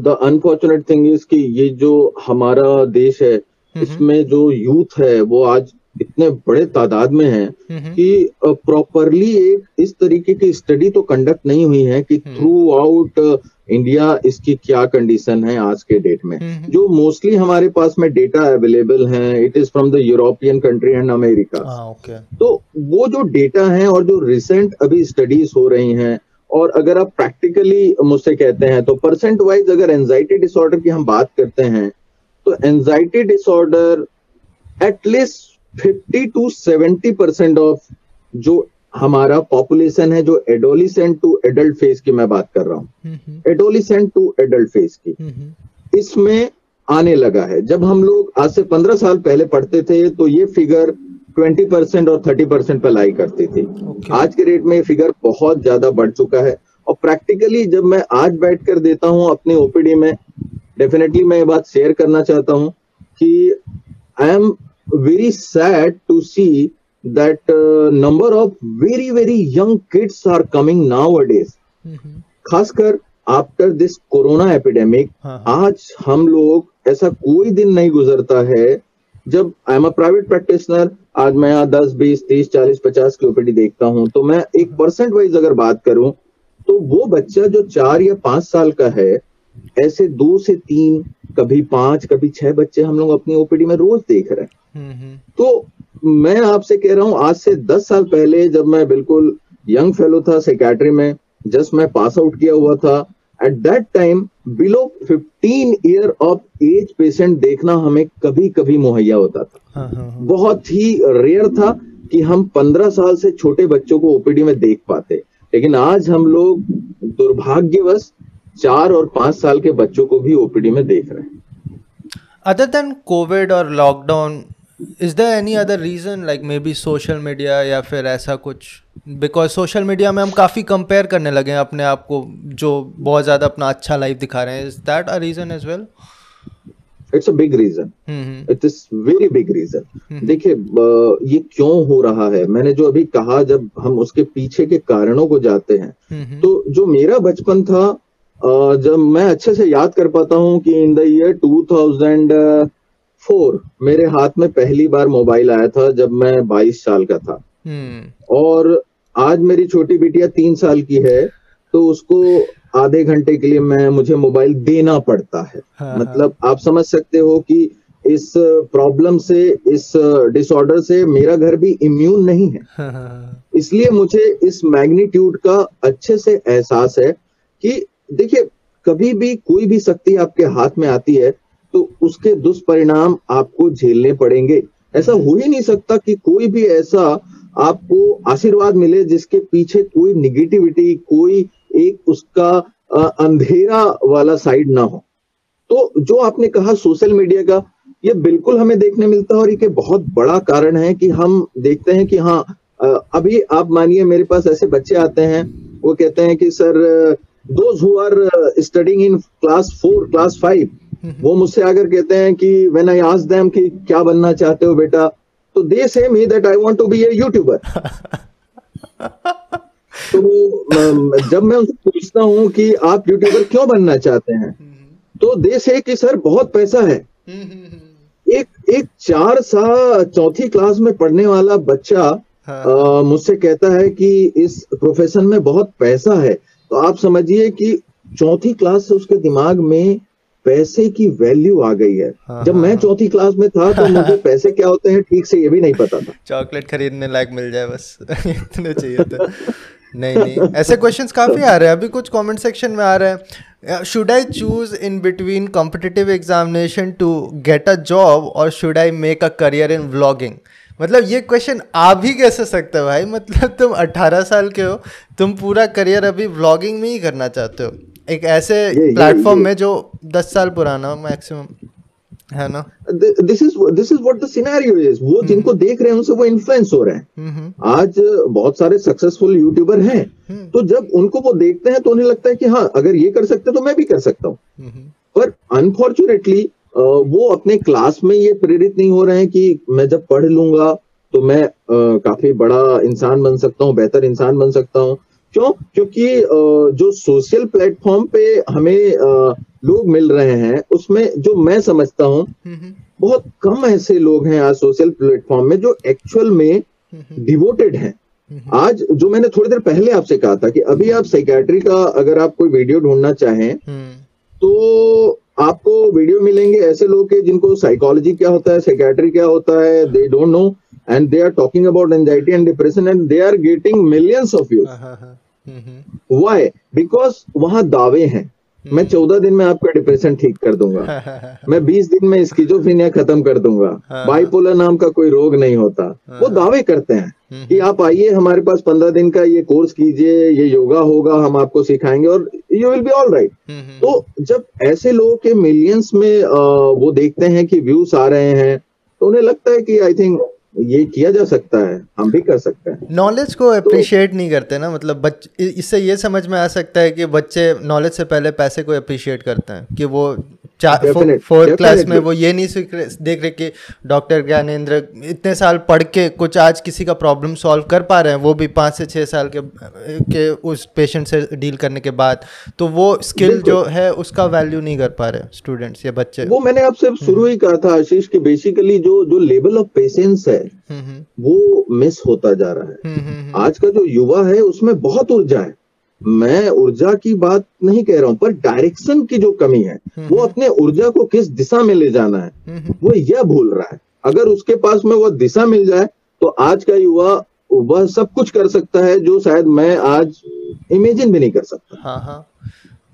the unfortunate thing is कि ये जो हमारा देश है इसमें जो youth है वो आज इतने बड़े तादाद में है कि प्रॉपरली एक इस तरीके की स्टडी तो कंडक्ट नहीं हुई है कि थ्रू आउट इंडिया इसकी क्या कंडीशन है आज के डेट में। जो मोस्टली हमारे पास में डेटा अवेलेबल है it is from the European country and America तो वो जो डेटा है और जो रिसेंट अभी स्टडीज़ हो रही हैं और अगर आप प्रैक्टिकली मुझसे कहते हैं तो परसेंट वाइज अगर एंजाइटी डिसऑर्डर की हम बात करते हैं तो anxiety disorder at least fifty to seventy percent of जो हमारा पॉपुलेशन है जो एडोलिसेंट टू एडल्ट फ़ेज़ की मैं बात कर रहा हूँ। एडोलिसेंट टू एडल्ट फ़ेज़ की। इसमें आने लगा है। जब हम लोग आज से पंद्रह साल पहले पढ़ते थे तो ये फिगर ट्वेंटी परसेंट और थर्टी परसेंट पर लाई करती थी। Okay. आज के रेट में ये फिगर बहुत ज़्यादा बढ़ चुका है। और प्रैक्टिकली जब मैं आज बैठ कर देता हूँ अपने ओपीडी में डेफिनेटली मैं ये बात शेयर करना चाहता हूँ कि I am very sad to see that uh, number of very very young kids are coming nowadays. Mm-hmm. खासकर आफ्टर दिस कोरोना एपिडेमिक आज हम लोग ऐसा कोई दिन नहीं गुजरता है जब I am a private practitioner आज मैं यहाँ दस बीस तीस चालीस पचास की ओपीडी देखता हूँ तो मैं एक परसेंट वाइज अगर बात करूँ तो वो बच्चा जो चार या पाँच साल का है ऐसे दो से तीन कभी पाँच कभी छह बच्चे हम लोग अपनी ओपीडी में रोज देख रहे हैं। तो मैं आपसे कह रहा हूँ आज से दस साल पहले जब मैं बिल्कुल यंग फेलो था सेक्रेटरी में जस्ट मैं पास आउट किया हुआ था at that time below 15 year of age patient देखना हमें कभी कभी मुहैया होता था. बहुत ही रेयर था कि हम 15 साल से छोटे बच्चों को ओपीडी में देख पाते। लेकिन आज हम लोग दुर्भाग्यवश चार और पाँच साल के बच्चों को भी ओपीडी में देख रहे हैं। अदर देन कोविड और lockdown is there any other reason like maybe social media या फिर ऐसा कुछ? बिकॉज़ सोशल मीडिया में हम काफ़ी कंपेयर करने लगे हैं अपने आप को जो बहुत ज़्यादा अपना अच्छा लाइफ दिखा रहे हैं। Is that a reason as well it's a big reason it is very big reason देखिए ये क्यों हो रहा है? मैंने जो अभी कहा जब हम उसके पीछे के कारणों को जाते हैं mm-hmm. तो जो मेरा बचपन था जब मैं अच्छे से याद कर पाता हूँ कि इन द ईयर 2004 मेरे हाथ में पहली बार मोबाइल आया था जब मैं 22 साल का था हम्म। और आज मेरी छोटी बिटिया तीन साल की है तो उसको आधे घंटे के लिए मैं मुझे मोबाइल देना पड़ता है हाँ, हाँ। मतलब आप समझ सकते हो कि इस प्रॉब्लम से इस डिसऑर्डर से मेरा घर भी इम्यून नहीं है हाँ, हाँ, हाँ। इसलिए मुझे इस मैग्नीट्यूड का अच्छे से एहसास है कि देखिए कभी भी कोई भी शक्ति आपके हाथ में आती है तो उसके दुष्परिणाम आपको झेलने पड़ेंगे। ऐसा हो ही नहीं सकता कि कोई भी ऐसा आपको आशीर्वाद मिले जिसके पीछे कोई निगेटिविटी कोई एक उसका अंधेरा वाला साइड ना हो। तो जो आपने कहा सोशल मीडिया का, ये बिल्कुल हमें देखने मिलता है और एक बहुत बड़ा कारण है कि हम देखते हैं कि हाँ अभी आप मानिए मेरे पास ऐसे बच्चे आते हैं, वो कहते हैं कि, sir those who are studying in class four class five वो मुझसे आकर कहते हैं कि व्हेन आई आस्क देम कि क्या बनना चाहते हो बेटा तो they say me that I want to be a YouTuber तो जब मैं उनसे पूछता हूँ कि आप यूट्यूबर क्यों बनना चाहते हैं तो दे से कि सर बहुत पैसा है। एक एक चार साल चौथी क्लास में पढ़ने वाला बच्चा हाँ। मुझसे कहता है कि इस प्रोफेशन में बहुत पैसा है। तो आप समझिए कि चौथी क्लास से उसके दिमाग में पैसे की वैल्यू आ गई है। हाँ, जब हाँ, मैं हाँ। चौथी क्लास में था तो मुझे पैसे क्या होते हैं ठीक से ये भी नहीं पता था। चॉकलेट खरीदने लायक मिल जाए बस। इतने चाहिए थे। नहीं नहीं। ऐसे क्वेश्चंस काफ़ी आ रहे हैं। अभी कुछ कमेंट सेक्शन में आ रहे हैं। Should I choose in between competitive examination to get a job और should I make a career in vlogging मतलब ये क्वेश्चन आ भी कैसे सकते हो भाई? मतलब तुम 18 साल के हो। तुम पूरा करियर अभी व्लॉगिंग में ही करना चाहते हो। एक ऐसे प्लेटफॉर्म में जो 10 साल पुराना मैक्सिमम है ना? This is this is what the scenario is वो हम्म। जिनको देख रहे हैं उनसे वो इन्फ्लुएंस हो रहे हैं। हम्म, हम्म। आज बहुत सारे सक्सेसफुल यूट्यूबर हैं। तो जब उनको वो देखते हैं तो उन्हें लगता है कि हाँ अगर ये कर सकते तो मैं भी कर सकता हूँ। पर अनफॉर्चुनेटली वो अपने क्लास में ये प्रेरित नहीं हो रहे हैं कि मैं जब पढ़ लूँगा तो मैं काफ़ी बड़ा इंसान बन सकता हूँ बेहतर इंसान बन सकता हूँ। क्यों? क्योंकि जो सोशल प्लेटफॉर्म पे हमें लोग मिल रहे हैं उसमें जो मैं समझता हूँ बहुत कम ऐसे लोग हैं आज सोशल प्लेटफॉर्म में जो एक्चुअल में डिवोटेड हैं। आज जो मैंने थोड़ी देर पहले आपसे कहा था कि अभी आप साइकेट्री का अगर आप कोई वीडियो ढूंढना चाहें तो आपको वीडियो मिलेंगे ऐसे लोग के जिनको साइकोलॉजी क्या होता है साइकेट्री क्या होता है they don't know and they are talking about anxiety and depression and they are getting millions of views why because वहाँ दावे हैं मैं हम्म। चौदह दिन में आपका डिप्रेशन ठीक कर दूँगा मैं बीस दिन में स्किजोफ्रेनिया खत्म कर दूँगा बाइपोलर हाँ। नाम का कोई रोग नहीं होता वो हाँ। दावे करते हैं हम्म। कि आप आइए हमारे पास पंद्रह दिन का ये कोर्स कीजिए ये योगा होगा हम आपको सिखाएँगे और you will be all right तो जब ऐसे लोगों के मिलियंस में वो देखते हैं कि व्यूज़ आ रहे हैं तो उन्हें लगता है कि आई थिंक ये किया जा सकता है हम भी कर सकते हैं। नॉलेज को अप्रिशिएट तो, नहीं करते ना मतलब बच इससे ये समझ में आ सकता है कि बच्चे नॉलेज से पहले पैसे को अप्रिशिएट करते हैं कि वो फोर्थ क्लास में वो ये नहीं सीख रहे देख रहे कि डॉक्टर ज्ञानेंद्र इतने साल पढ़ के कुछ आज किसी का प्रॉब्लम सॉल्व कर पा रहे हैं वो भी पाँच से छः साल के के उस पेशेंट से डील करने के बाद। तो वो स्किल जो है उसका वैल्यू नहीं कर पा रहे स्टूडेंट्स या बच्चे। वो मैंने आपसे शुरू ही कहा था आशीष कि बेसिकली जो जो लेवल ऑफ़ पेशेंस है हम्म, हम्म। वो मिस होता जा रहा है। हम्म, आज का जो युवा है उसमें बहुत ऊर्जा है। मैं ऊर्जा की बात नहीं कह रहा हूँ पर डायरेक्शन की जो कमी है वो अपने ऊर्जा को किस दिशा में ले जाना है वो यह भूल रहा है। अगर उसके पास में वो दिशा मिल जाए तो आज का युवा वह सब कुछ कर सकता है जो शायद मैं आज इमेजिन भी नहीं कर सकता। हाँ हाँ।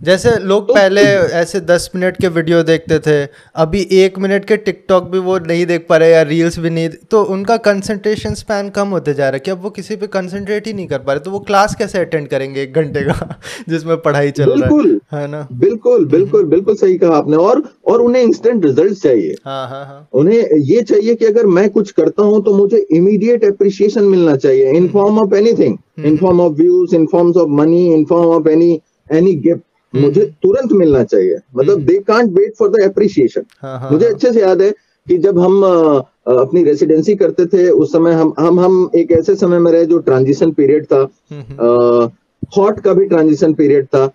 जैसे लोग तो, पहले ऐसे दस मिनट के वीडियो देखते थे अभी एक मिनट के टिकटॉक भी वो नहीं देख पा रहे या रील्स भी नहीं तो उनका कंसंट्रेशन स्पैन कम होते जा रहा है कि अब वो किसी पे कंसंट्रेट ही नहीं कर पा रहे तो वो क्लास कैसे अटेंड करेंगे एक घंटे का जिसमें पढ़ाई चल रहा है? है ना? बिल्कुल बिल्कुल बिल्कुल सही कहा आपने और और उन्हें इंस्टेंट रिज़ल्ट चाहिए। हाँ हाँ हाँ। उन्हें ये चाहिए कि अगर मैं कुछ करता हूँ तो मुझे इमीडिएट अप्रिशिएशन मिलना चाहिए in form of anything in form of views in form of money in form of any any gift hmm. मुझे तुरंत मिलना चाहिए। मतलब they can't wait for the appreciation मुझे हाँ। अच्छे से याद है कि जब हम अपनी रेसिडेंसी करते थे उस समय हम हम हम एक ऐसे समय में रहे जो ट्रांजिशन पीरियड था। हॉट हम्म, हम्म। का भी ट्रांजिशन पीरियड था।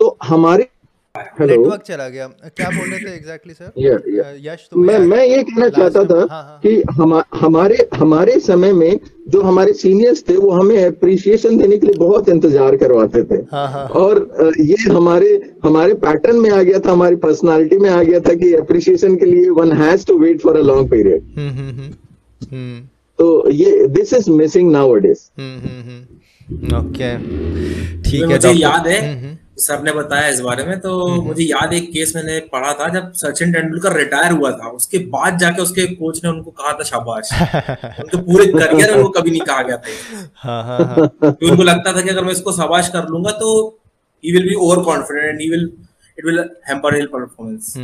तो हमारे नेटवर्क चला गया। क्या बोल रहे थे एग्जैक्टली सर यश मैं मैं ये कहना चाहता था हाँ, हाँ. कि हम हमारे हमारे समय में जो हमारे सीनियर्स थे वो हमें अप्रिशिएशन देने के लिए बहुत इंतज़ार करवाते थे। हाँ, हाँ. और ये हमारे हमारे पैटर्न में आ गया था हमारी पर्सनालिटी में आ गया था कि अप्रिशिएशन के लिए one has to wait for a long period तो ये this is missing now okay ठीक है मुझे याद है। हम्म, हम्म। सर ने बताया इस बारे में तो मुझे याद एक केस मैंने पढ़ा था जब सचिन तेंदुलकर रिटायर हुआ था। उसके बाद जाके उसके कोच ने उनको कहा था शाबाश। उनके पूरे करियर में वो कभी नहीं कहा गया था। हाँ, हाँ, हाँ. उनको लगता था कि अगर मैं इसको शाबाश कर लूँगा तो he will be over confident and he will it will hamper his performance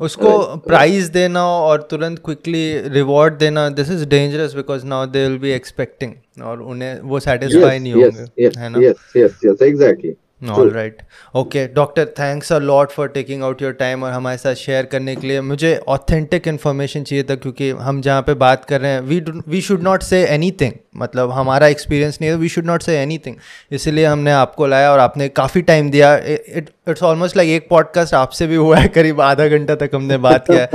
उसको प्राइज देना और तुरंत क्विकली रिवॉर्ड देना this is dangerous because now they will be expecting और उन्हें वो सेटिस्फाई नहीं होंगे है ना? Yes yes yes exactly all right okay doctor thanks a lot for taking out your time और हमारे साथ शेयर करने के लिए। मुझे ऑथेंटिक इन्फॉर्मेशन चाहिए था क्योंकि हम जहाँ पे बात कर रहे हैं we we should not say anything मतलब हमारा एक्सपीरियंस नहीं है we should not say anything इसीलिए हमने आपको लाया और आपने काफ़ी टाइम दिया। इट इट्स ऑलमोस्ट लाइक एक पॉडकास्ट आपसे भी हुआ है करीब आधा घंटा तक हमने बात किया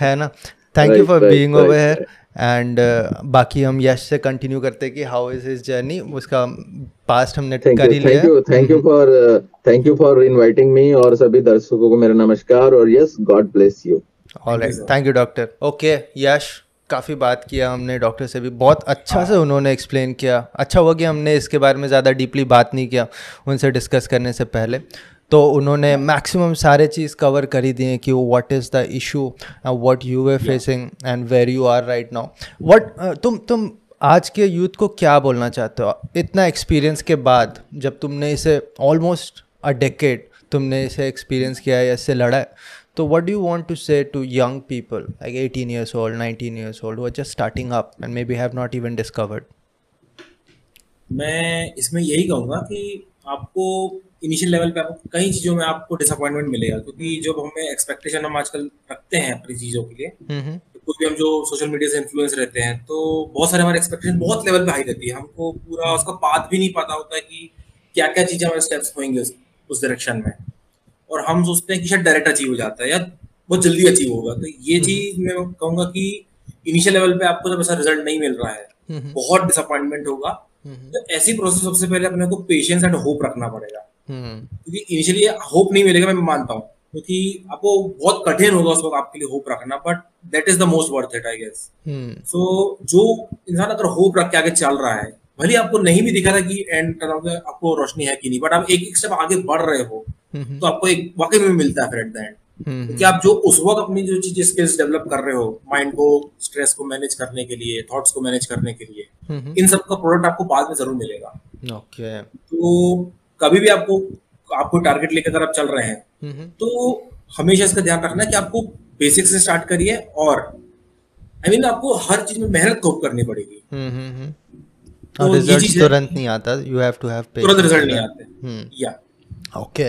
है। ना? Thank you for being over here and uh, बाकी हम यश से कंटिन्यू करते हैं कि हाउ इज़ हिज जर्नी उसका पास्ट हमने कर ही लिया। Thank you thank you for thank you for inviting me और सभी दर्शकों को मेरा नमस्कार और yes God bless you alright thank you doctor okay Yash काफ़ी बात किया हमने डॉक्टर से भी बहुत अच्छा से उन्होंने एक्सप्लेन किया। अच्छा हुआ कि हमने इसके बारे में ज़्यादा डीपली बात नहीं किया उनसे डिस्कस करने से पहले। तो उन्होंने मैक्सिमम सारे चीज़ कवर कर ही दिए कि what is the issue what you were facing and where you are right now what तुम तुम आज के यूथ को क्या बोलना चाहते हो? इतना एक्सपीरियंस के बाद जब तुमने इसे ऑलमोस्ट अ डेकेड तुमने इसे एक्सपीरियंस किया है या इससे लड़ा है तो what do want to say to young people like eighteen years old nineteen years old वो just starting up and maybe have not even discovered मैं इसमें यही कहूँगा कि आपको इनिशियल लेवल पे आपको कई चीज़ों में आपको डिसअपॉइंटमेंट मिलेगा क्योंकि जो हमें एक्सपेक्टेशन हम आजकल रखते हैं अपनी चीज़ों के लिए तो कोई भी हम जो सोशल मीडिया से इन्फ्लुएंस रहते हैं तो बहुत सारे हमारे एक्सपेक्टेशन बहुत लेवल पे हाई रहती है। हमको पूरा उसका पाथ भी नहीं पता होता है कि क्या क्या चीज़ें हमारे स्टेप्स होंगे उस, उस डायरेक्शन में। और हम सोचते हैं कि शायद डायरेक्ट अचीव हो जाता है या बहुत जल्दी अचीव होगा। तो ये। चीज़ मैं कहूँगा कि इनिशियल लेवल पे आपको जब ऐसा रिज़ल्ट नहीं मिल रहा है बहुत डिसअपॉइंटमेंट होगा। तो ऐसी प्रोसेस सबसे पहले अपने को पेशेंस एंड होप रखना पड़ेगा। क्योंकि इनिशियली होप नहीं मिलेगा मैं मानता हूँ। क्योंकि आपको बहुत कठिन होगा उस वक्त आपके लिए होप रखना but that is the most worth it I guess so जो इंसान अगर होप रख के आगे चल रहा है भले आपको नहीं भी दिखा था कि एंड आपको रोशनी है कि नहीं बट आप एक एक स्टेप आगे बढ़ रहे हो तो आपको एक वाकई में मिलता है फिर एट द एंड क्योंकि आप जो उस वक्त अपनी जो चीज़ें स्किल्स डेवलप कर रहे हो माइंड को स्ट्रेस को मैनेज करने के लिए थॉट्स को मैनेज करने के लिए इन सब का प्रोडक्ट आपको बाद में ज़रूर मिलेगा। Okay okay. तो कभी भी आपको आपको टारगेट लेकर अगर आप चल रहे हैं तो हमेशा इसका ध्यान रखना कि आपको बेसिक से स्टार्ट करिए और आई I मीन mean, आपको हर चीज़ में मेहनत खूब करनी पड़ेगी। तो रिज़ल्ट तुरंत नहीं आता यू हैव टू हैव तुरंत रिज़ल्ट नहीं आते। या ओके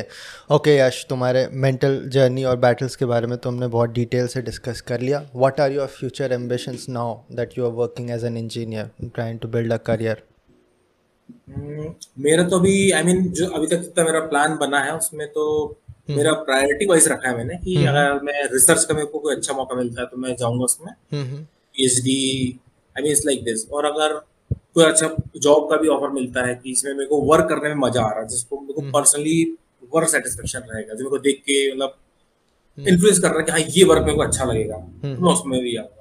ओके यश तुम्हारे मेंटल जर्नी और बैटल्स के बारे में तो हमने बहुत डिटेल से डिस्कस कर लिया। What are your future ambitions now that you are working as an engineer trying to build a career मेरा तो अभी आई I मीन mean, जो अभी तक जितना मेरा प्लान बना है उसमें तो hmm. मेरा प्रायोरिटी वाइज रखा है मैंने कि hmm. अगर मैं रिसर्च का मेरे को कोई अच्छा मौका मिलता है तो मैं जाऊँगा उसमें PhD I mean it's like this और अगर कोई अच्छा जॉब का भी ऑफ़र मिलता है कि इसमें मेरे को वर्क करने में मज़ा आ रहा है जिसको मेरे को पर्सनली वर्क सेटिस्फेक्शन रहेगा जो मेरे को देख के मतलब इन्फ्लुएंस कर रहा है कि हाँ ये वर्क मेरे को अच्छा लगेगा हम्म। तो मैं उसमें भी आऊँगा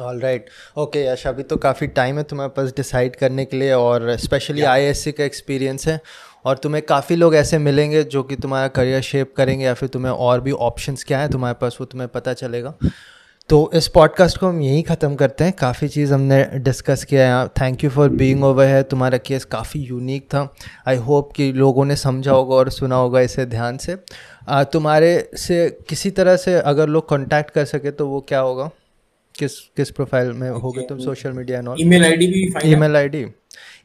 ऑल राइट ओके यश अभी तो काफ़ी टाइम है तुम्हारे पास डिसाइड करने के लिए और स्पेशली आईएससी का एक्सपीरियंस है और तुम्हें काफ़ी लोग ऐसे मिलेंगे जो कि तुम्हारा करियर शेप करेंगे या फिर तुम्हें और भी ऑप्शंस क्या है तुम्हारे पास वो तुम्हें पता चलेगा। तो इस पॉडकास्ट को हम यहीं ख़त्म करते हैं। काफ़ी चीज़ हमने डिस्कस किया है। Thank you for being over है तुम्हारा केस काफ़ी यूनिक था। आई होप कि लोगों ने समझा होगा और सुना होगा इसे ध्यान से। आ, तुम्हारे से किसी तरह से अगर लोग कांटेक्ट कर सके तो वो क्या होगा? किस किस प्रोफ़ाइल में होगे तुम social media and all email ID भी ईमेल आईडी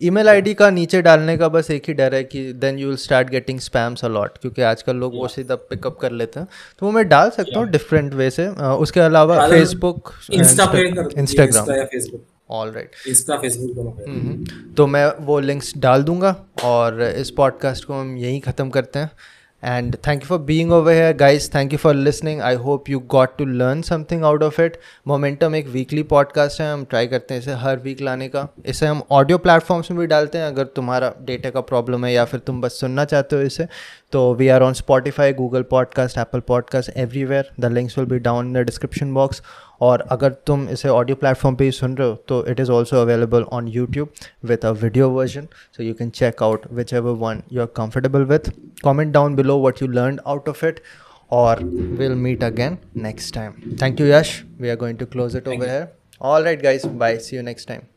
ईमेल आईडी का नीचे डालने का बस एक ही डर है कि then you will start getting spams a lot क्योंकि आजकल लोग वो सीधा पिकअप कर लेते हैं। तो वो मैं डाल सकता हूँ डिफरेंट वे से। उसके अलावा Facebook Instagram all right Facebook तो मैं वो लिंक्स डाल दूँगा और इस पॉडकास्ट को हम यहीं ख़त्म करते हैं। And thank you for being over here, guys. Thank you for listening. I hope you got to learn something out of it. Momentum एक वीकली पॉडकास्ट है, हम ट्राई करते हैं इसे हर वीक लाने का। इसे हम ऑडियो प्लेटफॉर्म्स में भी डालते हैं, अगर तुम्हारा डेटा का प्रॉब्लम है या फिर तुम बस सुनना चाहते हो इसे तो we are on Spotify Google podcast Apple podcast everywhere the links will be down in the description box और अगर तुम इसे ऑडियो प्लेटफॉर्म पे ही सुन रहे हो तो it is also available on YouTube with a video version so you can check out whichever one you are comfortable with comment down below what you learn out of it और will meet again next time thank you Yash we are going to close it over here all right guys bye see you next time.